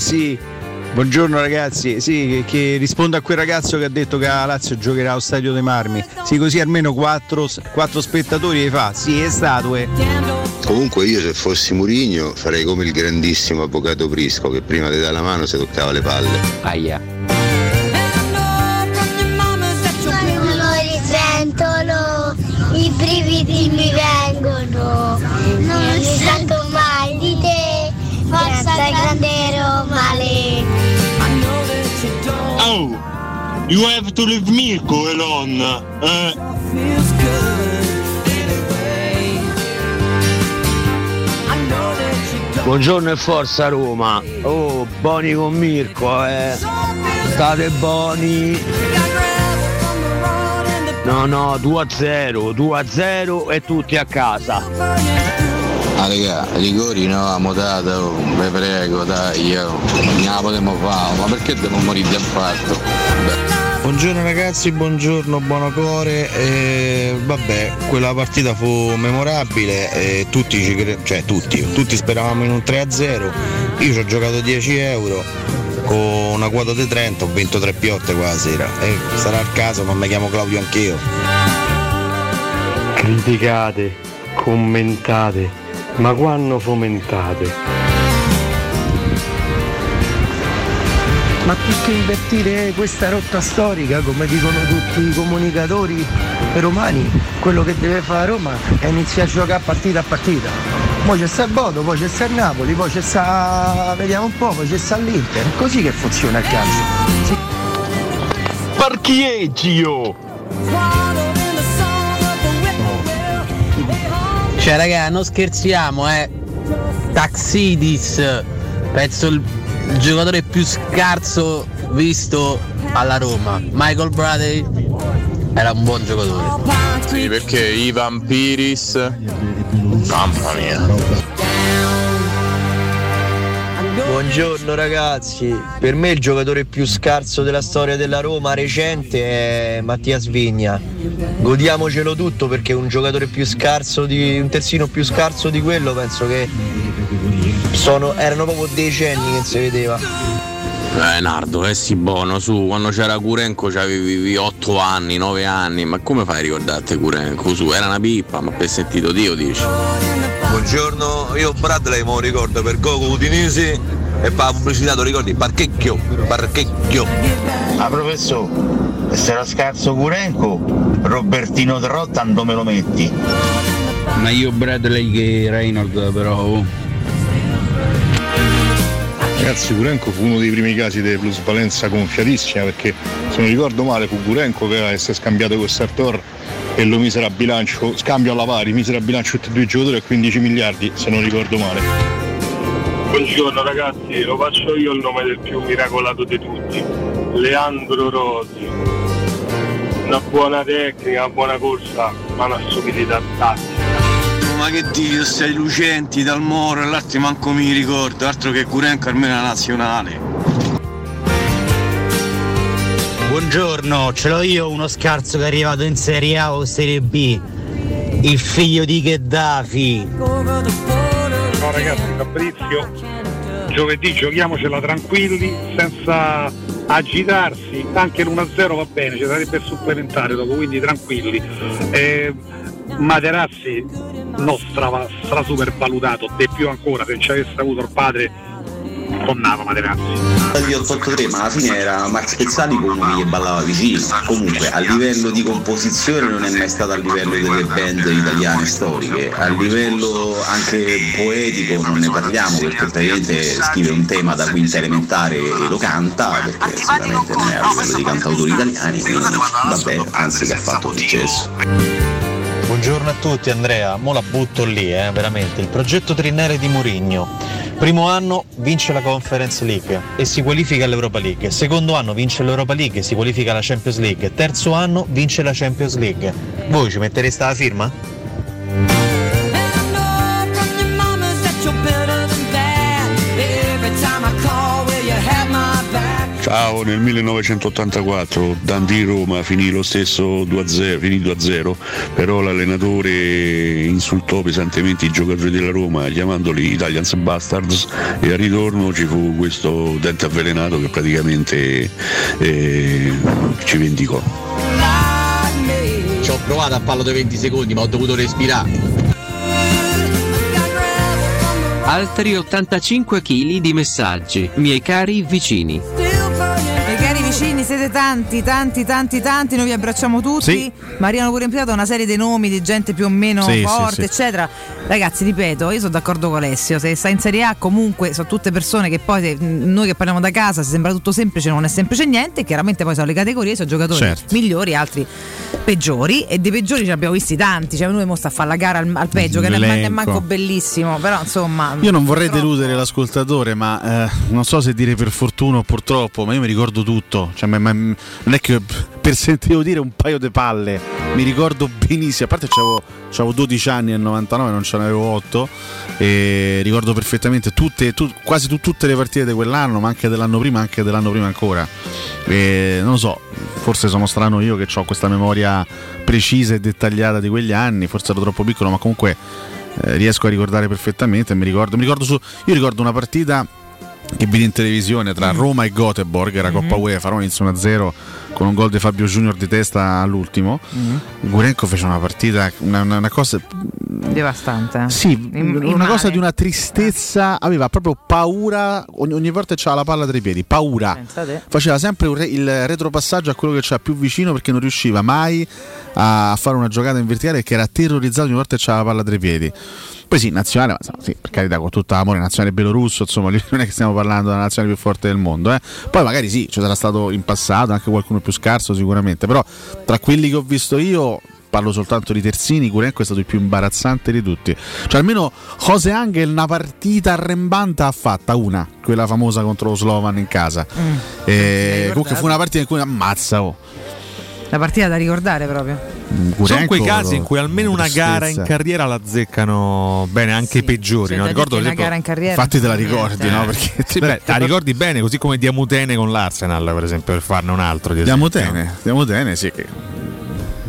Sì, buongiorno ragazzi, sì, che, che rispondo a quel ragazzo che ha detto che la Lazio giocherà allo Stadio dei Marmi, sì così almeno quattro, quattro spettatori li fa, sì e statue. Comunque io se fossi Murigno farei come il grandissimo avvocato Prisco che prima di dare la mano si toccava le palle. Aia. Quando lo risentono, i brividi mi vengono. You have to leave Mirko alone. Eh. Buongiorno e forza Roma. Oh, buoni con Mirko, eh. State buoni. No, no, 2 a 0, 2 a 0 e tutti a casa. Ah raga, rigori no, a modata, oh, vi prego, dai, io, non la potremmo fare, ma perché devo morire di affatto? Beh. Buongiorno ragazzi, buongiorno, buono cuore. E vabbè, quella partita fu memorabile e tutti, ci cre- cioè tutti, tutti speravamo in un 3-0. Io ci ho giocato 10 euro con una quota di 30, ho vinto 3 piotte quella sera. E sarà il caso, ma mi chiamo Claudio anch'io. Criticate, commentate, ma quando fomentate? Ma più che invertire questa rotta storica, come dicono tutti i comunicatori romani, quello che deve fare Roma è iniziare a giocare partita a partita. Poi c'è sta il Bodo, poi c'è sta il Napoli, poi c'è sta. vediamo un po', poi c'è sta l'Inter. È così che funziona il calcio. Sì. Parchieggio! Cioè raga, non scherziamo, eh. Taxidis, penso il, il giocatore più scarso visto alla Roma. Michael Bradley era un buon giocatore. Sì, perché i vampiris. Mamma mia. Buongiorno ragazzi, per me il giocatore più scarso della storia della Roma recente è Mattia Svigna. Godiamocelo tutto perché un giocatore più scarso di un terzino più scarso di quello penso che sono, erano proprio decenni che non si vedeva. Eh Nardo, eh sì buono, su, quando c'era Curenco avevi 8 anni, 9 anni, ma come fai a ricordarti Curenco? Su, era una pippa, ma per sentito Dio dici. Buongiorno, io Bradley me lo ricordo per Goku Udinese e per la pubblicità lo ricordi parchecchio, parchecchio. Ah professore, se era scarso Curenco, Robertino Trottan dove me lo metti? Ma io Bradley che Reynolds però. oh. Ragazzi, Gurenco fu uno dei primi casi di plusvalenza gonfiatissima perché se non ricordo male fu Gurenco che aveva essere scambiato con Sartor e lo misero a bilancio, scambio alla pari, misero a bilancio tutti e due i giocatori a 15 miliardi se non ricordo male. Buongiorno ragazzi, lo faccio io il nome del più miracolato di tutti, Leandro Rossi. Una buona tecnica, una buona corsa, ma una stupidità tattica. Ma che Dio, sei lucenti dal Moro e l'altro manco mi ricordo, altro che Curenco almeno la nazionale. Buongiorno, ce l'ho io uno scarso che è arrivato in Serie A o Serie B. Il figlio di Gheddafi. No ragazzi, Fabrizio, giovedì giochiamocela tranquilli, senza agitarsi, anche l'1-0 va bene, ci sarebbe il supplementare dopo, quindi tranquilli. Eh, Materazzi non stra super valutato, de più ancora, se ci avesse avuto il padre, tonnava Materazzi. Io 8-3, ma alla fine era Max Pezzali con uno che ballava vicino. Comunque a livello di composizione non è mai stato a livello delle band italiane storiche. A livello anche poetico non ne parliamo perché praticamente scrive un tema da quinta elementare e lo canta, perché sicuramente non è a livello di cantautori italiani, quindi vabbè, anzi che ha fatto successo. Buongiorno a tutti Andrea, mo la butto lì, eh, veramente. Il progetto Trinere di Murigno. Primo anno vince la Conference League e si qualifica all'Europa League. Secondo anno vince l'Europa League e si qualifica alla Champions League. Terzo anno vince la Champions League. Voi ci mettereste la firma? Ciao, nel 1984 Dundee Roma finì lo stesso 2-0, finì 2-0, però l'allenatore insultò pesantemente i giocatori della Roma chiamandoli Italians Bastards e al ritorno ci fu questo dente avvelenato che praticamente eh, ci vendicò. Ci ho provato a farlo dei 20 secondi, ma ho dovuto respirare. Altri 85 kg di messaggi. Miei cari vicini. E vicini, siete tanti, tanti, tanti, tanti, noi vi abbracciamo tutti. Sì. Mariano pure impiato una serie di nomi di gente più o meno Sì, forte, sì. eccetera. Ragazzi, ripeto, io sono d'accordo con Alessio. Se sta in Serie A, comunque sono tutte persone che poi se- noi che parliamo da casa, se sembra tutto semplice, non è semplice niente. Chiaramente poi sono le categorie, sono giocatori Certo. migliori, altri peggiori. E dei peggiori ce abbiamo visti tanti. Cioè, noi mo sta a fare la gara al, al peggio, che non è man- è L'elenco. manco bellissimo. Però insomma. Io non vorrei purtroppo- deludere l'ascoltatore, ma eh, non so se dire per fortuna o purtroppo, ma io mi ricordo tutto. Cioè, ma- ma- non è che per sentire dire un paio di palle, mi ricordo benissimo. A parte c'avevo 12 anni nel 99, non ce ne avevo 8. E ricordo perfettamente tutte, tu- quasi tu- tutte le partite di quell'anno, ma anche dell'anno prima, anche dell'anno prima ancora. E non lo so, forse sono strano io che ho questa memoria precisa e dettagliata di quegli anni, forse ero troppo piccolo, ma comunque eh, riesco a ricordare perfettamente. Mi ricordo, mi ricordo su, io ricordo una partita che vidi in televisione tra Roma e Göteborg, era Coppa UEFA, Roma inizia 1-0 con un gol di Fabio Junior di testa all'ultimo. Gurenko fece una partita, una, una- una cosa Devastante. sì, In- in una cosa male. di una tristezza, aveva proprio paura, ogni, ogni volta c'era la palla tra i piedi, paura. Pensate. Faceva sempre re- il retropassaggio a quello che c'era più vicino perché non riusciva mai a fare una giocata in verticale perché era terrorizzato ogni volta che c'era la palla tra i piedi. Poi sì, nazionale, ma insomma, sì, per carità, con tutto l'amore, nazionale belorusso, insomma, [LAUGHS] non è che stiamo parlando della nazionale più forte del mondo. eh. Poi magari sì, ci sarà stato in passato anche qualcuno più scarso sicuramente, però tra quelli che ho visto io parlo soltanto di terzini, Gurenco è stato il più imbarazzante di tutti. Cioè almeno Jose Angel una partita arrembante ha fatta, una, quella famosa contro lo Slovan in casa. Mm. E comunque fu una partita in cui ammazza oh. La partita da ricordare proprio. Gurenco, Sono quei casi in cui almeno una gara in tristezza. carriera la azzeccano bene, anche i peggiori. C'è no? Ricordo una esempio- gara in carriera Infatti te la ricordi, no? Perché [LAUGHS] Sì, beh, la ricordi bene, così come Diamutene con l'Arsenal, per esempio, per farne un altro. Di Diamo esempio. Tene, diamo Tene, sì.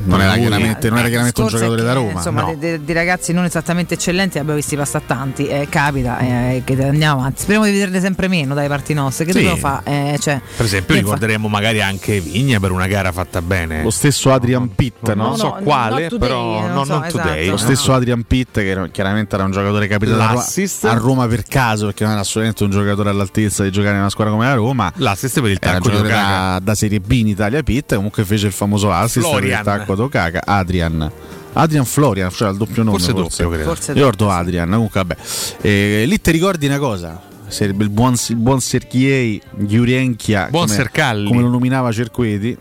Non era chiaramente, non era chiaramente un giocatore da Roma. Insomma, no. di ragazzi non esattamente eccellenti abbiamo visti passare tanti. eh, capita eh, che andiamo avanti. Speriamo di vederne sempre meno dai parti nostri. Che Sì. dobbiamo fa? Eh, cioè, Per esempio, che fa- ricorderemo magari anche Vigna per una gara fatta bene. Lo stesso Adrian Pitt, no? Non so No, quale, today, però non no, so, non esatto. today. Lo stesso Adrian Pitt, che era- chiaramente era un giocatore capitato a Roma, L'assist? a Roma per caso, perché non era assolutamente un giocatore all'altezza di giocare in una squadra come la Roma. L'assist per il Okaka. da, da Serie B in Italia Pitt, comunque fece il famoso assist per il Florian. Tacco ad Okaka, Adrian. Adrian Florian, cioè il doppio nome Forse forse. doppio, credo. Forse Ricordo Adrian, comunque vabbè. Eh, lì ti ricordi una cosa? Sarebbe il buon, il buon Sergei Giurenchia, Buon come, Sercalli. come lo nominava Cerqueti,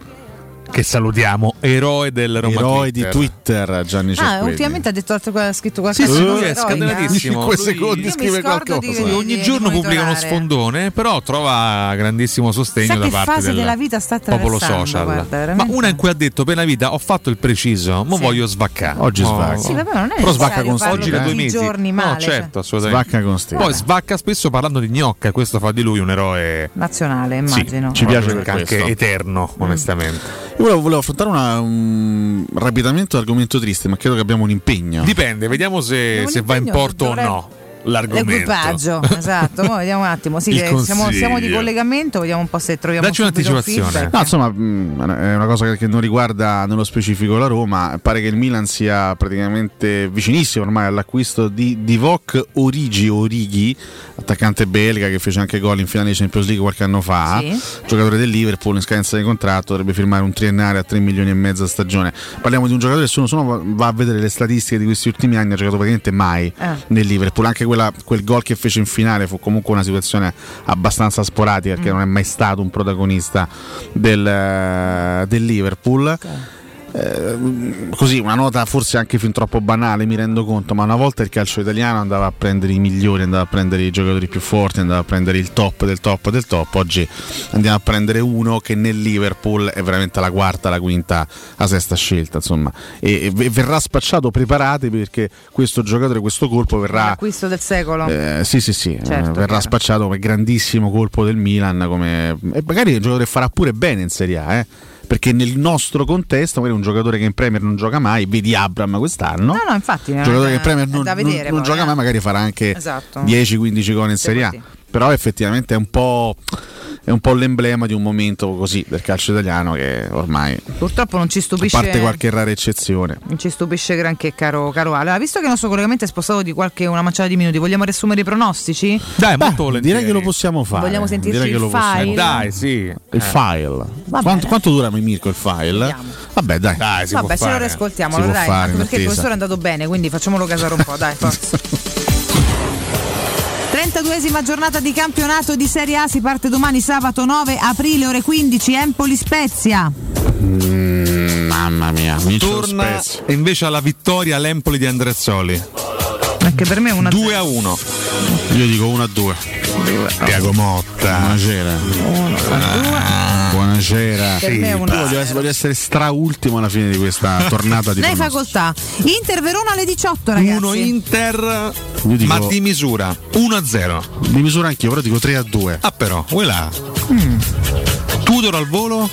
Che salutiamo, eroe del Roma eroe Twitter. di Twitter Gianni Ah, Cerqueti. ultimamente ha detto ha scritto Sì, qualcosa sì, di lui è scatenatissimo. Cinque Lui- secondi Io scrive qualcosa. di- Ogni di giorno pubblica uno sfondone, però trova grandissimo sostegno Sa da parte fase del della vita sta popolo attraversando, social. guarda, Ma una in cui ha detto per la vita ho fatto il preciso, mo Sì. voglio svaccare. Oggi Oh, svacca. Sì, vabbè, non è Però svacca con farlo Oggi da due mesi. giorni no, male, cioè, certo, assolutamente. Svacca con stile. Poi svacca spesso parlando di gnocca, e questo fa di lui un eroe nazionale, sì, immagino. ci piace anche eterno, onestamente. Io volevo, volevo affrontare una, un, rapidamente un argomento triste, ma credo che abbiamo un impegno. Dipende, vediamo se, se va in porto o no l'argomento. L'equipaggio, [LAUGHS] esatto. Mo vediamo un attimo. Sì, che siamo, siamo di collegamento, vediamo un po' se troviamo Dacci un un'anticipazione. feedback. No, insomma, mh, è una cosa che non riguarda nello specifico la Roma. Pare che il Milan sia praticamente vicinissimo ormai all'acquisto di Divock Origi Orighi, attaccante belga che fece anche gol in finale di Champions League qualche anno fa. Sì. Giocatore del Liverpool in scadenza di contratto, dovrebbe firmare un triennale a 3 milioni e mezzo a stagione. Parliamo di un giocatore che se uno va a vedere le statistiche di questi ultimi anni, ha giocato praticamente mai Eh. nel Liverpool. Anche quella- quel gol che fece in finale fu comunque una situazione abbastanza sporatica perché non è mai stato un protagonista del, eh, del Liverpool. Eh, così una nota forse anche fin troppo banale mi rendo conto ma una volta il calcio italiano andava a prendere i migliori andava a prendere i giocatori più forti andava a prendere il top del top del top oggi andiamo a prendere uno che nel Liverpool è veramente la quarta la quinta la sesta scelta insomma e, e verrà spacciato preparatevi perché questo giocatore questo colpo verrà L'acquisto del secolo. eh, sì, sì, sì, Certo, eh, verrà chiaro. spacciato come grandissimo colpo del Milan. Come... E magari un giocatore farà pure bene in Serie A, eh? Perché nel nostro contesto, magari un giocatore che in Premier non gioca mai, vedi Abram quest'anno. No, no, infatti. un non giocatore è- che in Premier è non, non- vedere, non poi, gioca eh. mai, magari farà anche Esatto. 10-15 gol in Serie A. Però effettivamente è un po'. È un po' l'emblema di un momento così del calcio italiano che ormai, Purtroppo non ci a stupisce. parte qualche rara eccezione, Non ci stupisce granché, caro, caro Ale. Allora, visto che il nostro collegamento è spostato di qualche una manciata di minuti, vogliamo riassumere i pronostici? Dai, Beh, molto volentieri. direi che lo possiamo fare. Vogliamo sentirci Direi che il lo file? Dai, sì. Il Eh. file. Quanto, quanto dura Mirko il file? Vediamo. Vabbè, dai. Dai, si Vabbè, può ce lo fare. riascoltiamo. Si allora, dai, fare, perché il professore è andato bene, quindi facciamolo casare un po', dai, [LAUGHS] forza. 32esima giornata di campionato di Serie A si parte domani sabato 9 aprile ore 15 Empoli Spezia. Mm, mamma mia, lo Torna Spezia. invece alla vittoria l'Empoli di Andrezzoli. Perché per me è una 2 a 1. Io dico 1 a 2. Tiago Motta. Buonasera. Buonasera. Per me è una- Io voglio essere, voglio essere straultimo alla fine di questa [LAUGHS] tornata di pronostici. facoltà. Inter Verona alle 18 ragazzi. 1 Inter, dico- ma di misura. 1 a 0. Di misura anch'io, però dico 3 a 2. Ah però, vuoi là? Mm. Tudor al volo?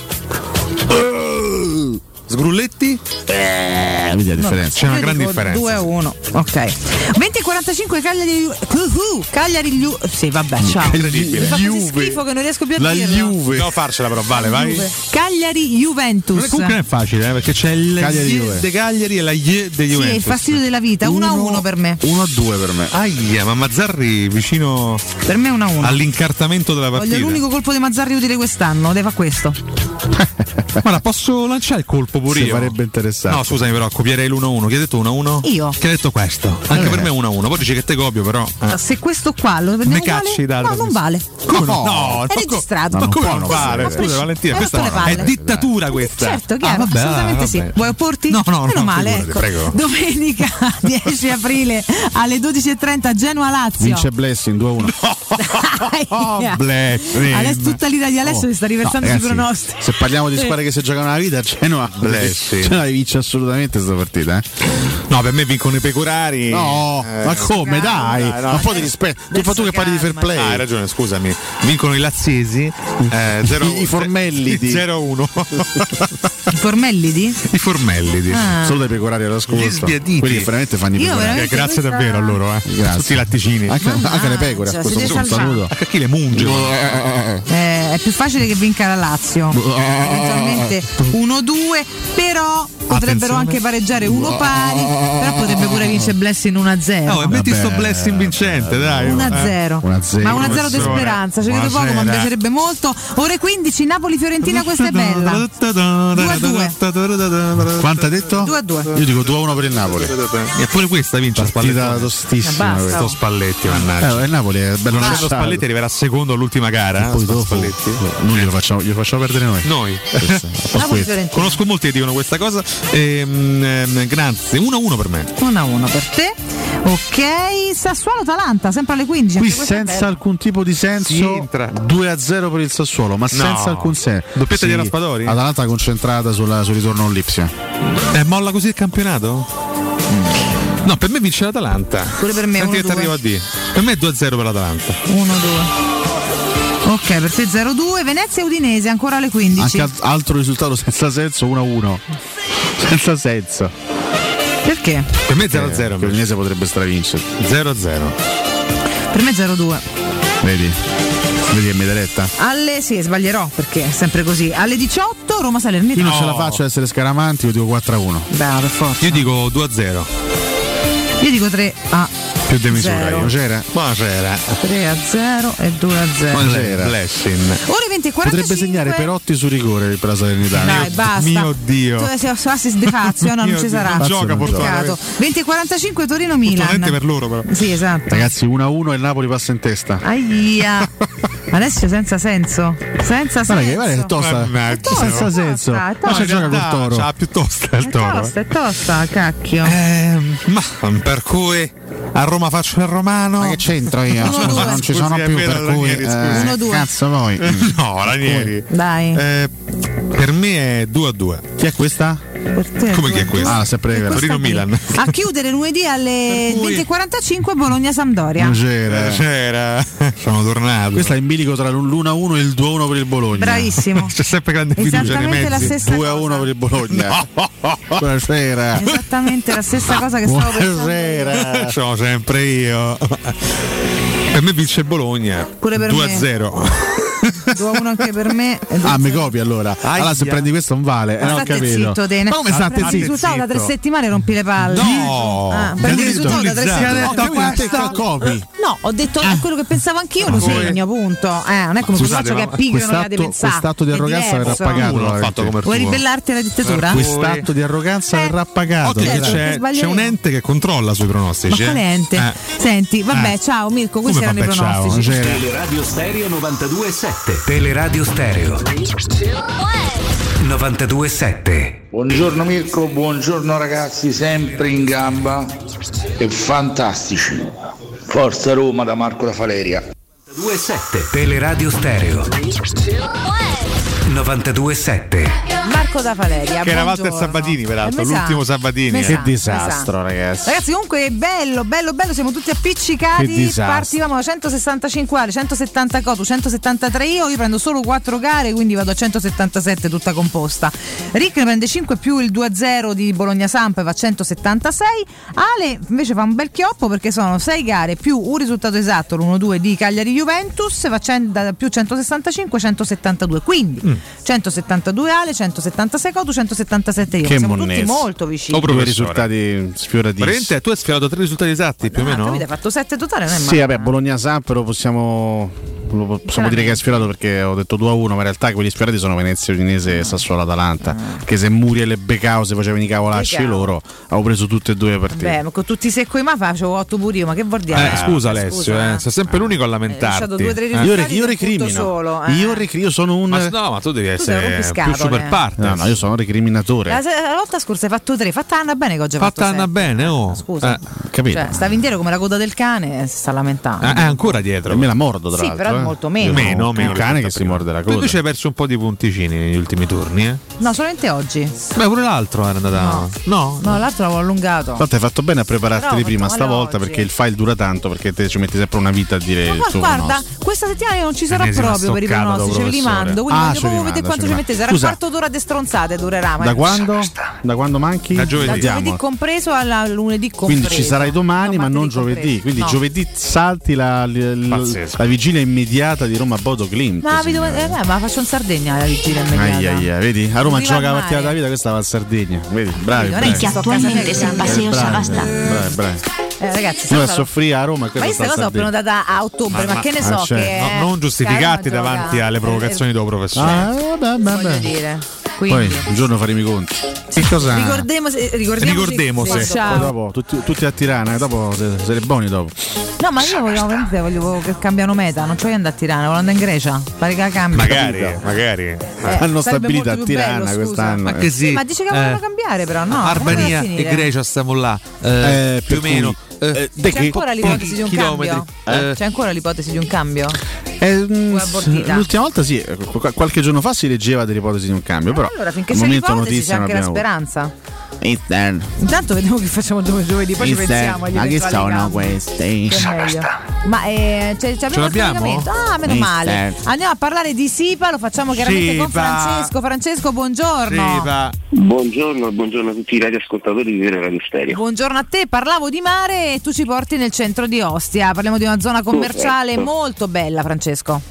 Sgrulletti? Eh, vedi la differenza. C'è una grande differenza. 2 a 1. Ok. 20 e 20.45 Cagliari uh, Cagliari Ju- Sì, vabbè, ciao. Incredibile. Juve. schifo che non riesco più a La dirlo. Juve. No, farcela però, vale, vai. Juve. Cagliari Juventus. Non è- comunque non è facile, eh, perché c'è il Cagliari Juve. de Cagliari e la Ye de Sì, Juventus. è il fastidio della vita, 1 a 1 per me. 1 a 2 per me. Aia, ma Mazzarri vicino Per me 1 a 1. all'incartamento della Voglio partita. l'unico colpo di Mazzarri utile quest'anno, deve fare questo. [LAUGHS] Guarda, posso lanciare il colpo Si io? farebbe interessante. No, scusami, però copierei l'1-1. Chi ha detto 1-1? Io. Chi ha detto questo? Anche Eh. per me è 1-1. Poi dici che te copio, però. eh. Se questo qua lo uguale, cacci da- no, non vale. Come no? No, È registrato. Ma come può non vale? vale. Scusa, Valentina, questa è dittatura questa. Certo, chiaro, Ah, vabbè, assolutamente ah, sì. vabbè. Vuoi opporti? No, no, Meno no, male, figurati, ecco. prego. Domenica [LAUGHS] 10 aprile alle 12.30 Genoa Lazio. Vince Blessing 2 a 1. [LAUGHS] Aia. Blessing. Adesso tutta l'ira di Alessio Oh. si sta riversando No, sui ragazzi, pronostici. Se parliamo di squadre che si giocano la vita, Genoa [LAUGHS] Blessing. Genoa vince assolutamente questa partita. Eh? No, per me vincono i pecorari. No, Eh, ma come? Dai, dai, no. un po' di rispetto. Tu, fa tu che parli di fair play. Ah, hai ragione, scusami. Vincono i laziesi. Eh, zero- I- [LAUGHS] i formellidi. 0-1. I formellidi? I formellidi. Ah. Solo dei pecorari alla Gli scorsa. sbiaditi. Quelli che veramente fanno i pecorari. veramente Eh, grazie questa- davvero a loro, eh. Grazie. Tutti i latticini. Anche, anche le pecore, Mannaggia, a questo punto. Saluto. Anche chi le munge. Eh, è più facile che vinca la Lazio. Eventualmente 1-2, però potrebbero Attenzione. anche pareggiare uno pari, però potrebbe pure vincere Blessing 1-0. No, e metti sto blessing vincente, dai. 1-0. 1-0. Ma 1-0 di speranza, ci credo poco, ma mi piacerebbe molto. Ore 15, Napoli-Fiorentina, questa è bella. 2-2. Quanto ha detto? 2-2. Io dico 2 a 1 per il Napoli. E pure questa vince Partita Spalletti. tostissima. Ma basta. Sto Spalletti, mannaggia. Eh, il Napoli è bello lasciato. Spalletti arriverà secondo all'ultima gara. eh, Poi dopo Spalletti. noi glielo facciamo, glielo facciamo perdere noi. Noi. Conosco molti che dicono questa cosa. Ehm, ehm, grazie. 1-1 per me. 1-1 per te. Ok, Sassuolo-Talanta, sempre alle 15. Qui senza alcun tipo di senso entra. 2 a 0 per il Sassuolo, ma senza alcun senso. Doppietta di Raspadori? Atalanta concentrata sulla- sul ritorno all'Ipsia. Eh, molla così il campionato? No, per me vince l'Atalanta. Pure per me, Senti che 1-2. ti arrivo a dire. Per me è 2-0 per l'Atalanta. 1-2. Ok, per te 0-2, Venezia e Udinese ancora alle 15. Anche al- altro risultato senza senso 1 a 1. Senza senso. Perché? Per me è Che 0-0. Udinese potrebbe stravincere. 0-0. Per me 0-2. Vedi? Vedi che mi diretta? Alle sì, sbaglierò perché è sempre così. Alle 18 Roma Salernitana. Io non ce la faccio a essere scaramanti, io dico 4 a 1. Beh, per forza. Io dico 2-0. Io dico 3 a Più di misura Zero. io. Buonasera. Buonasera. 3 a 0 e 2 a 0. Buonasera. Blessing. Ore 20 e 45. Potrebbe segnare Perotti su rigore per la Salernitana. Dai, basta. mio Dio. Tu sei assist de Fazio, no, non [LAUGHS] ci sarà. gioca, fortunatamente. 20 e 45 Torino-Milan. Per loro però. Sì, esatto. Ragazzi, 1 a 1 e il Napoli passa in testa. Aia. [LAUGHS] Alessio senza senso. Senza Guarda che senso. guarda che è tosta. Mannaggia. Senza È senso. tosta, è Ma tosta. c'è gioca col toro. C'ha più tosta il È toro. tosta, è tosta, cacchio. Ehm, ma per cui a Roma faccio il romano. Ma che c'entro io? Uno, due. non ci sono più vero, per cui. Ranieri, eh, scusi. Uno, due. Cazzo voi. [LAUGHS] No, Ranieri. Dai. Eh, per me è 2 a 2. Chi è questa? Come chi è questo? Ah, sempre Questa Torino. Milan. A chiudere lunedì alle Per cui- 20.45 Bologna-Sampdoria. Non c'era. C'era. Sono tornato. Questo è in bilico tra l'1 a 1 e il 2 a 1 per il Bologna. Bravissimo. [LAUGHS] C'è sempre grande fiducia nei la mezzi. stessa 2 a 1 cosa. per il Bologna. Buonasera. Esattamente la stessa cosa che stavo pensando. Buonasera. Sono sempre io. Per me vince Bologna. Pure per 2 me. a 0. 2 a 1 anche per me. Ah, mi copi allora. Aia. Allora se prendi questo non vale. Eh, Ma ho state capito. zitto, te. Ma come state Prendi il zitto? risultato da tre settimane rompi le palle. No. Ah, prendi il detto? risultato da tre settimane. Ho che copi. No, ho detto è quello che pensavo anch'io, lo Come? segno, punto. Eh, non è come Scusate, faccio che ma è pigro non l'avete Quest'atto, pensato. quest'atto di È arroganza verrà diverso. pagato. Uno Vuoi ribellarti alla dittatura? Quest'atto di arroganza Eh. verrà pagato. C'è, un ente che controlla sui Ma pronostici. quale eh. ente? Eh. Senti, vabbè, Eh. ciao Mirko, questi erano i pronostici. Teleradio Stereo 92.7 Teleradio Stereo. 92.7 Buongiorno Mirko, buongiorno ragazzi, sempre in gamba. E fantastici. Forza Roma da Marco da Faleria. 92.7 Teleradio Stereo. 92.7 Marco da Valeria. Che era buongiorno. Walter Sabatini, peraltro, Eh, sa. l'ultimo Sabatini. Che disastro, sa. ragazzi. Ragazzi, comunque è bello, bello, bello, siamo tutti appiccicati. Partivamo da 165 ale, 170 Cotu, 173 io, io prendo solo 4 gare, quindi vado a 177 tutta composta. Rick ne prende 5 più il 2-0 di Bologna Samp e va a 176. Ale invece fa un bel chioppo perché sono 6 gare più un risultato esatto, l'1-2 di Cagliari Juventus, va a da più 165 172. Quindi Mm. 172 Ale, 176 Cotu, 177 io. Che siamo monnezza. tutti molto vicini. Due professore. risultati sfioratissimi. Veramente tu hai sfilato tre risultati esatti più o Ah, meno? capite, hai fatto 7 totale, non è male. Sì, vabbè, Bologna Samp lo possiamo, possiamo dire che è sfiorato perché ho detto 2 a 1, ma in realtà quelli sfiorati sono Venezia Udinese e Sassuolo Atalanta. Che se Muriel e Becao se facevano i cavolacci loro, avevo preso tutte e due le partite. Beh, ma con tutti i secco in ma facevo 8 pure io, ma che vuol dire? Eh, scusa Alessio, eh, sei sempre l'unico a lasciato lamentarti. due o tre Eh. io, io punto recrimino. solo, eh. Io, recri- io sono un. Ma no, ma tu devi Tu un essere più rompiscatole. super parte. No, no, io sono un recriminatore. La, la volta scorsa hai fatto 3, fatta Anna bene che oggi hai Fatta fatto Anna bene, oh. Scusa. Eh, capito? Cioè, stavi indietro come la coda del cane e si sta lamentando. Eh, è ancora dietro. E me la mordo, tra Sì, l'altro. però eh. molto meno. Meno, un meno cane rispetto che si morde la Tu coda. invece hai perso un po' di punticini negli ultimi turni, eh? No, solamente oggi. Beh, pure l'altro era andata. No, No, l'altro l'avevo allungato. Tanto hai fatto bene a prepararti ho prima stavolta oggi. perché il file dura tanto perché te ci metti sempre una vita a dire Ma il guarda, questa settimana non ci Ennesima proprio per i pronostici, dopo, ce li mando. Quindi Ah, voglio proprio vedere quanto ci mettete. manda. Sarà quarto d'ora di stronzate durerà. Da quando? Da quando manchi? Da giovedì. Da giovedì compreso alla lunedì compreso. Quindi ci sarai domani, No, ma non giovedì. compreso. Quindi No. giovedì salti la, la- la- vigilia immediata di Roma Bodo Clint. Ma, vi devo- eh, ma faccio in Sardegna la vigilia immediata. Ai, ai, ai, vedi? A Roma gioca la partita della vita, questa va a Sardegna. Vedi? Bravi, bravi. che Attualmente cambia. Paseo bravi, Savastà. bravi, bravi. Eh, ragazzi, Noi a soffrire a Roma e ma questa cosa l'ho prenotata a ottobre, ma, Ma- che ne ah, so certo. che No, non giustificarti Carma davanti alle provocazioni del professore. Ah, vabbè, vabbè. dire. Poi Quindi un giorno faremo i conti. Che cosa? Sì, Poi ciao. dopo, tutti, tutti a Tirana, e dopo se- siete buoni dopo. No, ma io voglio, voglio che cambiano meta, non voglio andare a Tirana, voglio andare in Grecia. Pare che la cambi. Magari, magari. Eh, Hanno stabilito a Tirana bello, quest'anno. Ma che sì. Ma dice che vogliono eh, cambiare però, no? come Albania va a e? Grecia stiamo là. eh, Eh, più o meno. cui- eh, eh, C'è che- ancora l'ipotesi di un chilometri. cambio? Eh. C'è ancora l'ipotesi di un cambio? Eh, l'ultima volta sì, eh, qu- qualche giorno fa si leggeva dell'ipotesi di un cambio, però Allora, finché al c'è momento c'è notizia non anche la speranza. Eastern. Intanto vediamo che facciamo dove giovedì, poi ci Eastern. pensiamo agli Ma che sono questi? Ma eh, c'è, c'è abbiamo il l'abbiamo? Ah, meno Mister. male. Andiamo a parlare di SIPA, lo facciamo chiaramente con Sipa. Francesco. Francesco, buongiorno. Sì, va. Buongiorno, buongiorno a tutti i radioascoltatori di Vero Radio Stereo. Buongiorno a te, parlavo di mare e tu ci porti nel centro di Ostia. Parliamo di una zona commerciale Corretto. molto bella, Francesco.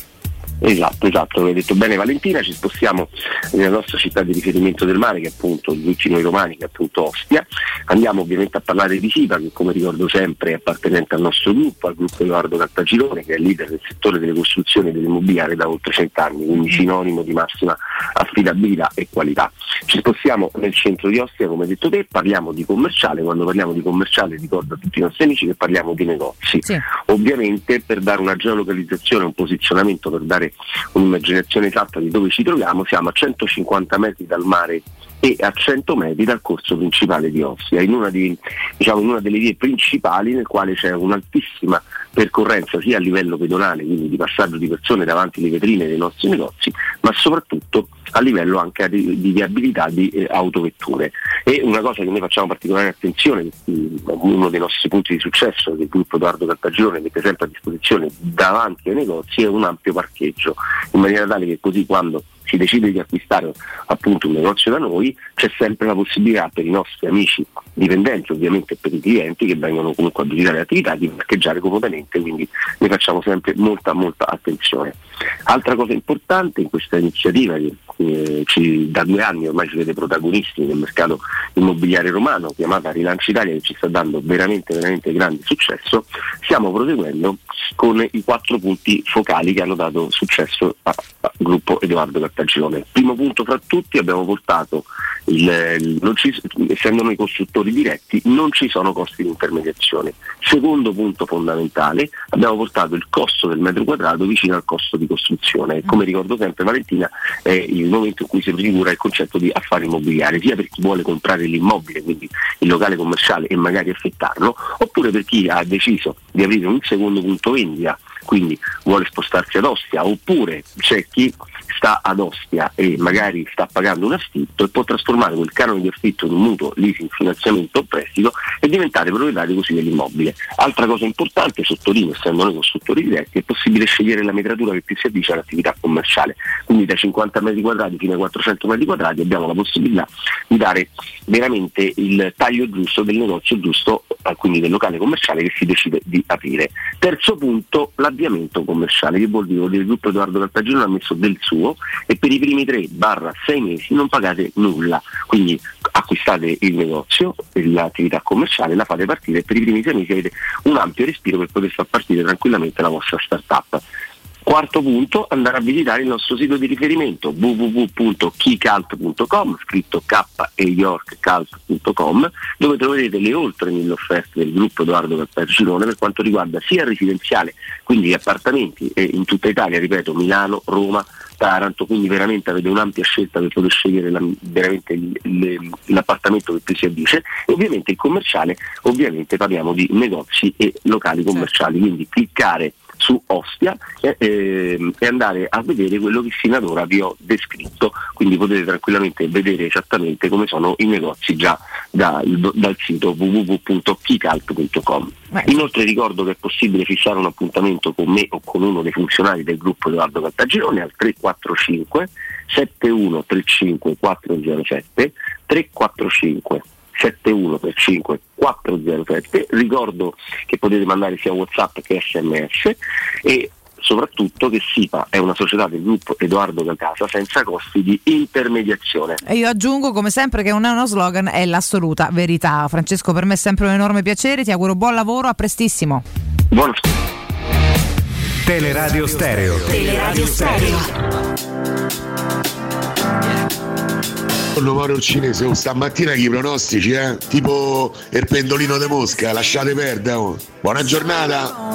Esatto, esatto, come hai detto bene Valentina, ci spostiamo nella nostra città di riferimento del mare, che è appunto di tutti noi romani, che è appunto Ostia. Andiamo ovviamente a parlare di SIPA, che come ricordo sempre è appartenente al nostro gruppo, al gruppo Edoardo Cartagirone, che è leader del settore delle costruzioni e dell'immobiliare da oltre cent'anni, quindi sinonimo di massima affidabilità e qualità. Ci spostiamo nel centro di Ostia, come hai detto te, parliamo di commerciale, quando parliamo di commerciale ricordo a tutti i nostri amici che parliamo di negozi. Ovviamente per dare una geolocalizzazione, un posizionamento, per dare un'immaginazione esatta di dove ci troviamo, siamo a 150 metri dal mare e a 100 metri dal corso principale di Ostia, in una, di- diciamo, in una delle vie principali nel quale c'è un'altissima percorrenza sia a livello pedonale, quindi di passaggio di persone davanti alle vetrine dei nostri negozi, ma soprattutto a livello anche di, di viabilità di eh, autovetture. E una cosa che noi facciamo particolare attenzione, che, uno dei nostri punti di successo del gruppo Edoardo Cartagione mette sempre a disposizione davanti ai negozi è un ampio parcheggio, in maniera tale che così quando si decide di acquistare appunto un negozio da noi c'è sempre la possibilità per i nostri amici dipendenti ovviamente per i clienti che vengono comunque a visitare l'attività di parcheggiare comodamente quindi ne facciamo sempre molta molta attenzione. Altra cosa importante in questa iniziativa che eh, ci- da due anni ormai ci vede protagonisti nel mercato immobiliare romano chiamata Rilancio Italia che ci sta dando veramente veramente grande successo stiamo proseguendo con i quattro punti focali che hanno dato successo al gruppo Edoardo Cartagirone. Primo punto fra tutti abbiamo portato, il, ci- essendo noi costruttori diretti, non ci sono costi di intermediazione. Secondo punto fondamentale, abbiamo portato il costo del metro quadrato vicino al costo di costruzione. Come ricordo sempre Valentina, è il momento in cui si prefigura il concetto di affare immobiliare, sia per chi vuole comprare l'immobile, quindi il locale commerciale e magari affittarlo, oppure per chi ha deciso di aprire un secondo punto vendita, quindi vuole spostarsi ad Ostia, oppure c'è chi sta ad Ostia e magari sta pagando un affitto e può trasformare quel canone di affitto in un mutuo, leasing, finanziamento o prestito e diventare proprietario così dell'immobile. Altra cosa importante, sottolineo, essendo noi costruttori diretti, è possibile scegliere la metratura che più si addice all'attività commerciale. Quindi da 50 metri quadrati fino ai 400 metri quadrati abbiamo la possibilità di dare veramente il taglio giusto del negozio giusto, eh, quindi del locale commerciale che si decide di aprire. Terzo punto, l'avviamento commerciale, che vuol dire che il gruppo Edoardo Cartagino ha messo del suo e per i primi 3-6 mesi non pagate nulla. Quindi acquistate il negozio, l'attività commerciale, la fate partire e per i primi 6 mesi avete un ampio respiro per poter far partire tranquillamente la vostra startup. Quarto punto, andare a visitare il nostro sito di riferimento www.keycult.com, scritto k e yorkcult.com, dove troverete le oltre mille offerte del gruppo Edoardo Cartagirone per quanto riguarda sia il residenziale, quindi gli appartamenti eh, in tutta Italia, ripeto, Milano, Roma, Taranto, quindi veramente avete un'ampia scelta per poter scegliere la- le- l'appartamento che più si addice. E ovviamente il commerciale, ovviamente parliamo di negozi e locali commerciali, quindi cliccare su Ostia e, ehm, e andare a vedere quello che fino ad ora vi ho descritto, quindi potete tranquillamente vedere esattamente come sono i negozi già dal, dal sito www.keycalc.com. Inoltre ricordo che è possibile fissare un appuntamento con me o con uno dei funzionari del gruppo Edoardo Cartagirone al 345 7135 407 345 7135 407 ricordo che potete mandare sia whatsapp che sms e soprattutto che SIPA è una società del gruppo Edoardo da Casa senza costi di intermediazione E io aggiungo come sempre che non è uno slogan, è l'assoluta verità. Francesco, per me è sempre un enorme piacere, ti auguro buon lavoro, a prestissimo. Buon Teleradio Stereo. Teleradio Stereo. Buongiorno Mario Cinese, oh, stamattina che i pronostici, eh? Tipo il pendolino di Mosca, lasciate perdere. oh. Buona giornata.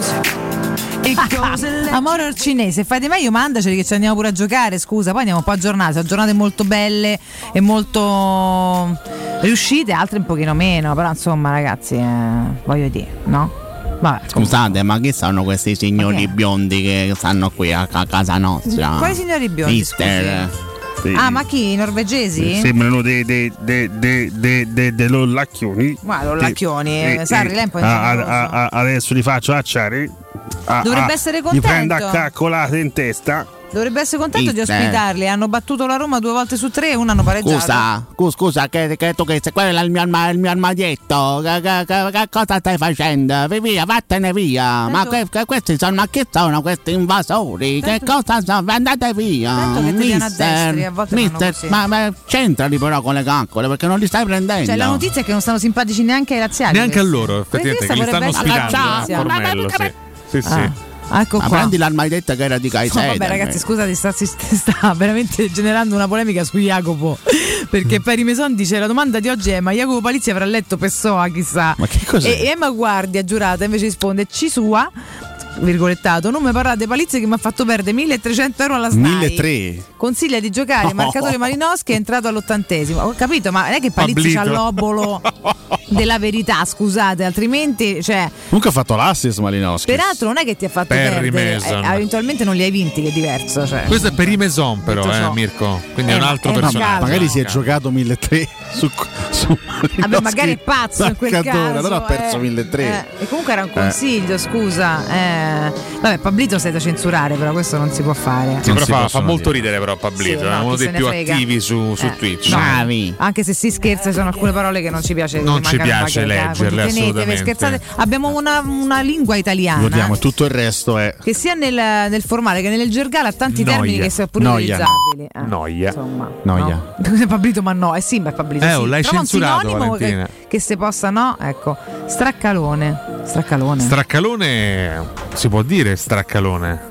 [LAUGHS] Amore cinese, fai di meglio, mandaceli che ci andiamo pure a giocare, scusa, poi andiamo un po' a giornate, sono giornate molto belle e molto riuscite, altre un pochino meno, però insomma ragazzi, eh, voglio dire, no? Vabbè. Scusate, ma chi sono questi signori biondi che stanno qui a, a casa nostra? Quali signori biondi, Mister. Sì. Ah, ma chi? I norvegesi? Sembrano dei, dei, dei, dei, dei, dei, dei lollacchioni. Guarda, lollacchioni, Eh, eh, Sarri, lei è un po' a- a- a- adesso li faccio acciare. Dovrebbe essere Li contento. prendo a caccolate in testa. Dovrebbe essere contento di Mister. ospitarli, hanno battuto la Roma due volte su tre e una hanno pareggiato. Scusa, scusa, scusa, che, che tu che sei quello è il mio, il mio armadietto. Che, che- che- che cosa stai facendo? Via, vattene via. Ma que- che- questi sono, ma che sono questi invasori? Che cosa sono? Andate via. Tanto che ti viene a destri, a volte mister, ma, ma c'entrali però con le caccole perché non li stai prendendo. Cioè, la notizia è che non stanno simpatici neanche ai laziali. Neanche a loro, effettivamente, che li stanno notizia. Formello, sì. Sì, sì. Ah. Ecco Ma qua. prendi l'armadietta che era di No, Caicedo. vabbè ragazzi scusate sta, [LAUGHS] sta veramente generando una polemica su Jacopo perché Mm. Peri Meson dice la domanda di oggi è ma Jacopo Palizzi avrà letto Pessoa chissà Ma che cos'è? e Emma Guardia giurata invece risponde ci sua virgolettato non mi parlate Palizzi che mi ha fatto perdere 1300 euro alla SNAI 1300. Consiglia di giocare il No. marcatore Malinowski è entrato all'ottantesimo ho capito ma non è che Palizzi c'ha l'obolo [LAUGHS] della verità scusate altrimenti cioè Comunque ha fatto l'assist Malinowski. Peraltro non è che ti ha fatto Perry perdere, Mason. eh, eventualmente non li hai vinti, che è diverso. Cioè. Questo è per i Maison però, eh. Mirko. Quindi è Eh, un ma- altro eh, ma personaggio. calma. Magari si è giocato 1300 su, su Vabbè, magari è pazzo in quel caso. allora ha perso eh, 1300. eh, e comunque era un consiglio, scusa. eh. Vabbè, Pablito sei da censurare, però questo non si può fare. Sì, però fa, fa molto ridere però Pablito, Sì, è no, uno chi dei più frega. attivi su, su Eh, Twitch. no. Anche se si scherza, ci sono alcune parole che non ci piace. Non ci piace bacheca, leggerle, assolutamente. scherzate. Abbiamo una, una lingua italiana. Ricordiamo, tutto il resto è Che sia nel, nel formale che nel gergale ha tanti Noia. termini che sono pure Noia. utilizzabili. Eh, Noia. Insomma, noia. [LAUGHS] no. Pablito, ma no, eh sì, ma è Pablito. Eh, sì. l'hai Trova un censurato, sinonimo che, Valentina. che se possa, no? Ecco, straccalone. Straccalone. Straccalone si può dire straccalone,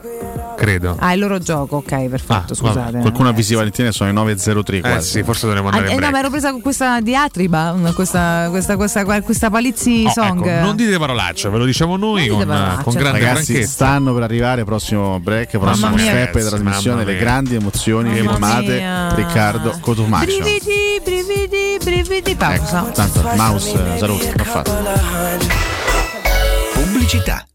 credo. ah, il loro gioco, ok, perfetto, scusate. Qualcuno avvisi Valentina sono le 9.03 Eh quasi. sì, forse dovremmo Ah, andare eh, in no, break. ma ero presa con questa diatriba, questa, questa, questa, questa palizzi Oh, song. ecco, non dite parolacce, ve lo diciamo noi con, con grande Ragazzi, franchezza. stanno per arrivare prossimo break, prossimo Mamma mia. step di trasmissione, le grandi emozioni Mamma firmate mia. Riccardo Cotumaccio. Brividi, brividi, brividi, pausa. Ecco, tanto mouse eh, l'ha fatto. Pubblicità.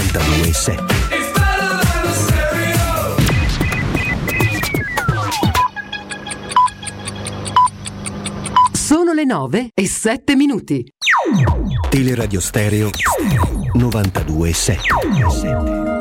92.7 Sono le 9 e 7 minuti. Teleradio Stereo 92.7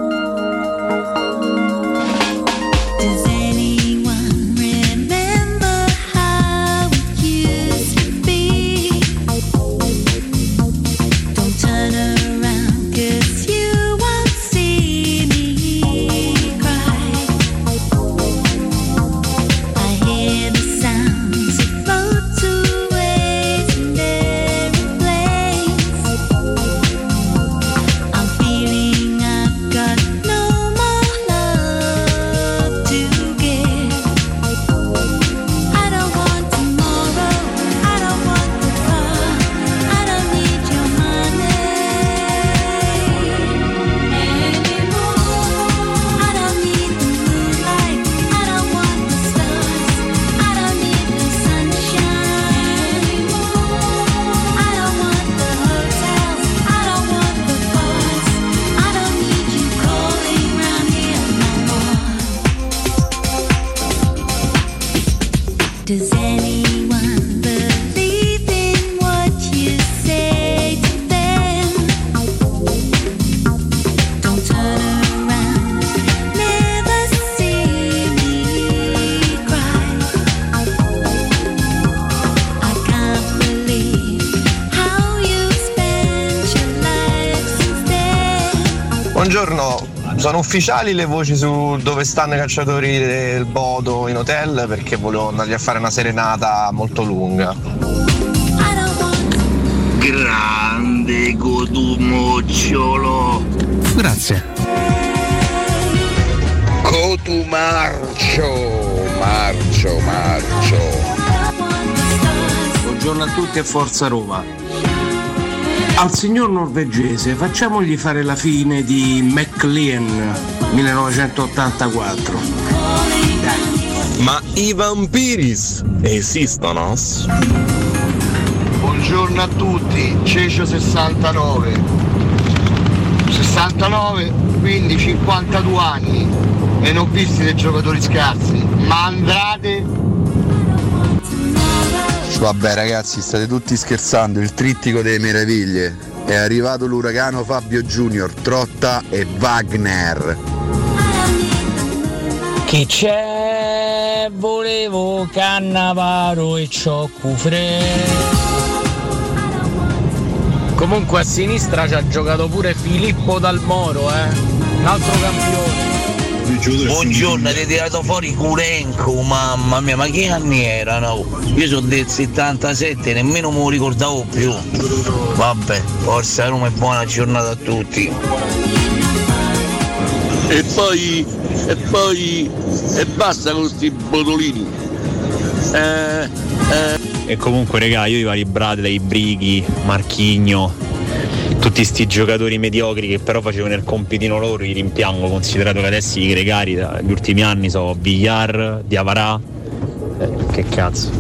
buongiorno. Sono ufficiali le voci su dove stanno i calciatori del Bodo in hotel? Perché volevo andargli a fare una serenata molto lunga. Grande Codumocciolo. Grazie. Cotumarcio, marcio, marcio. Buongiorno a tutti e forza Roma. Al signor norvegese facciamogli fare la fine di McLean 1984. Ma i vampiris esistono? Buongiorno a tutti, Cecio 69. 69, quindi 52 anni e non ho visti dei giocatori scarsi, ma Andrade Vabbè ragazzi, state tutti scherzando, il trittico delle meraviglie. È arrivato l'uragano Fabio Junior, Trotta e Wagner. Chi c'è? Volevo Cannavaro e Cioccufre. Comunque a sinistra ci ha giocato pure Filippo Dalmoro, eh. Un altro campione. Buongiorno, avete tirato fuori Curenco, mamma mia, ma che anni erano? Io sono del 77, nemmeno me lo ricordavo più. Vabbè, forza Roma e buona giornata a tutti. E poi, e poi, e basta con sti botolini. Eh, eh. E comunque, regà, io i vari Bradley, Brighi, Marchigno, tutti sti giocatori mediocri che però facevano il compitino loro, li rimpiango, considerato che adesso i gregari dagli ultimi anni sono Villar, Diavarà. Eh, che cazzo.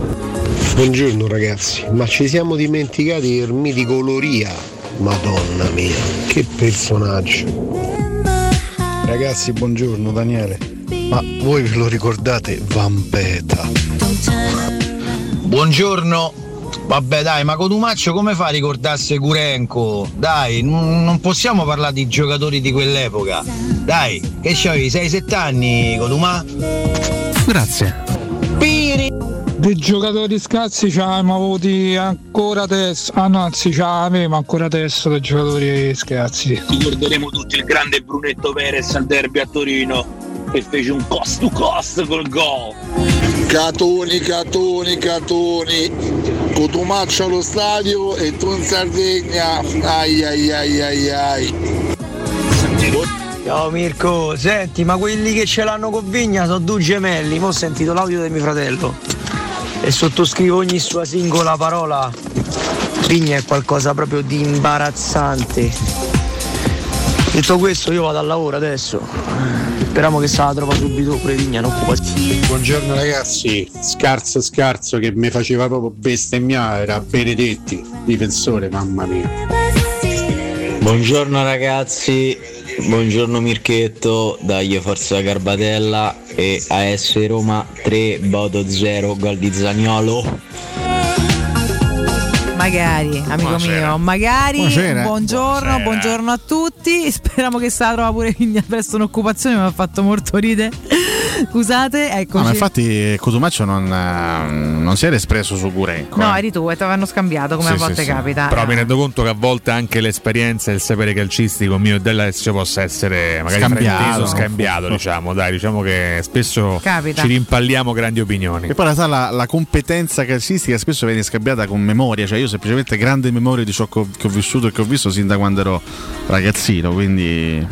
Buongiorno ragazzi, ma ci siamo dimenticati del mitico Loria. Madonna mia, che personaggio. Ragazzi, buongiorno Daniele. Ma voi ve lo ricordate Vampeta? Buongiorno. Vabbè dai, ma Cotumaccio come fa a ricordarsi Curenco? Dai, n- non possiamo parlare di giocatori di quell'epoca. Dai, che c'avevi? 6-7 anni, Cotumà? Grazie. Piri! Dei giocatori scarsi ci abbiamo avuti ancora adesso, ah no, anzi ci avevamo ancora adesso dei giocatori scarsi. Ricorderemo tutti il grande Brunetto Perez al derby a Torino che fece un cost to cost col gol. Catoni, catoni, catoni. Cotumaccio allo stadio e tu in Sardegna. Ai ai ai ai ai. Ciao Mirko, senti, ma quelli che ce l'hanno con Vigna sono due gemelli, mo ho sentito l'audio di mio fratello e sottoscrivo ogni sua singola parola. Vigna è qualcosa proprio di imbarazzante. Detto questo io vado al lavoro adesso. Speriamo che se la trova subito pure Vigna, non occuparsi. Buongiorno ragazzi, scarso scarso che mi faceva proprio bestemmiare era Benedetti, difensore, mamma mia. Buongiorno ragazzi, buongiorno Mirchetto, dai Forza Garbatella e AS Roma 3, Bodo 0, gol di Zagnolo. Magari, amico Buonasera. mio, magari. Buonasera. Buongiorno, Buonasera. buongiorno a tutti. [LAUGHS] Speriamo che se la trova pure presto un'occupazione, mi ha fatto molto ridere. [LAUGHS] Scusate, eccoci. No, ma infatti Cotumaccio non, eh, non si era espresso su Gurenco. No, eh. eri tu e ti avevano scambiato come Sì, a volte sì, sì. capita. Però mi rendo conto che a volte anche l'esperienza e il sapere calcistico mio e della Lazio possa essere magari Scambiato. scambiato, [LAUGHS] diciamo. Dai, diciamo che spesso Capita. ci rimpalliamo grandi opinioni. E poi realtà la, la competenza calcistica spesso viene scambiata con memoria, cioè io ho semplicemente grande memoria di ciò che ho, che ho vissuto e che ho visto sin da quando ero ragazzino, quindi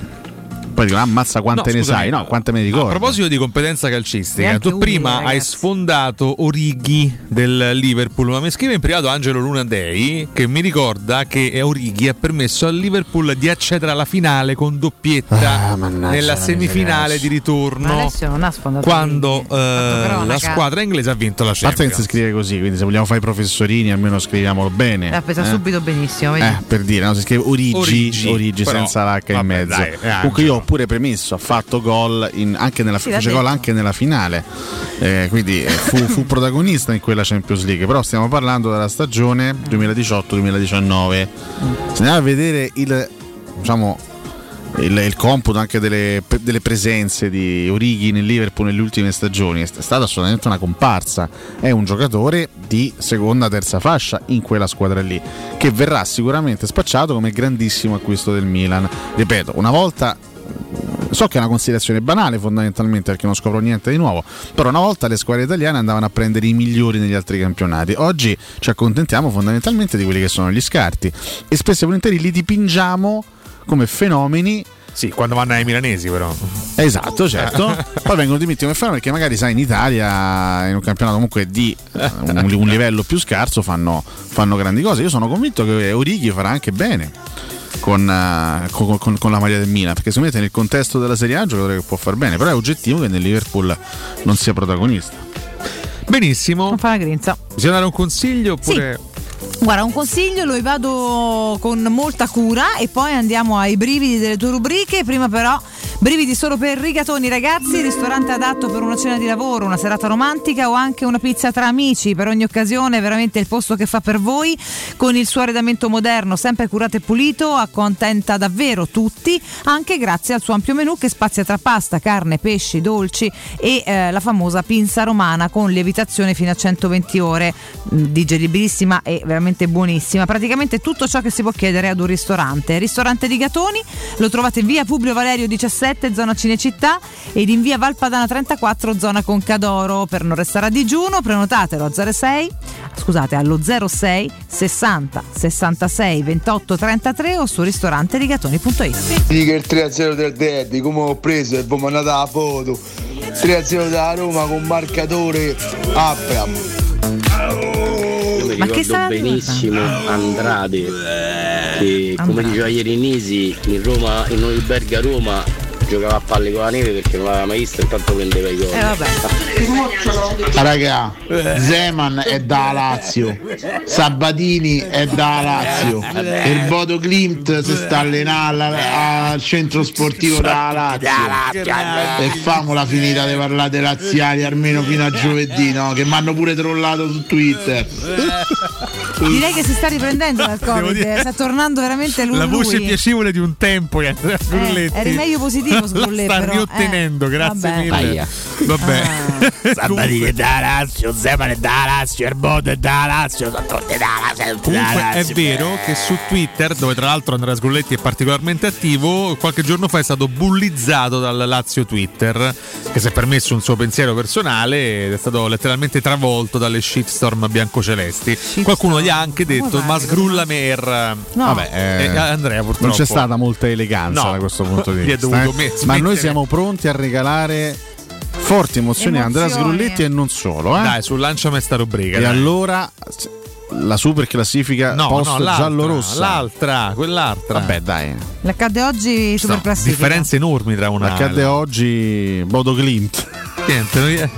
poi dicono ammazza quante No, ne scusami, sai, no, quante me ne A ricordo. proposito di competenza calcistica, Neanche tu utile, prima hai ragazzi. sfondato Orighi del Liverpool, ma mi scrive in privato Angelo Luna Day che mi ricorda che Orighi ha permesso al Liverpool di accedere alla finale con doppietta nella la semifinale di ritorno. Ma adesso non ha sfondato Quando eh, la squadra inglese ha vinto la A parte che Champions. si scrive così, quindi se vogliamo fare i professorini almeno scriviamolo bene. L'ha presa eh. subito benissimo, vedi? Eh, per dire, no? si scrive Origi, Origi, Origi, però, senza l'H in vabbè, mezzo. dai, eh, Comunque io ho pure premesso, ha fatto gol in- anche nella, Sì, gol anche nella finale, Eh, quindi eh, fu, fu protagonista in quella Champions League. Però stiamo parlando della stagione 2018-2019. Se andiamo a vedere il, diciamo, il, il computo anche delle, delle presenze di Orighi nel Liverpool nelle ultime stagioni è stata assolutamente una comparsa. È un giocatore di seconda, terza fascia in quella squadra lì, che verrà sicuramente spacciato come grandissimo acquisto del Milan. Ripeto, una volta So che è una considerazione banale fondamentalmente perché non scopro niente di nuovo, però una volta le squadre italiane andavano a prendere i migliori negli altri campionati, oggi ci accontentiamo fondamentalmente di quelli che sono gli scarti e spesso e volentieri li dipingiamo come fenomeni Sì, quando vanno ai milanesi però. Esatto, [LAUGHS] certo. Poi vengono dimitti come fenomeni perché magari sai in Italia, in un campionato comunque di eh, un, un livello più scarso, fanno, fanno grandi cose. Io sono convinto che Orighi farà anche bene. Con, eh, con- con- con la maglia del Milan perché secondo me nel contesto della Serie A è un giocatore che può far bene però è oggettivo che nel Liverpool non sia protagonista Benissimo. Non fa la grinza. Bisogna dare un consiglio oppure. Guarda, un consiglio lo vado con molta cura e poi andiamo ai brividi delle tue rubriche. Prima però, brividi solo per rigatoni ragazzi, ristorante adatto per una cena di lavoro, una serata romantica o anche una pizza tra amici. Per ogni occasione, veramente il posto che fa per voi, con il suo arredamento moderno, sempre curato e pulito, accontenta davvero tutti, anche grazie al suo ampio menù che spazia tra pasta, carne, pesci, dolci e eh, la famosa pinza romana con lievitazione fino a 120 ore, mh, digeribilissima e veramente buonissima. Praticamente tutto ciò che si può chiedere ad un ristorante. Ristorante di Gatoni lo trovate in via Publio Valerio 17, zona Cinecittà, ed in via Valpadana 34, zona Concadoro. Per non restare a digiuno, prenotatelo a 06, scusate, allo 06 60 66 28 33 o su ristoranterigatoni.it. Dica il 3-0 del derby, come ho preso e vi ho la foto. 3-0 da Roma con marcatore Abram. Mi Ma ricordo benissimo Andrade che come Andrade. diceva ieri Nisi in Roma in Norimberga Roma giocava a palle con la neve perché non l'aveva mai vista intanto prendeva i gol. Eh vabbè. Raga, Zeman è da Lazio, Sabatini è da Lazio, il Bodo Klimt si sta allenando al- centro sportivo da Lazio. E famola finita di parlare dei laziali almeno fino a giovedì, no? Che mi hanno pure trollato su Twitter. Direi che si sta riprendendo dal Covid, sta tornando veramente lui. La voce lui. piacevole di un tempo che Andrea Sgrulletti eri meglio positivo, Sgrulletti, La sta però, riottenendo, eh, grazie vabbè. mille. Aia. Vabbè. [LAUGHS] Sabatini è da Lazio, Zeman è da Lazio, Erbodo è da Lazio, sono tutti da Lazio, Comunque è vero che su Twitter, dove tra l'altro Andrea Sgolletti è particolarmente attivo, qualche giorno fa è stato bullizzato dal Lazio Twitter, che si è permesso un suo pensiero personale ed è stato letteralmente travolto dalle shitstorm biancocelesti. Qualcuno gli ha anche detto, ma sgrulla mer. Vabbè, eh, Eh, Andrea purtroppo. non c'è stata molta eleganza No. da questo punto di [LAUGHS] Gli è vista. dovuto eh. Ma noi siamo pronti a regalare forti emozioni a Andrea. Sgrulletti e non solo. Eh? Dai, su lanciami sta rubrica. e dai. allora la super classifica No, post no, l'altra, giallo-rossa. L'altra, quell'altra. Vabbè, dai. L'accade oggi super classifica. Differenze enormi tra una Accadde oggi Bodo Klimt. Niente, noi-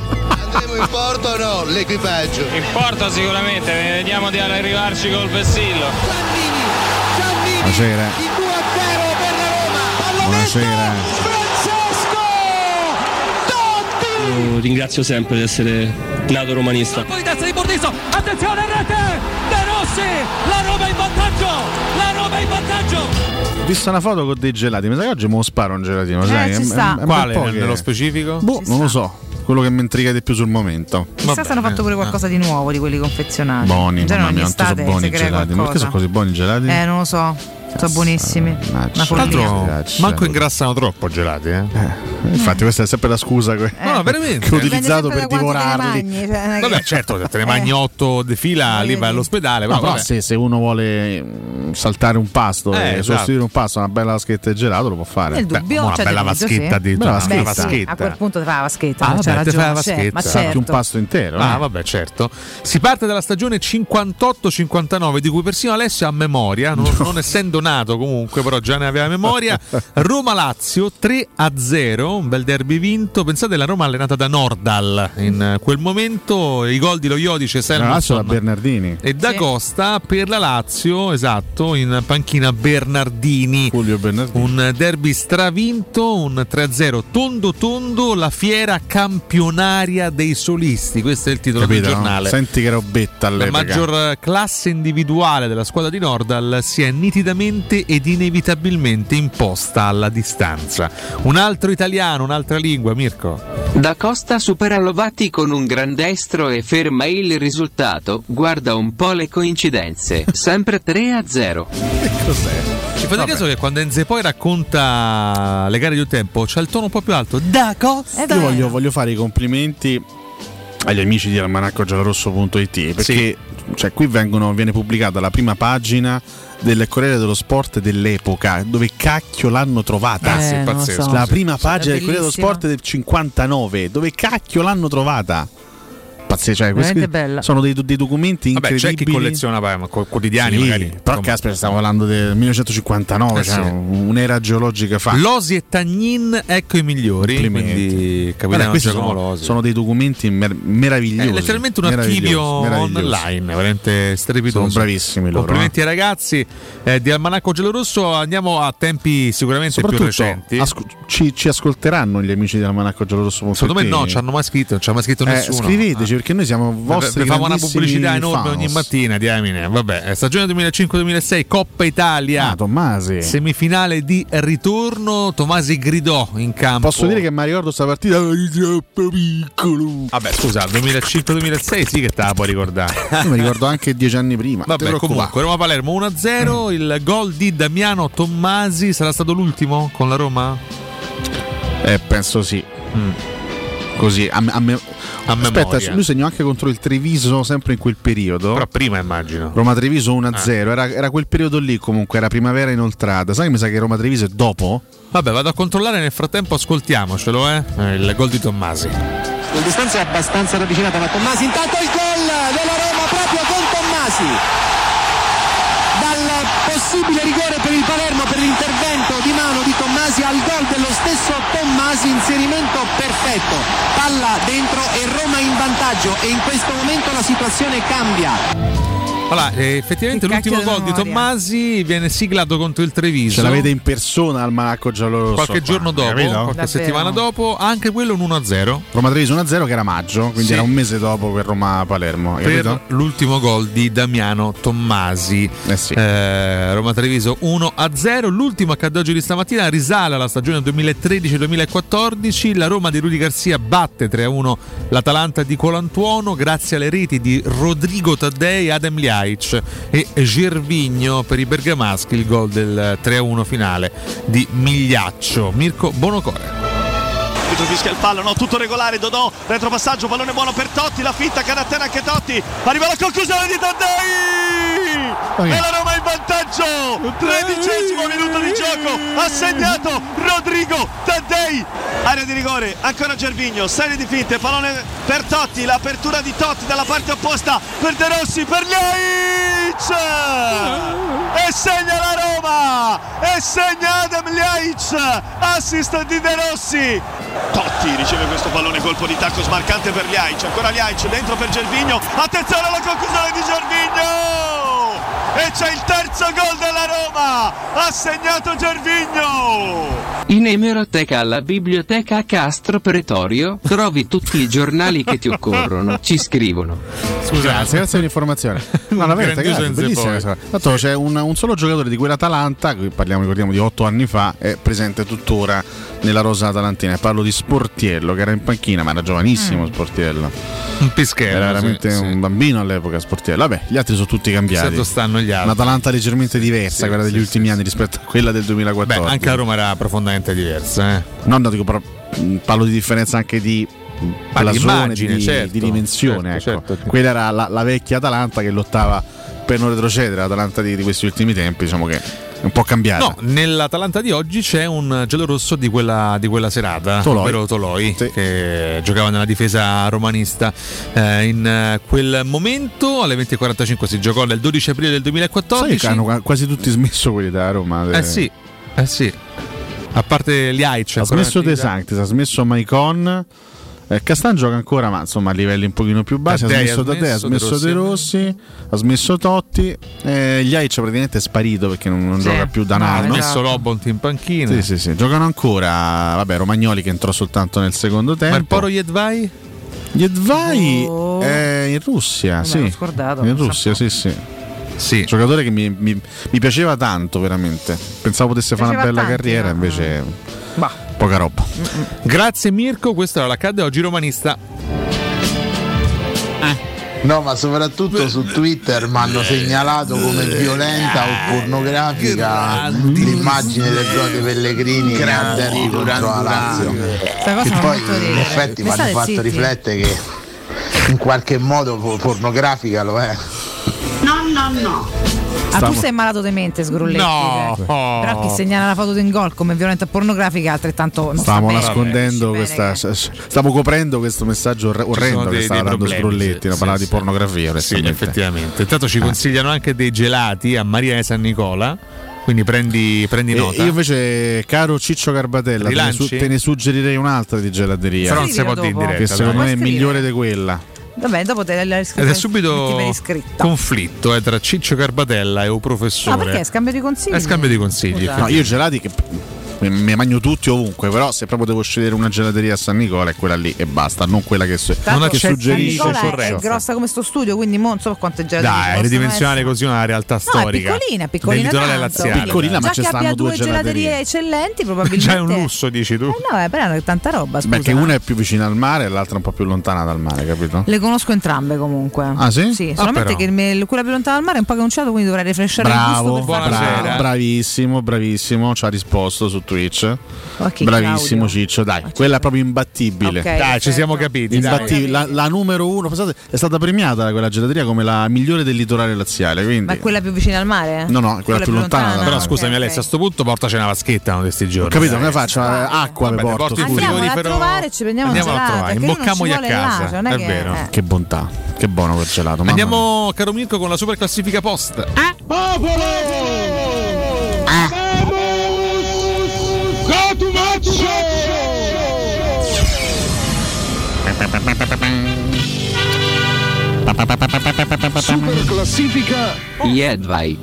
Andiamo in porto o no? L'equipaggio. In porta sicuramente, vediamo di arrivarci col vessillo. Buonasera. Buonasera. Io ringrazio sempre di essere nato romanista. Poi testa di Bordiso, attenzione rete! De Rossi, la Roma in vantaggio! La Roma in vantaggio! Ho visto una foto con dei gelati. Mi sa che oggi me lo sparo un gelatino. sai? ci È- è- sta. è bel Quale? po' che- Nello specifico? Boh, non lo so. Quello che mi intriga di più sul momento. Chissà se hanno fatto pure qualcosa di nuovo di quelli confezionati. Buoni, mamma mia, quanto sono buoni i gelati. Ma perché qualcosa. sono così buoni i gelati? Eh, non lo so. Sono buonissimi. Una Tra follia. l'altro, manco ingrassano troppo gelati, eh. Infatti, questa è sempre la scusa che, No, no, [LAUGHS] veramente. che ho utilizzato per sempre da quanto divorarli. te ne mangi, cioè, non è che- Vabbè, certo, se te ne mangi 8 di fila, lì vai all'ospedale. No, però però vabbè. se, se uno vuole mm, saltare un pasto Eh, e esatto. sostituire un pasto a una bella vaschetta di gelato lo può fare. Nel dubbio, una c'è bella dubbio, vaschetta sì. di Bella una vaschetta. Beh, sì, vaschetta. a quel punto ti fa la vaschetta, Ah, c'è vabbè, te fai la ragione. c'è, vaschetta. ma certo. un pasto intero. Ah, eh. vabbè, certo. Si parte dalla stagione 58-59, di cui persino Alessio ha memoria, non, [LAUGHS] non essendo nato comunque, però già ne aveva memoria. [LAUGHS] Roma-Lazio 3-0, un bel derby vinto. Pensate, la Roma allenata da Nordal in quel momento, i gol di Loiodice, l'altro da Bernardini. e Da Costa per la Lazio, esatto, in panchina Bernardini. Un derby stravinto, un 3-0 tondo tondo, la fiera campionaria dei solisti. Questo è il titolo Capito, del no? giornale. Senti che robetta La all'epoca. maggior classe individuale della squadra di Nordal si è nitidamente ed inevitabilmente imposta alla distanza. Un altro italiano, un'altra lingua, Mirko. Da Costa supera Lovatti con un gran destro e ferma il risultato. Guarda un po' le coincidenze. Sempre [LAUGHS] 3 a 0. Cos'è? Ci Fate Vabbè. caso che quando Enze poi racconta le gare di un tempo c'ha il tono un po' più alto. Da Costa. Io voglio, voglio fare i complimenti agli amici di almanaccogiallorosso.it perché cioè, qui vengono- viene pubblicata la prima pagina del Corriere dello Sport dell'epoca dove cacchio l'hanno trovata sì, Eh, pazzesco. lo la so. prima pagina del Corriere dello. Sport del 59 dove cacchio l'hanno trovata pazzesco cioè, questi sono dei, dei documenti Vabbè, c'è incredibili chi colleziona beh, quotidiani Sì, magari. però insomma. caspita stiamo parlando del 1959 Eh, cioè sì. un'era geologica fa Losi e Tagnin, ecco i migliori. Complimenti. Quindi capitano questi Giacomo sono, Losi. sono dei documenti mer- meravigliosi. È letteralmente un archivio online, veramente strepitoso. Sono bravissimi loro. Complimenti ai ragazzi eh, di Almanacco Giallorosso. Andiamo a tempi sicuramente più recenti. asco- ci, ci ascolteranno gli amici dell'Almanacco Giallorosso. Secondo me no, ci hanno mai scritto, non ci ha mai scritto Eh, nessuno. scriveteci perché noi siamo vostri famo una pubblicità enorme fans. ogni mattina, diamine. Vabbè, stagione 2005-2006, Coppa Italia. Ah, Tommasi. Semifinale di ritorno, Tomasi gridò in campo. Posso dire che mi ricordo sta partita "Eri troppo piccolo. Vabbè, scusa, 2005-2006 sì che te la puoi ricordare. Io mi ricordo anche dieci anni prima. Vabbè, comunque, Roma-Palermo 1-0. Il gol di Damiano Tommasi sarà stato l'ultimo con la Roma? Eh, penso sì. Così, a, me- a me- A Aspetta, memoria. lui segnò anche contro il Treviso sempre in quel periodo. Però prima immagino. Roma Treviso 1-0, era, era quel periodo lì comunque, era primavera inoltrata. Sai che mi sa che Roma Treviso è dopo? Vabbè, vado a controllare, nel frattempo ascoltiamocelo, eh. Eh, Il gol di Tommasi. La distanza è abbastanza ravvicinata ma Tommasi intanto il gol della Roma proprio con Tommasi dal possibile rigore Tommasi al gol dello stesso Tommasi inserimento perfetto. Palla dentro e Roma in vantaggio. E in questo momento la situazione cambia Allora, eh, effettivamente Che l'ultimo gol di. Tommasi viene siglato contro il Treviso. Ce l'avete in persona al Manacco Giallorosso. qualche qua, giorno dopo, capito? qualche Davvero? settimana dopo, anche quello un 1-0 Roma Treviso 1-0 che era maggio, quindi Sì. era un mese dopo per Roma Palermo. per l'ultimo gol di Damiano Tommasi. Eh sì. Eh, Roma Treviso 1-0. L'ultimo accade oggi di stamattina risale alla stagione 2013-2014. La Roma di Rudy Garcia batte 3-1 l'Atalanta di Colantuono grazie alle reti di Rodrigo Taddei, Adem Ljajic e Gervigno per i bergamaschi il gol del 3-1 finale di Migliaccio. Mirko Bonocore. Arbitro fischia il fallo, no, tutto regolare, Dodò, retropassaggio, pallone buono per Totti, la finta, carattera anche Totti, arriva la conclusione di Taddei! E la Roma in vantaggio! Tredicesimo minuto di gioco, ha segnato Rodrigo Taddei! Area di rigore, ancora Gervigno, serie di finte, pallone per Totti, l'apertura di Totti dalla parte opposta per De Rossi, per Ljajic! E segna la Roma! E segna Adem Ljajic! Assist di De Rossi! Totti riceve questo pallone, colpo di tacco smarcante per Ljajic, ancora Ljajic dentro per Gervigno, attenzione alla conclusione di Gervigno! E c'è il terzo gol della Roma! Ha segnato Gervigno! In emeroteca alla biblioteca Castro Pretorio trovi tutti i giornali che ti occorrono. Ci scrivono. Scusa, grazie, grazie per l'informazione. [LAUGHS] No, la verità, Enze bellissima. Tanto c'è un, un solo giocatore di quell'Atalanta, qui parliamo, ricordiamo, di otto anni fa, è presente tuttora nella rosa atalantina. Parlo di Sportiello, che era in panchina, ma era giovanissimo Sportiello. Un pischello. Era veramente sì, sì. un bambino all'epoca Sportiello. Vabbè, gli altri sono tutti cambiati. Certo stanno gli altri. Un'Atalanta leggermente diversa, Sì, quella degli sì, ultimi sì, anni rispetto a quella del 2014. Beh, anche la Roma era profondamente diversa, eh. No, no, dico, però, mh, parlo di differenza anche di di blasone, immagine, di, certo, di dimensione. certo, ecco. certo. Quella era la, la vecchia Atalanta che lottava per non retrocedere. L'Atalanta di, di questi ultimi tempi, diciamo che è un po' cambiata. No, nell'Atalanta di oggi c'è un giallorosso di quella, di quella serata, Toloi. ovvero Toloi, Sì. che giocava nella difesa romanista. Eh, in eh, quel momento, alle 20.45, si giocò nel 12 aprile del Sai 2014. che hanno qua- quasi tutti smesso quelli da Roma. Eh sì, eh sì. A parte gli Aic. Ha smesso De Sanctis, ha smesso Maicon. Eh, Castan gioca ancora, ma insomma a livelli un pochino più bassi. Taddei ha smesso Taddei, ha smesso, smesso De Rossi, ha smesso Totti. Eh, gli Aic praticamente è sparito perché non, non Sì. gioca più da un Ha anno. messo Esatto. Lobont in panchina. Sì, sì, sì. Giocano ancora. Vabbè, Romagnoli che entrò soltanto nel secondo tempo. Ma il Poro Jedvai? Jedvai Oh. è in Russia, sì. l'ho scordato, In Russia, sì, sì. Sì. Giocatore che mi, mi- mi piaceva tanto, veramente. Pensavo potesse fare una bella tanti, carriera, no? invece Bah. Poca roba. Grazie Mirko, questo era l'accadde oggi romanista. No, ma soprattutto su Twitter mi hanno segnalato come violenta o pornografica l'immagine del di Pellegrini che ha derby contro la Lazio. Questa fa poi in effetti mi hanno fatto zitti? riflettere che in qualche modo po- pornografica lo è. No, no, no. Ah, tu sei malato di mente, sgrulletti. No. cioè. Però chi segnala la foto in gol come violenta pornografica è altrettanto. non sta Stavamo bene. nascondendo questa. Stavo coprendo questo messaggio orre- orrendo che stava dando Sgrulletti, sì, una sì, parlava di pornografia. Sì, effettivamente. Intanto ci consigliano anche dei gelati a Maria di San Nicola. Quindi prendi, prendi E nota. io invece, caro Ciccio Garbatella, te ne, su- te ne suggerirei un'altra di gelateria. Però non si può dire in diretta, Che secondo me è migliore di quella. Vabbè, dopo te la Ed scrivi è subito iscritta. conflitto eh, tra Ciccio Garbatella e un professore. Ah, perché? Scambio di consigli? È scambio di consigli. Scusa. No, io gelati che mi, mi mangio tutti ovunque, però se proprio devo scegliere una gelateria a San Nicola è quella lì e basta, non quella che, su- Tanto che San suggerisce Nicola è, è grossa come sto studio, quindi mo non so quante gelaterie Dai, ridimensionare così una realtà essere. storica. No, è piccolina, è piccolina Del laziale. Piccolina, ma ci che stanno abbia due due gelaterie gelaterie. eccellenti, probabilmente. [LAUGHS] Già è un lusso, dici tu? Eh no, eh, però è tanta roba, scusa. Perché una è più vicina al mare e l'altra un po' più lontana dal mare, capito? Le conosco entrambe comunque. Ah, sì? Sì, Ah, solamente però. che me- quella più lontana dal mare è un po' canunciato, quindi dovrei rifrescere il Bravo, gusto per bravissimo, bravissimo, ci ha risposto su Twitch. Ok, Bravissimo Claudio. Ciccio, dai, quella è proprio imbattibile. Ok, Dai, ci perfetto. siamo capiti, dai. Imbattibile. La, la numero uno, pensate, è stata premiata quella gelateria come la migliore del litorale laziale, quindi Ma quella più vicina al mare? No, no, quella più lontana dal Però scusami Alessia, a sto punto portaci una vaschetta uno di questi giorni. Ho capito, come faccio? Eh, Acqua Vabbè, porto. porti. Andiamola a trovare e ci prendiamo una Andiamola a gelata. trovare, ci imbocchiamogli a là, casa, non è vero. eh. Che bontà, che buono quel gelato. Andiamo, caro Mirko, con la super classifica post. Super classifica Jedvai.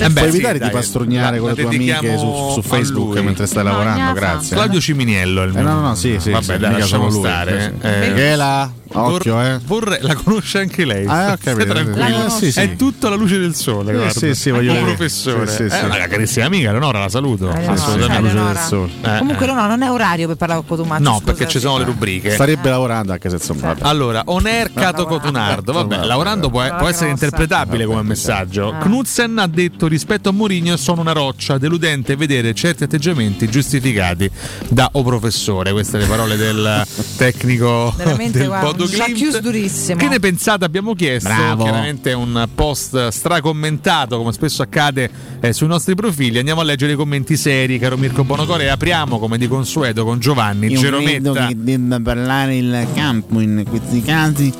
Eh beh, Puoi sì, evitare dai, di pastrugnaare la- con le tue amiche su, su Facebook mentre stai lavorando, grazie. Claudio Ciminiello è il Eh, mio. no, no, no, sì, sì, Vabbè, sì, dai, lasciamo stare. sì. Eh, Che è la- Occhio, vor- eh. vorrei- la conosce anche lei. Ah. La conosco. Sì, sì. È tutta la luce del sole. Eh, guarda. sì, sì, voglio Un professore. Sì, sì, sì. Eh, una carissima amica, Leonora, la saluto. Eleonora, Assolutamente. ciao, Eleonora. Eh, Comunque eh. no, no, non è orario per parlare con Cotumaccio. No, scusa, perché ci sono le rubriche. Starebbe lavorando anche se insomma. Allora, Oner Cato Cotunardo, vabbè, lavorando può, può essere interpretabile come messaggio. Knudsen ha detto rispetto a Mourinho sono una roccia, deludente vedere certi atteggiamenti giustificati da o professore, queste le parole del [LAUGHS] tecnico Veramente, del guarda, Chiuso durissimo. Che ne pensate? Abbiamo chiesto. Bravo. Chiaramente è un post stracommentato, come spesso accade eh, sui nostri profili. Andiamo a leggere i commenti seri, caro Mirko Bonocore. E apriamo, come di consueto, con Giovanni Io Gerometta. credo che debba parlare il campo in questi casi.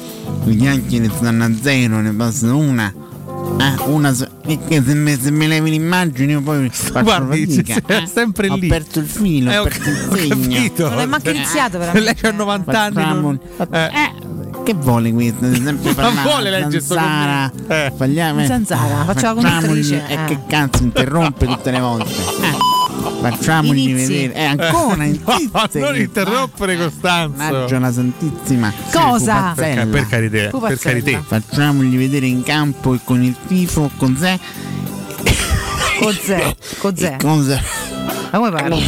Le chiacchiere stanno a zero, ne basta una. Ah, una so- se me, se me levi l'immagine io poi faccio Guardi, fatica. è eh. sempre ho lì. perso il filo, Eh, ho ho perso il [LAUGHS] ho segno. Non è manco iniziato veramente. Lei ha 90 anni. Non- eh. Eh, che vuole questo? Sempre [LAUGHS] parlare vuole leggere zanzara. Eh. Fagliamo- Zanzara, facciamo la conduttrice, E eh. che cazzo interrompe tutte le volte? Eh, Facciamogli Inizi. vedere. Eh, ancora [LAUGHS] No, insiste non interrompere Costanzo. Mannaggia la Santissima. Cosa? Per, carità, per carità. Facciamogli vedere in campo e con il tifo, con sé. Cos'è? Cos'è? Cosa? Ma come parli?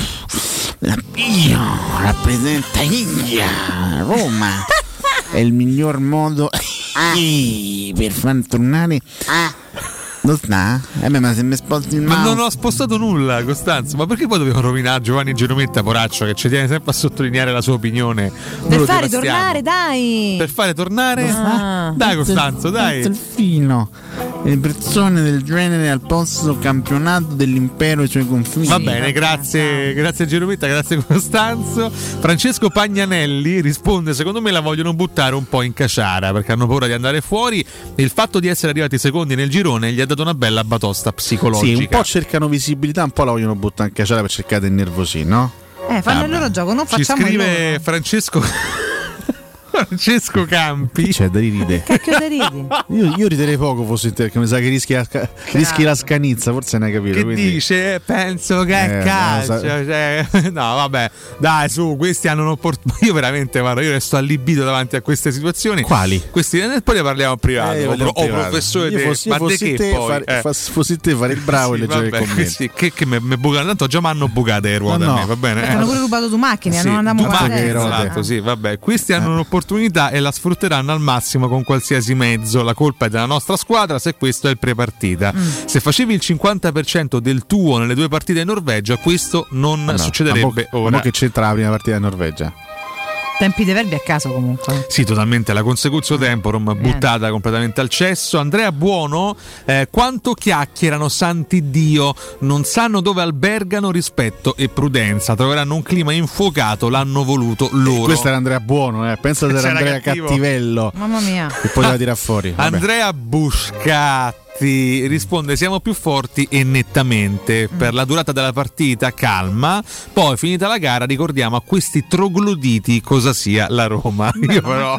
La Pio rappresenta India, Roma. [LAUGHS] È il miglior modo eh, per far tornare. Dove sta? Eh beh, ma se mi sposti il Ma mouse. non ho spostato nulla, Costanzo. Ma perché poi dobbiamo rovinare Giovanni Gerometta, poraccio, che ci tiene sempre a sottolineare la sua opinione? Per fare tornare, dai! Per fare tornare? Ah. Dai, Costanzo, dai. Alza il filo. Le persone del genere al posto campionato dell'impero e i suoi confini. Va bene, grazie, grazie Gerometta, grazie Costanzo. Francesco Pagnanelli risponde: Secondo me la vogliono buttare un po' in caciara perché hanno paura di andare fuori. Il fatto di essere arrivati secondi nel girone gli ha dato una bella batosta psicologica. Sì, un po' cercano visibilità, un po' la vogliono buttare in cacciare per cercare di innervosire, no? Eh, fanno il Vabbè. loro gioco, non Ci facciamo il scrive loro. Francesco. Francesco Campi. C'è da ridere. Io, io riderei poco fosse in te, perché mi sa che rischi la, sca- rischi la scanizza, forse ne hai capito. Che quindi- dice? Penso che è Eh, calcio. no, sa- cioè, [LAUGHS] no, vabbè, dai, su, questi hanno un'opportunità. [LAUGHS] Io veramente, guarda, io resto allibito davanti a queste situazioni. Quali? Questi, eh, poi ne parliamo in privato. Eh, o, pro- professore Io te- fossi- ma di fossi che te poi? fare- Eh. fossi te fare il bravo [LAUGHS] e Sì, leggere vabbè, il commento. questi- che, che me, me bucano, tanto già mi hanno bucate le ruote No, a no. me, va bene? Eh. hanno pure rubato due macchine, Sì, non andiamo a macchine, l'altro, sì, vabbè. Questi hanno opportunità e la sfrutteranno al massimo con qualsiasi mezzo. La colpa è della nostra squadra se questo è il prepartita. Mm. Se facevi il 50% del tuo nelle due partite in Norvegia, questo non No, succederebbe ma mo- ora. ma che c'entra la prima partita in Norvegia? Tempi dei verbi a caso comunque. Sì, totalmente la consecutio temporum buttata completamente al cesso. Andrea Buono, eh, quanto chiacchierano santi Dio, non sanno dove albergano rispetto e prudenza, troveranno un clima infuocato, l'hanno voluto loro. Questo era Andrea Buono, eh. pensa ad C'era Andrea cattivo. Cattivello. Mamma mia. Che poteva tirare fuori. Vabbè. Andrea Buscatti risponde siamo più forti e nettamente Mm. per la durata della partita calma poi finita la gara ricordiamo a questi trogloditi cosa sia la Roma [LAUGHS] io però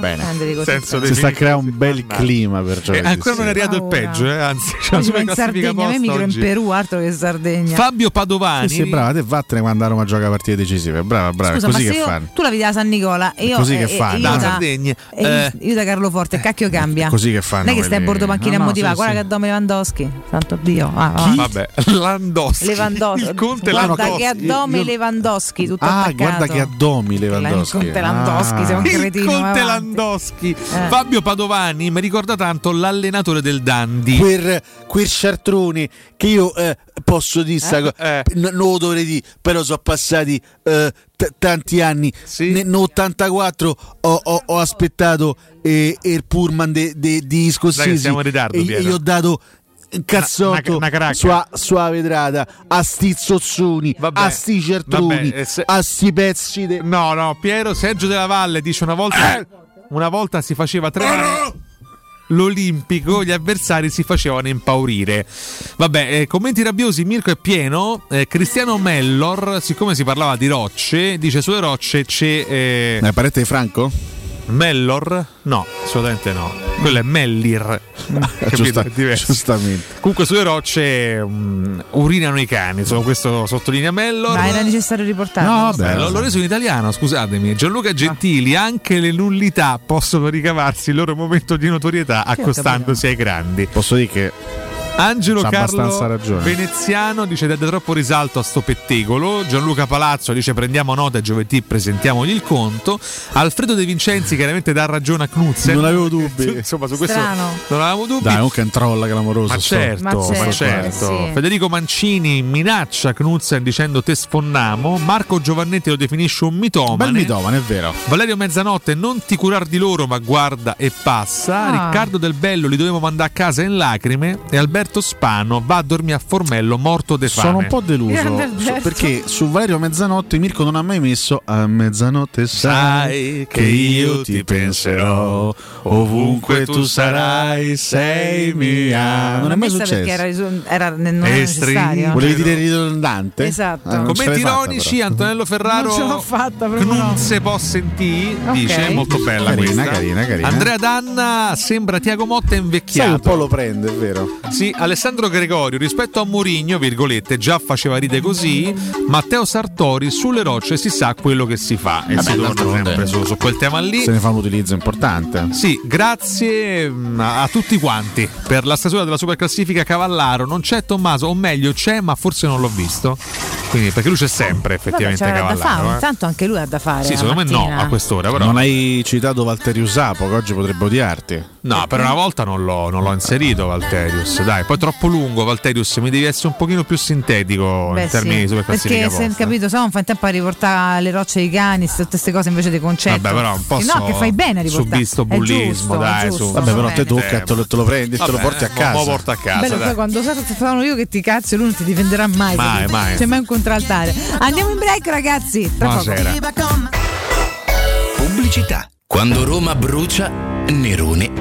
senso si sta a creare un bel clima per Eh, giovedì ancora non è arrivato il peggio eh, anzi c'è una in Sardegna, a me migro in oggi. Perù, altro che Sardegna. Fabio Padovani Sì, sì, brava, te vattene quando a Roma gioca partite decisive. Brava, brava, Scusa, così che io, fanno. tu la vedi da San Nicola e io, così che e- e fanno. io Da Sardegna. io- Eh. io da Carlo Forte, cacchio cambia. Così che fanno Non è che stai a bordo panchina No, a motivare, guarda che addome Lewandowski. Santo Dio. Ah, ah. vabbè [LAUGHS] Landowski Lewandowski. il Conte guarda Landowski. che addome Io- Lewandowski, tutto Ah, attaccato. guarda che addomi Lewandowski. Il Conte Landowski, sei un il cretino. Conte. Landowski Eh. Fabio Padovani mi ricorda tanto l'allenatore del Dandi Quel, quel Sciartrone che io eh, posso dire, Eh. n- non lo dovrei dire, però sono passati eh, t- tanti anni. Nel 84 ho, ho- ho aspettato eh, il pullman di che siamo in ritardo, e, e gli ho dato un cazzotto Una- una cracca. sua, sua vetrata a sti zozzoni, a sti certroni, vabbè, e se- a sti pezzi de- no no Piero Sergio della Valle dice una volta Eh. una volta si faceva tre anni l'Olimpico, gli avversari si facevano impaurire. Vabbè, eh, commenti rabbiosi, Mirko è pieno. Eh, Cristiano Mellor, siccome si parlava di rocce, dice sulle rocce c'è. Eh, È parente di Franco? Mellor? No, assolutamente no. Quello è Mellir. [LAUGHS] Capito? Giusta- giustamente. Comunque sulle rocce mm, urinano i cani, insomma, questo sottolinea Mellor. Ma era necessario riportarlo. No, vabbè, l'ho, l'ho reso in italiano, scusatemi. Gianluca Gentili, anche le nullità possono ricavarsi il loro momento di notorietà accostandosi ai grandi. Posso dire che Angelo Carlo abbastanza ragione. Veneziano dice date troppo risalto a sto pettegolo. Gianluca Palazzo dice prendiamo nota e giovedì presentiamogli il conto. Alfredo De Vincenzi chiaramente dà ragione a Knudsen. Non avevo dubbi. [LAUGHS] Insomma, su questo Strano. non avevamo dubbi. Dai, è un troll clamoroso. Ma certo, Ma ma certo, certo. eh sì. Federico Mancini minaccia Knudsen dicendo te sfonnamo. Marco Giovannetti lo definisce un mitomane. Bel mitomane, è vero. Valerio Mezzanotte non ti curar di loro ma guarda e passa. Ah. Riccardo Del Bello li dovevo mandare a casa in lacrime e Alberto Spano va a dormire a Formello morto de fame. Sono un po' deluso Alberto. so- perché su Valerio Mezzanotte Mirko non ha mai messo a mezzanotte sai che io ti penserò ovunque tu sarai sei mia. Non è mai era, successo. era ne- non era necessario. Volevi dire ridondante? Esatto. Ah, Commenti ironici, però. Antonello Ferraro. Non ce l'ho fatta proprio no. Non se può sentire, Ok. dice molto bella Carina, questa. carina, carina. Andrea Danna sembra Tiago Motta Sai un invecchiato. po' lo prende, è vero. Sì, Alessandro Gregorio rispetto a Mourinho, virgolette, già faceva ride così. Matteo Sartori sulle rocce si sa quello che si fa e Vabbè, si torna sempre su, su quel tema lì. Se ne fa un utilizzo importante. Sì, grazie mm, a, a tutti quanti per la stesura della super classifica Cavallaro. Non c'è Tommaso, o meglio c'è, ma forse non l'ho visto. Quindi, perché lui c'è sempre Vabbè, effettivamente c'era da fare, Cavallaro. eh. intanto anche lui ha da fare. Sì, secondo me no mattina. a quest'ora, però. Non hai citato Valterius Sapo, che oggi potrebbe odiarti. No, per una volta non l'ho, non l'ho inserito Valterius. Dai, poi è troppo lungo Valterius, mi devi essere un pochino più sintetico Beh, in termini sì, di super classifica perché se posta. capito, se no non fa in tempo a riportare le rocce ai cani, tutte queste cose invece dei concetti. Vabbè, però un po' Che no, che fai bene a riportare. È bullismo, giusto, dai, giusto, su. Vabbè, va però te tocca, te lo, te lo prendi e te lo Vabbè, porti a casa. mo porto a casa. Bello, dai. poi quando sono io che ti cazzo, lui non ti difenderà mai. Mai, mai. C'è mai un contraltare. Andiamo in break, ragazzi. Tra poco. Buonasera. Pubblicità. Quando Roma brucia, Nerone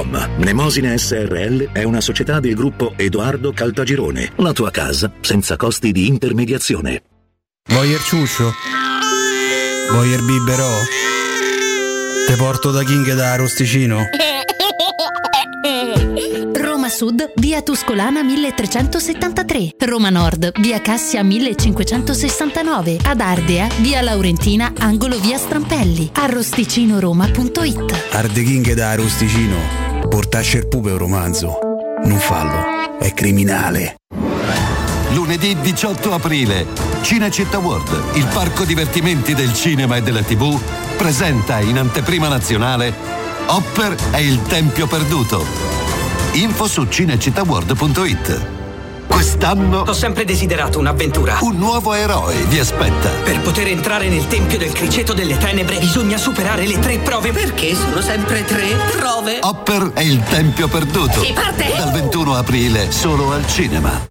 www.keicalt.com. Mnemosine SRL è una società del gruppo Edoardo Caltagirone. La tua casa senza costi di intermediazione. Voyer ciuscio? Voyer biberò? Te porto da King da Rosticino? [LAUGHS] Roma Sud, via Tuscolana 1373. Roma Nord, via Cassia 1569. Ad Ardea, via Laurentina, angolo via Strampelli. Arrosticinoroma.it. Arde King da Rosticino. Portasce il pupe un romanzo. Non fallo, è criminale. Lunedì 18 aprile, Cinecittà World, il parco divertimenti del cinema e della TV, presenta in anteprima nazionale Hopper è il Tempio Perduto. Info su cinecittàworld.it. Quest'anno Ho sempre desiderato un'avventura. un nuovo eroe vi aspetta. Per poter entrare nel Tempio del Criceto delle Tenebre bisogna superare le tre prove. Perché sono sempre tre prove? Hopper è il Tempio Perduto. Si parte! Dal 21 aprile solo al cinema.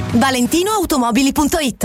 ValentinoAutomobili.it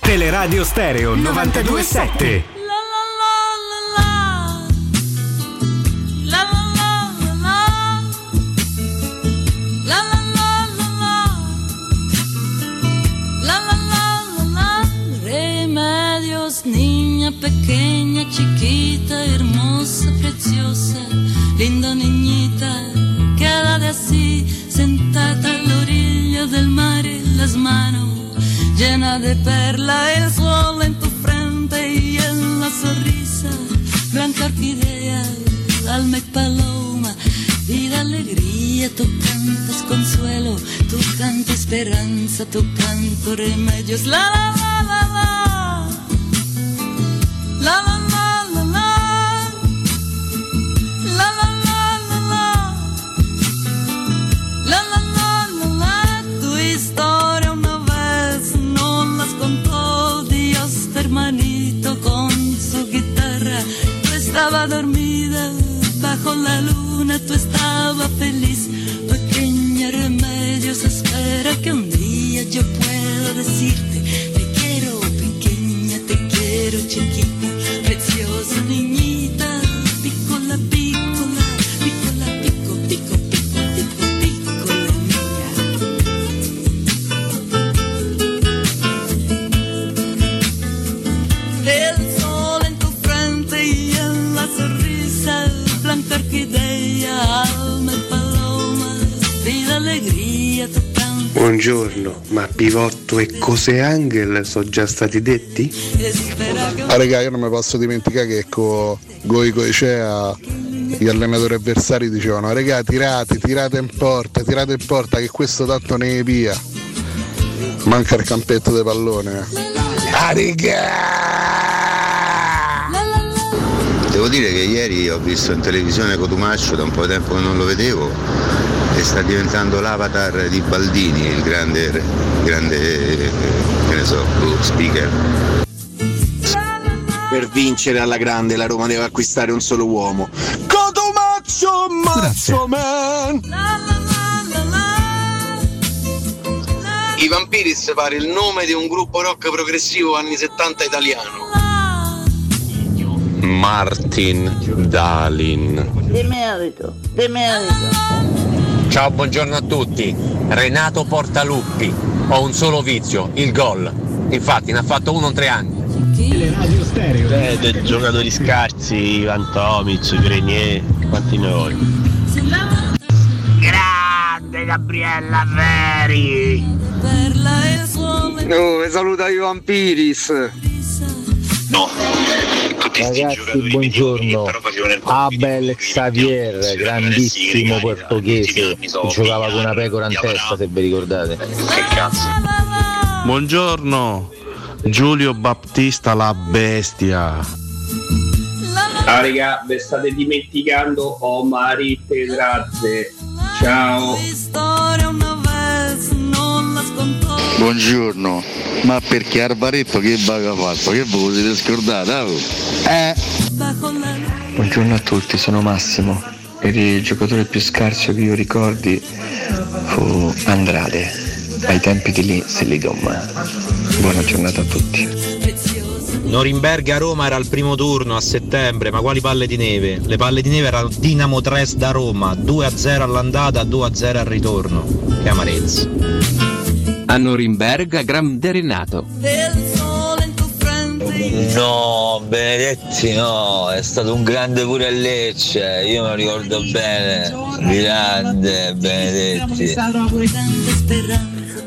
Teleradio Stereo 927. Remedios, niña pequeña, chiquita, hermosa, preciosa, linda niñita, quédate así, sentada a la orilla del mar las manos, llena de perla el sol en tu frente y en la sonrisa, blanca orquídea, el alma y paloma, y la alegría, tu canto es consuelo, tu canto esperanza, tu canto remedios, la la la la la, la la la la la, la la estaba dormida bajo la luna, tú estabas feliz. Pequeña remedios, espera que un día yo pueda decirte, te quiero pequeña, te quiero chiquita. Buongiorno, ma Pivotto e Cose Angel sono già stati detti? Ah, raga, io non mi posso dimenticare che con Goico Icea gli allenatori avversari dicevano raga tirate, tirate in porta, tirate in porta che questo tanto ne via. Manca il campetto di pallone. Ah Devo dire che ieri ho visto in televisione Cotumaccio, da un po' di tempo che non lo vedevo, e sta diventando l'avatar di Baldini, il grande, grande che ne so, speaker. Per vincere alla grande la Roma deve acquistare un solo uomo. Cotomaccio Mazzo Man! I Vampiris pare il nome di un gruppo rock progressivo anni 70 italiano. Martin Dalin. Di merito, di merito. Ciao, buongiorno a tutti. Renato Portaluppi. Ho un solo vizio, il gol. Infatti ne ha fatto uno in tre anni. Eh, dei giocatori scarsi, Ivan Tomic, Grenier, quanti ne vuoi? Grande Gabriella Veri! Oh, saluta i Vampiris. No. Ragazzi, buongiorno. Abel Xavier, grandissimo portoghese, che giocava con una pecora in testa, se vi ricordate. Che cazzo? Buongiorno, Giulio Battista la bestia. Ah raga, vi state dimenticando Omari Pedrazze. Ciao. Buongiorno, ma perché Arbaretto che vaga fatto? Che voi siete scordati? Eh? Bajo la Buongiorno a tutti, sono Massimo. Per il giocatore più scarso che io ricordi fu Andrade. Ai tempi di lì se li domma. Buona giornata a tutti. Norimberga a Roma era al primo turno a settembre, ma quali palle di neve? Le palle di neve erano Dinamo 3 da Roma, 2-0 all'andata, 2-0 al ritorno. Che amarezza. A Norimberga, grande Renato. No, Benedetti no, è stato un grande pure a Lecce, io me lo ricordo bene, grande Benedetti.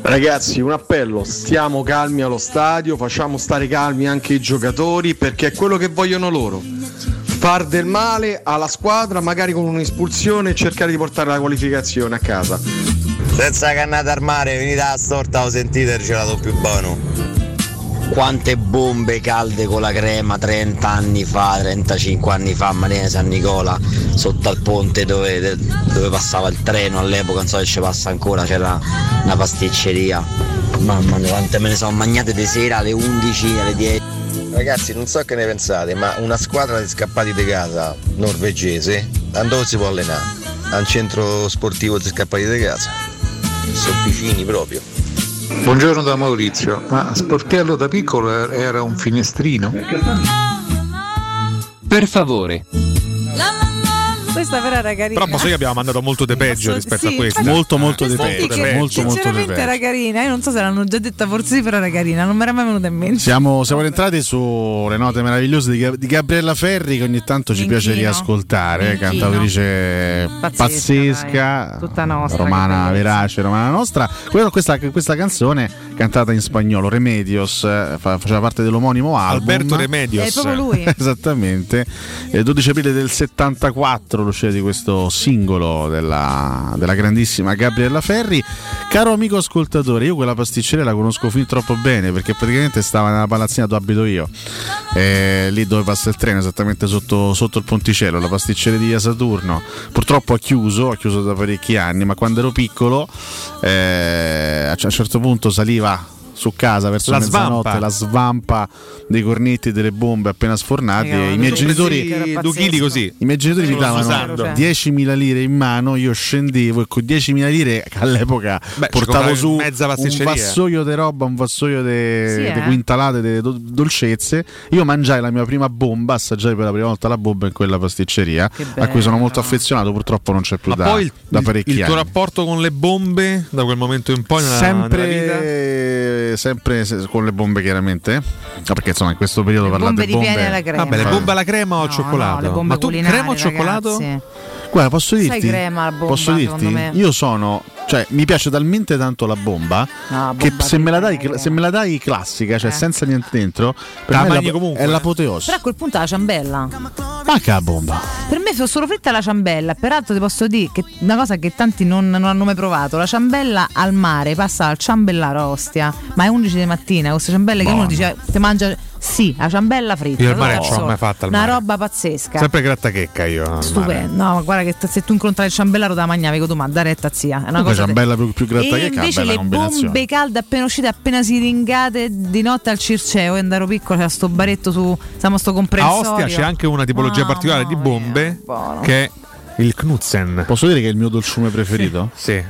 Ragazzi, un appello, stiamo calmi allo stadio, facciamo stare calmi anche i giocatori perché è quello che vogliono loro. Far del male alla squadra, magari con un'espulsione e cercare di portare la qualificazione a casa. Senza cannata al mare, venite a storta, ho sentito il gelato più buono. Quante bombe calde con la crema 30 anni fa, 35 anni fa a Marina San Nicola, sotto al ponte dove, dove passava il treno all'epoca, non so se ci passa ancora, c'era una pasticceria. Mamma mia, quante me ne sono magnate di sera alle 11, alle 10. Ragazzi, non so che ne pensate, ma una squadra di scappati di casa norvegese, a dove si può allenare? A un centro sportivo di scappati di casa. Sono vicini proprio. Buongiorno da Maurizio, ma Sportello da piccolo era un finestrino? Per favore. Questa però era carina. Però posso che abbiamo mandato molto di peggio rispetto sì, a questo. infatti- Molto, molto di Questa peggio. Molto, molto Sinceramente era carina, io non so se l'hanno già detta, forse sì, però era carina, non mi era mai venuta in mente. Siamo, siamo rientrati sulle note meravigliose di, di Gabriella Ferri che ogni tanto ci piace Minchino. riascoltare, Minchino. cantautrice Pazzesca, pazzesca. Tutta nostra, romana verace, romana nostra. Questa, questa canzone cantata in spagnolo, Remedios, eh, fa- faceva parte dell'omonimo album. Alberto Remedios. È proprio lui. [LAUGHS] Esattamente, il 12 aprile del 74 l'uscita di questo singolo della, della grandissima Gabriella Ferri. Caro amico ascoltatore, io quella pasticceria la conosco fin troppo bene perché praticamente stava nella palazzina dove abito io, eh, lì dove passa il treno, esattamente sotto, sotto il ponticello, la pasticceria di via Saturno. Purtroppo ha chiuso, ha chiuso da parecchi anni, ma quando ero piccolo eh, a un certo punto saliva arriba. Su casa verso La mezzanotte, svampa. la svampa dei cornetti e delle bombe appena sfornati. E I miei genitori, due chili così. i miei genitori mi davano usando. 10.000 lire in mano, io scendevo e con 10.000 lire all'epoca Beh, portavo su mezza un vassoio di roba, un vassoio di Sì, eh. quintalate, di do- dolcezze. Io mangiai la mia prima bomba, assaggiai per la prima volta la bomba in quella pasticceria a cui sono molto affezionato, purtroppo non c'è più Ma da, poi il, da il- parecchi il tuo anni. rapporto con le bombe da quel momento in poi nella, nella sempre, sempre se- con le bombe chiaramente No, perché insomma in questo periodo parlate bombe di bombe alla crema. Vabbè, le bombe alla crema o al No, cioccolato? no, le bombe Ma tu crema o cioccolato? ragazzi. Guarda, posso Sai dirti, crema bomba, posso dirti io sono, cioè mi piace talmente tanto la bomba No, che bomba se me, la dai, se me la dai classica, cioè Eh. senza niente dentro, per La me è, la, comunque, è eh. l'apoteosi. Però a quel punto la ciambella. Manca la bomba. Per me sono solo fritta la ciambella. Peraltro ti posso dire che una cosa che tanti non, non hanno mai provato: la ciambella al mare passa al ciambellaro a Ostia, ma è 11 di mattina. Queste ciambelle che uno dice ti mangia. Sì, la ciambella fritta. Io al mare non ce l'ho mai fatta al Una roba pazzesca. Sempre grattachecca io. Stupendo. No, ma guarda che se tu incontrai il ciambellaro da mangiavi con tu, ma da retta zia. È una cosa. ciambella più, più gratta e che è una invece le bombe calde appena uscite, appena siringate di notte al Circeo, quando ero piccolo c'era sto baretto su stiamo sto A comprensorio. Ostia c'è anche una tipologia Mamma particolare di bombe che è il Knutzen. Posso dire che è il mio dolciume preferito? Sì.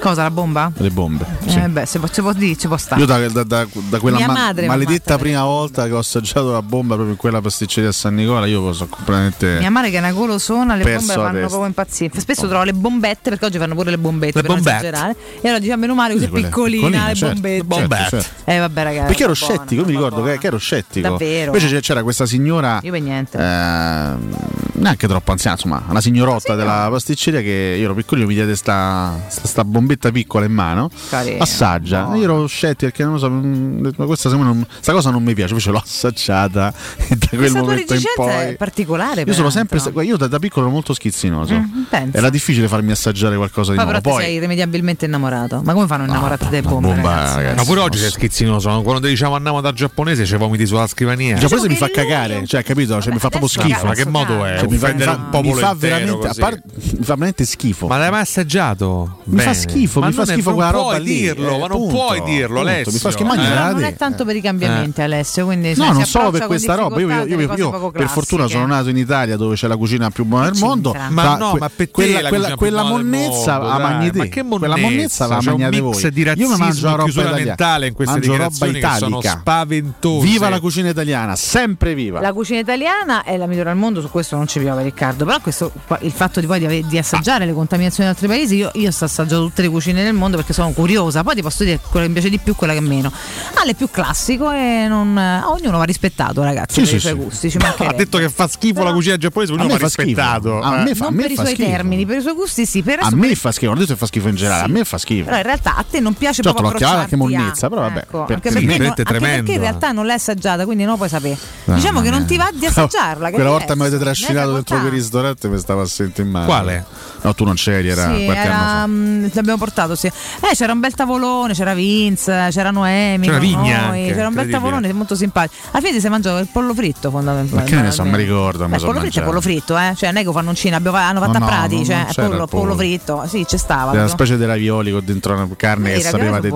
Cosa la bomba? Le bombe. sì. Eh beh, se può, se può dire, ci può stare. Io da, da- da- da quella Mia ma- maledetta prima volta che ho assaggiato la bomba proprio in quella pasticceria a San Nicola, io sono completamente. Mia madre che è una golosona, le bombe la fanno testa. proprio impazzire. Spesso trovo le bombette, perché oggi fanno pure le bombette Le per non bombette. esagerare. E allora diciamo meno male così Sì, piccolina, piccoline, le certo, bombette. certo, certo. Eh vabbè ragazzi. Perché ero buona, scettico, io mi ricordo che, che ero scettico. Davvero? Invece c'era questa signora, Io per niente. ehm, neanche troppo anziana, insomma, una signorotta della pasticceria che io ero piccolino, mi diede sta, sta, sta bombetta piccola in mano. Carina. Assaggia. Io ero scettico perché non lo so, mm, ma questa, non- sta cosa non mi piace, invece l'ho assaggiata e [LAUGHS] da quel Questa momento in poi. è particolare. Io sono sempre io da, da piccolo ero molto schizzinoso. Mm. Era difficile farmi assaggiare qualcosa di Poi nuovo. però Poi sei irrimediabilmente innamorato. Ma come fanno a innamorarti delle bombe? bomba, ragazzi? ragazzi. Ma pure oggi sei schizzinoso. Quando diciamo andiamo dal giapponese ci vomiti sulla scrivania. il giapponese mi fa cagare, cioè, capito? Cioè, mi fa proprio schifo. Ma che modo è? Cioè, mi fa, un popolo mi veramente, a così. parte- mi fa veramente schifo. Ma l'hai mai assaggiato? Mi fa Bene. Schifo, Ma mi fa schifo quella puoi roba lì, dirlo, eh, ma non punto, puoi dirlo, punto. Alessio. Mi fa schifo, ma Eh. non è tanto per i cambiamenti, Alessio. Quindi No, non solo per questa roba. Io, io- io- io, per fortuna sono nato in Italia dove c'è la cucina più buona del mondo. Ma no, ma per quella, monnezza mondo, la dai. mangi te. Ma che Quella monnezza la mix voi. di Io mi mangio la roba italiana. mentale in queste Mangio roba dichiarazioni che sono italica. spaventose. Viva la cucina italiana, sempre viva. La cucina italiana è la migliore al mondo, su questo non ci piove Riccardo, però questo, il fatto di poi di assaggiare le contaminazioni di altri paesi, io, io sto assaggiando tutte le cucine del mondo perché sono curiosa, poi ti posso dire quella che mi piace di più, quella che meno. Ale è più classico e non, eh, ognuno va rispettato ragazzi, Sì, per sì, i suoi sì. gusti, ci [LAUGHS] Ha detto che fa schifo la cucina giapponese, ognuno va fa schifo. rispettato. A me fa- non a me per i fa suoi schifo. termini, per i suoi gusti sì, per A me fa schifo, non ho detto che fa schifo in generale, a me fa schifo. Però in realtà a te non piace Certo, proprio anche approcciarti a- monnezza, però vabbè, Ecco, per- anche, perché, non- anche perché in realtà non l'hai assaggiata, quindi non lo puoi sapere. Mamma diciamo che non ti va di [LAUGHS] assaggiarla. Quella volta mi avete trascinato dentro quel ristorante mi stava a sentire in mano. Quale? No, tu non c'eri, era Sì, qualche anno fa. era, mm, l'abbiamo portato, sì. Eh, c'era un bel tavolone, c'era Vince, c'era Noemi, C'era Vigna noi, anche, c'era un bel tavolone molto simpatico. Alla fine si mangiava il pollo fritto fondamentalmente. Ma che ne so, mi ricordo, Beh, sono pollo fritto è mangiato. pollo fritto, eh? Cioè, non è che fanno un cina, abbiamo- hanno fatto No, a Prati, no, cioè, pollo, il pollo. pollo fritto. Sì, c'è stava. Era una specie di ravioli con dentro una carne Eh, che sapeva de,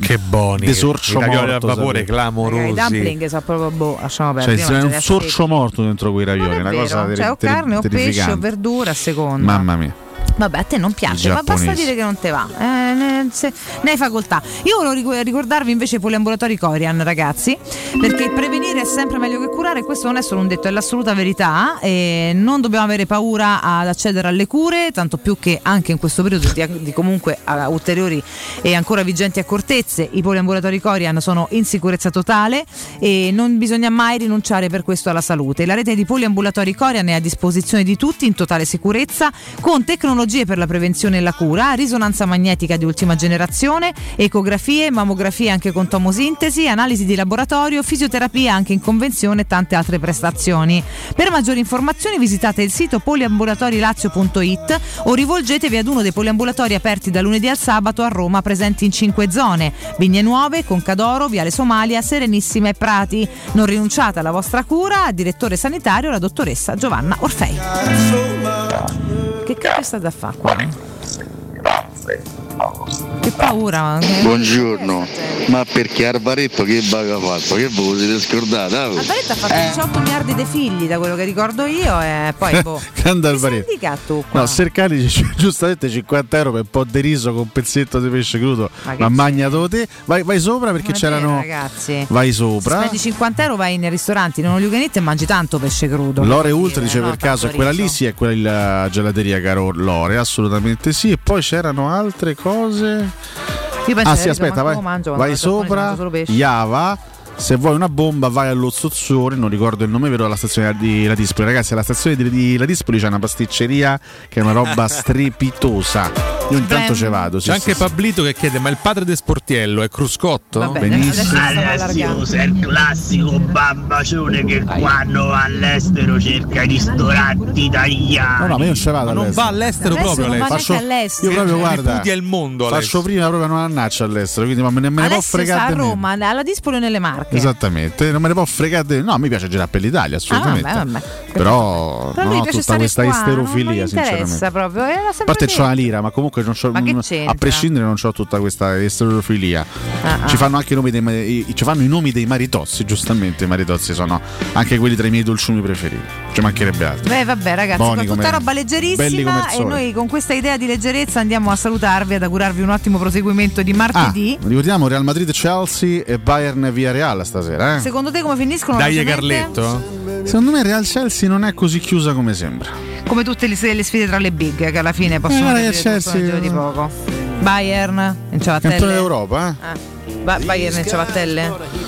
Che buoni. De sorcio ravioli morto, a vapore clamorosi. I dumpling sono proprio boh, lasciamo Cioè, perdere. c'è io un sorcio morto dentro quei ravioli, È una cosa cioè, o carne o pesce o verdura a seconda. Mamma mia. Vabbè, a te non piace, ma basta dire che non te va. Eh, ne, se- ne hai facoltà. Io volevo ric- ricordarvi invece i poliambulatori Corian, ragazzi, perché prevenire è sempre meglio che curare, questo non è solo un detto, è l'assoluta verità. E non dobbiamo avere paura ad accedere alle cure, tanto più che anche in questo periodo di, di comunque a ulteriori e ancora vigenti accortezze, i poliambulatori Corian sono in sicurezza totale e non bisogna mai rinunciare per questo alla salute. La rete di poliambulatori Corian è a disposizione di tutti in totale sicurezza con tecnologie per la prevenzione e la cura, risonanza magnetica di ultima generazione, ecografie, mammografie anche con tomosintesi, analisi di laboratorio, fisioterapia anche in convenzione e tante altre prestazioni. Per maggiori informazioni visitate il sito poliambulatorilazio.it o rivolgetevi ad uno dei poliambulatori aperti da lunedì al sabato a Roma presenti in cinque zone, Vigne Nuove, Concadoro, Viale Somalia, Serenissima e Prati. Non rinunciate alla vostra cura, direttore sanitario la dottoressa Giovanna Orfei. Che cazzo è stata a fare qua? Che paura. ma che- Buongiorno, ma perché Arbaretto che baga ha fatto? Che voi siete scordati? ah? Alvaretto ha fatto 18 miliardi di figli da quello che ricordo io e poi [LAUGHS] boh. Grande Alvaretto. Dica tu qua. No, Sercani dice [LAUGHS] giustamente 50 euro per un po' di riso con un pezzetto di pesce crudo. Ma Ma magnato te. Vai, vai sopra perché vero, c'erano. ragazzi. Vai Se sopra. spendi 50 euro vai nei ristoranti, non gli e mangi tanto pesce crudo. Lore dire, dice no, per caso è quella riso. lì, sì, è quella la gelateria caro Lore, assolutamente sì. E poi c'erano altre cose. Penso ah sì, aspetta, vai, mangio, vai sopra. Java. Se vuoi una bomba vai allo Zozzone, non ricordo il nome vero della stazione di Ladispoli. Ragazzi, alla stazione di, di Ladispoli c'è una pasticceria che è una roba [LAUGHS] strepitosa. Io ogni tanto ci vado. sì, C'è sì, anche sì. Pablito che chiede: Ma il padre del sportiello è Cruscotto? Benissimo. Alessio, sei il classico bambacione che quando va all'estero cerca i ristoranti italiani. No, no, ma io non ci vado Ma non va all'estero Adesso proprio lei. va Faccio- all'estero. Io proprio guarda, Ripudia il mondo. faccio Alessio. prima proprio non annaccio all'estero, quindi ma me ne, me ne può fregare a. Roma, alla Dispoli o nelle Marche. Esattamente, non me ne può fregare di No, mi piace girare per l'Italia, assolutamente. Ah, vabbè, vabbè. Però, Però non ho tutta questa qua, esterofilia, sinceramente. proprio. A parte c'ho la lira, ma comunque non c'ho, Ma che mm, a prescindere non c'ho tutta questa esterofilia. Ah, Ci ah. fanno anche i nomi dei, ci fanno i nomi dei maritozzi, giustamente i maritozzi sono anche quelli tra i miei dolciumi preferiti. Ci mancherebbe altro. Beh, vabbè, ragazzi, Buoni con tutta roba leggerissima e noi con questa idea di leggerezza andiamo a salutarvi, ad augurarvi un ottimo proseguimento di Ah, martedì. ricordiamo Real Madrid Chelsea e Bayern via Real stasera, eh? Secondo te come finiscono? Dai? Carletto. Secondo me Real Chelsea non è così chiusa come sembra. Come tutte le, le sfide tra le big, che alla fine possono Eh, tutto nel giro di poco. Bayern in. Campione d'Europa, eh? Ah, Ba- Bayern in ciabattelle?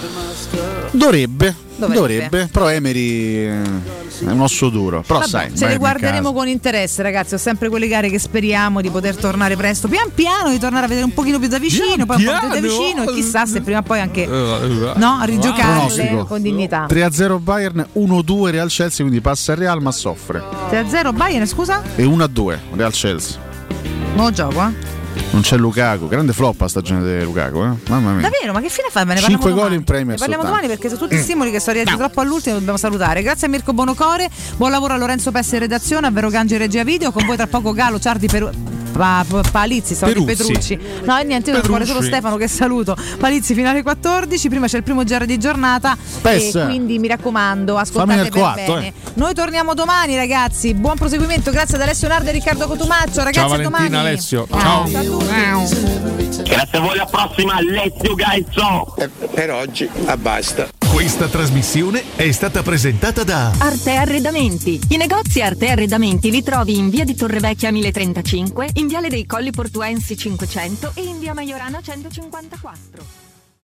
Dovrebbe, Dovrebbe. dovrebbe, però Emery eh, è un osso duro. Però Vabbè, sai, ce le guarderemo con interesse, ragazzi. Ho sempre quelle gare che speriamo di poter tornare presto, pian piano, di tornare a vedere un pochino più da vicino, poi un po' più da piano. vicino, e chissà se prima o poi anche No, no, a rigiocarle Pronostico. con dignità. 3-0 Bayern, 1-2 Real Chelsea, quindi passa il Real ma soffre. 3-0 Bayern, scusa? E 1-2 Real Chelsea. Nuovo gioco, eh? Non c'è Lukaku, grande flop la stagione di Lukaku, eh? Mamma mia. Davvero, ma che fine fa? Me ne Cinque parliamo gol domani. in Premier Ne parliamo soltanto. domani perché sono tutti stimoli che sono arrivati troppo all'ultimo dobbiamo salutare. Grazie a Mirko Bonocore, buon lavoro a Lorenzo Pessi in redazione, a Vero Gangi regia video, con voi tra poco Galo, Ciardi, Peru... Pa, pa- Palizzi, stavo. Petrucci. No, e niente, io fare solo. Stefano che saluto. Palizzi finale 14, prima c'è il primo GR di giornata Pes. e quindi mi raccomando, ascoltate per coatto, bene. eh. Noi torniamo domani ragazzi, buon proseguimento, grazie ad Alessio Nardo e Riccardo Cotumaccio, ragazzi Ciao a Valentina, domani. Alessio. Ciao. Ciao. A. Grazie a voi, alla prossima, Alessio Gaizzo! Per oggi, ah, basta. Questa trasmissione è stata presentata da Arte Arredamenti. I negozi Arte Arredamenti li trovi in via di Torrevecchia 1035, in viale dei Colli Portuensi 500 e in via Maiorana 154.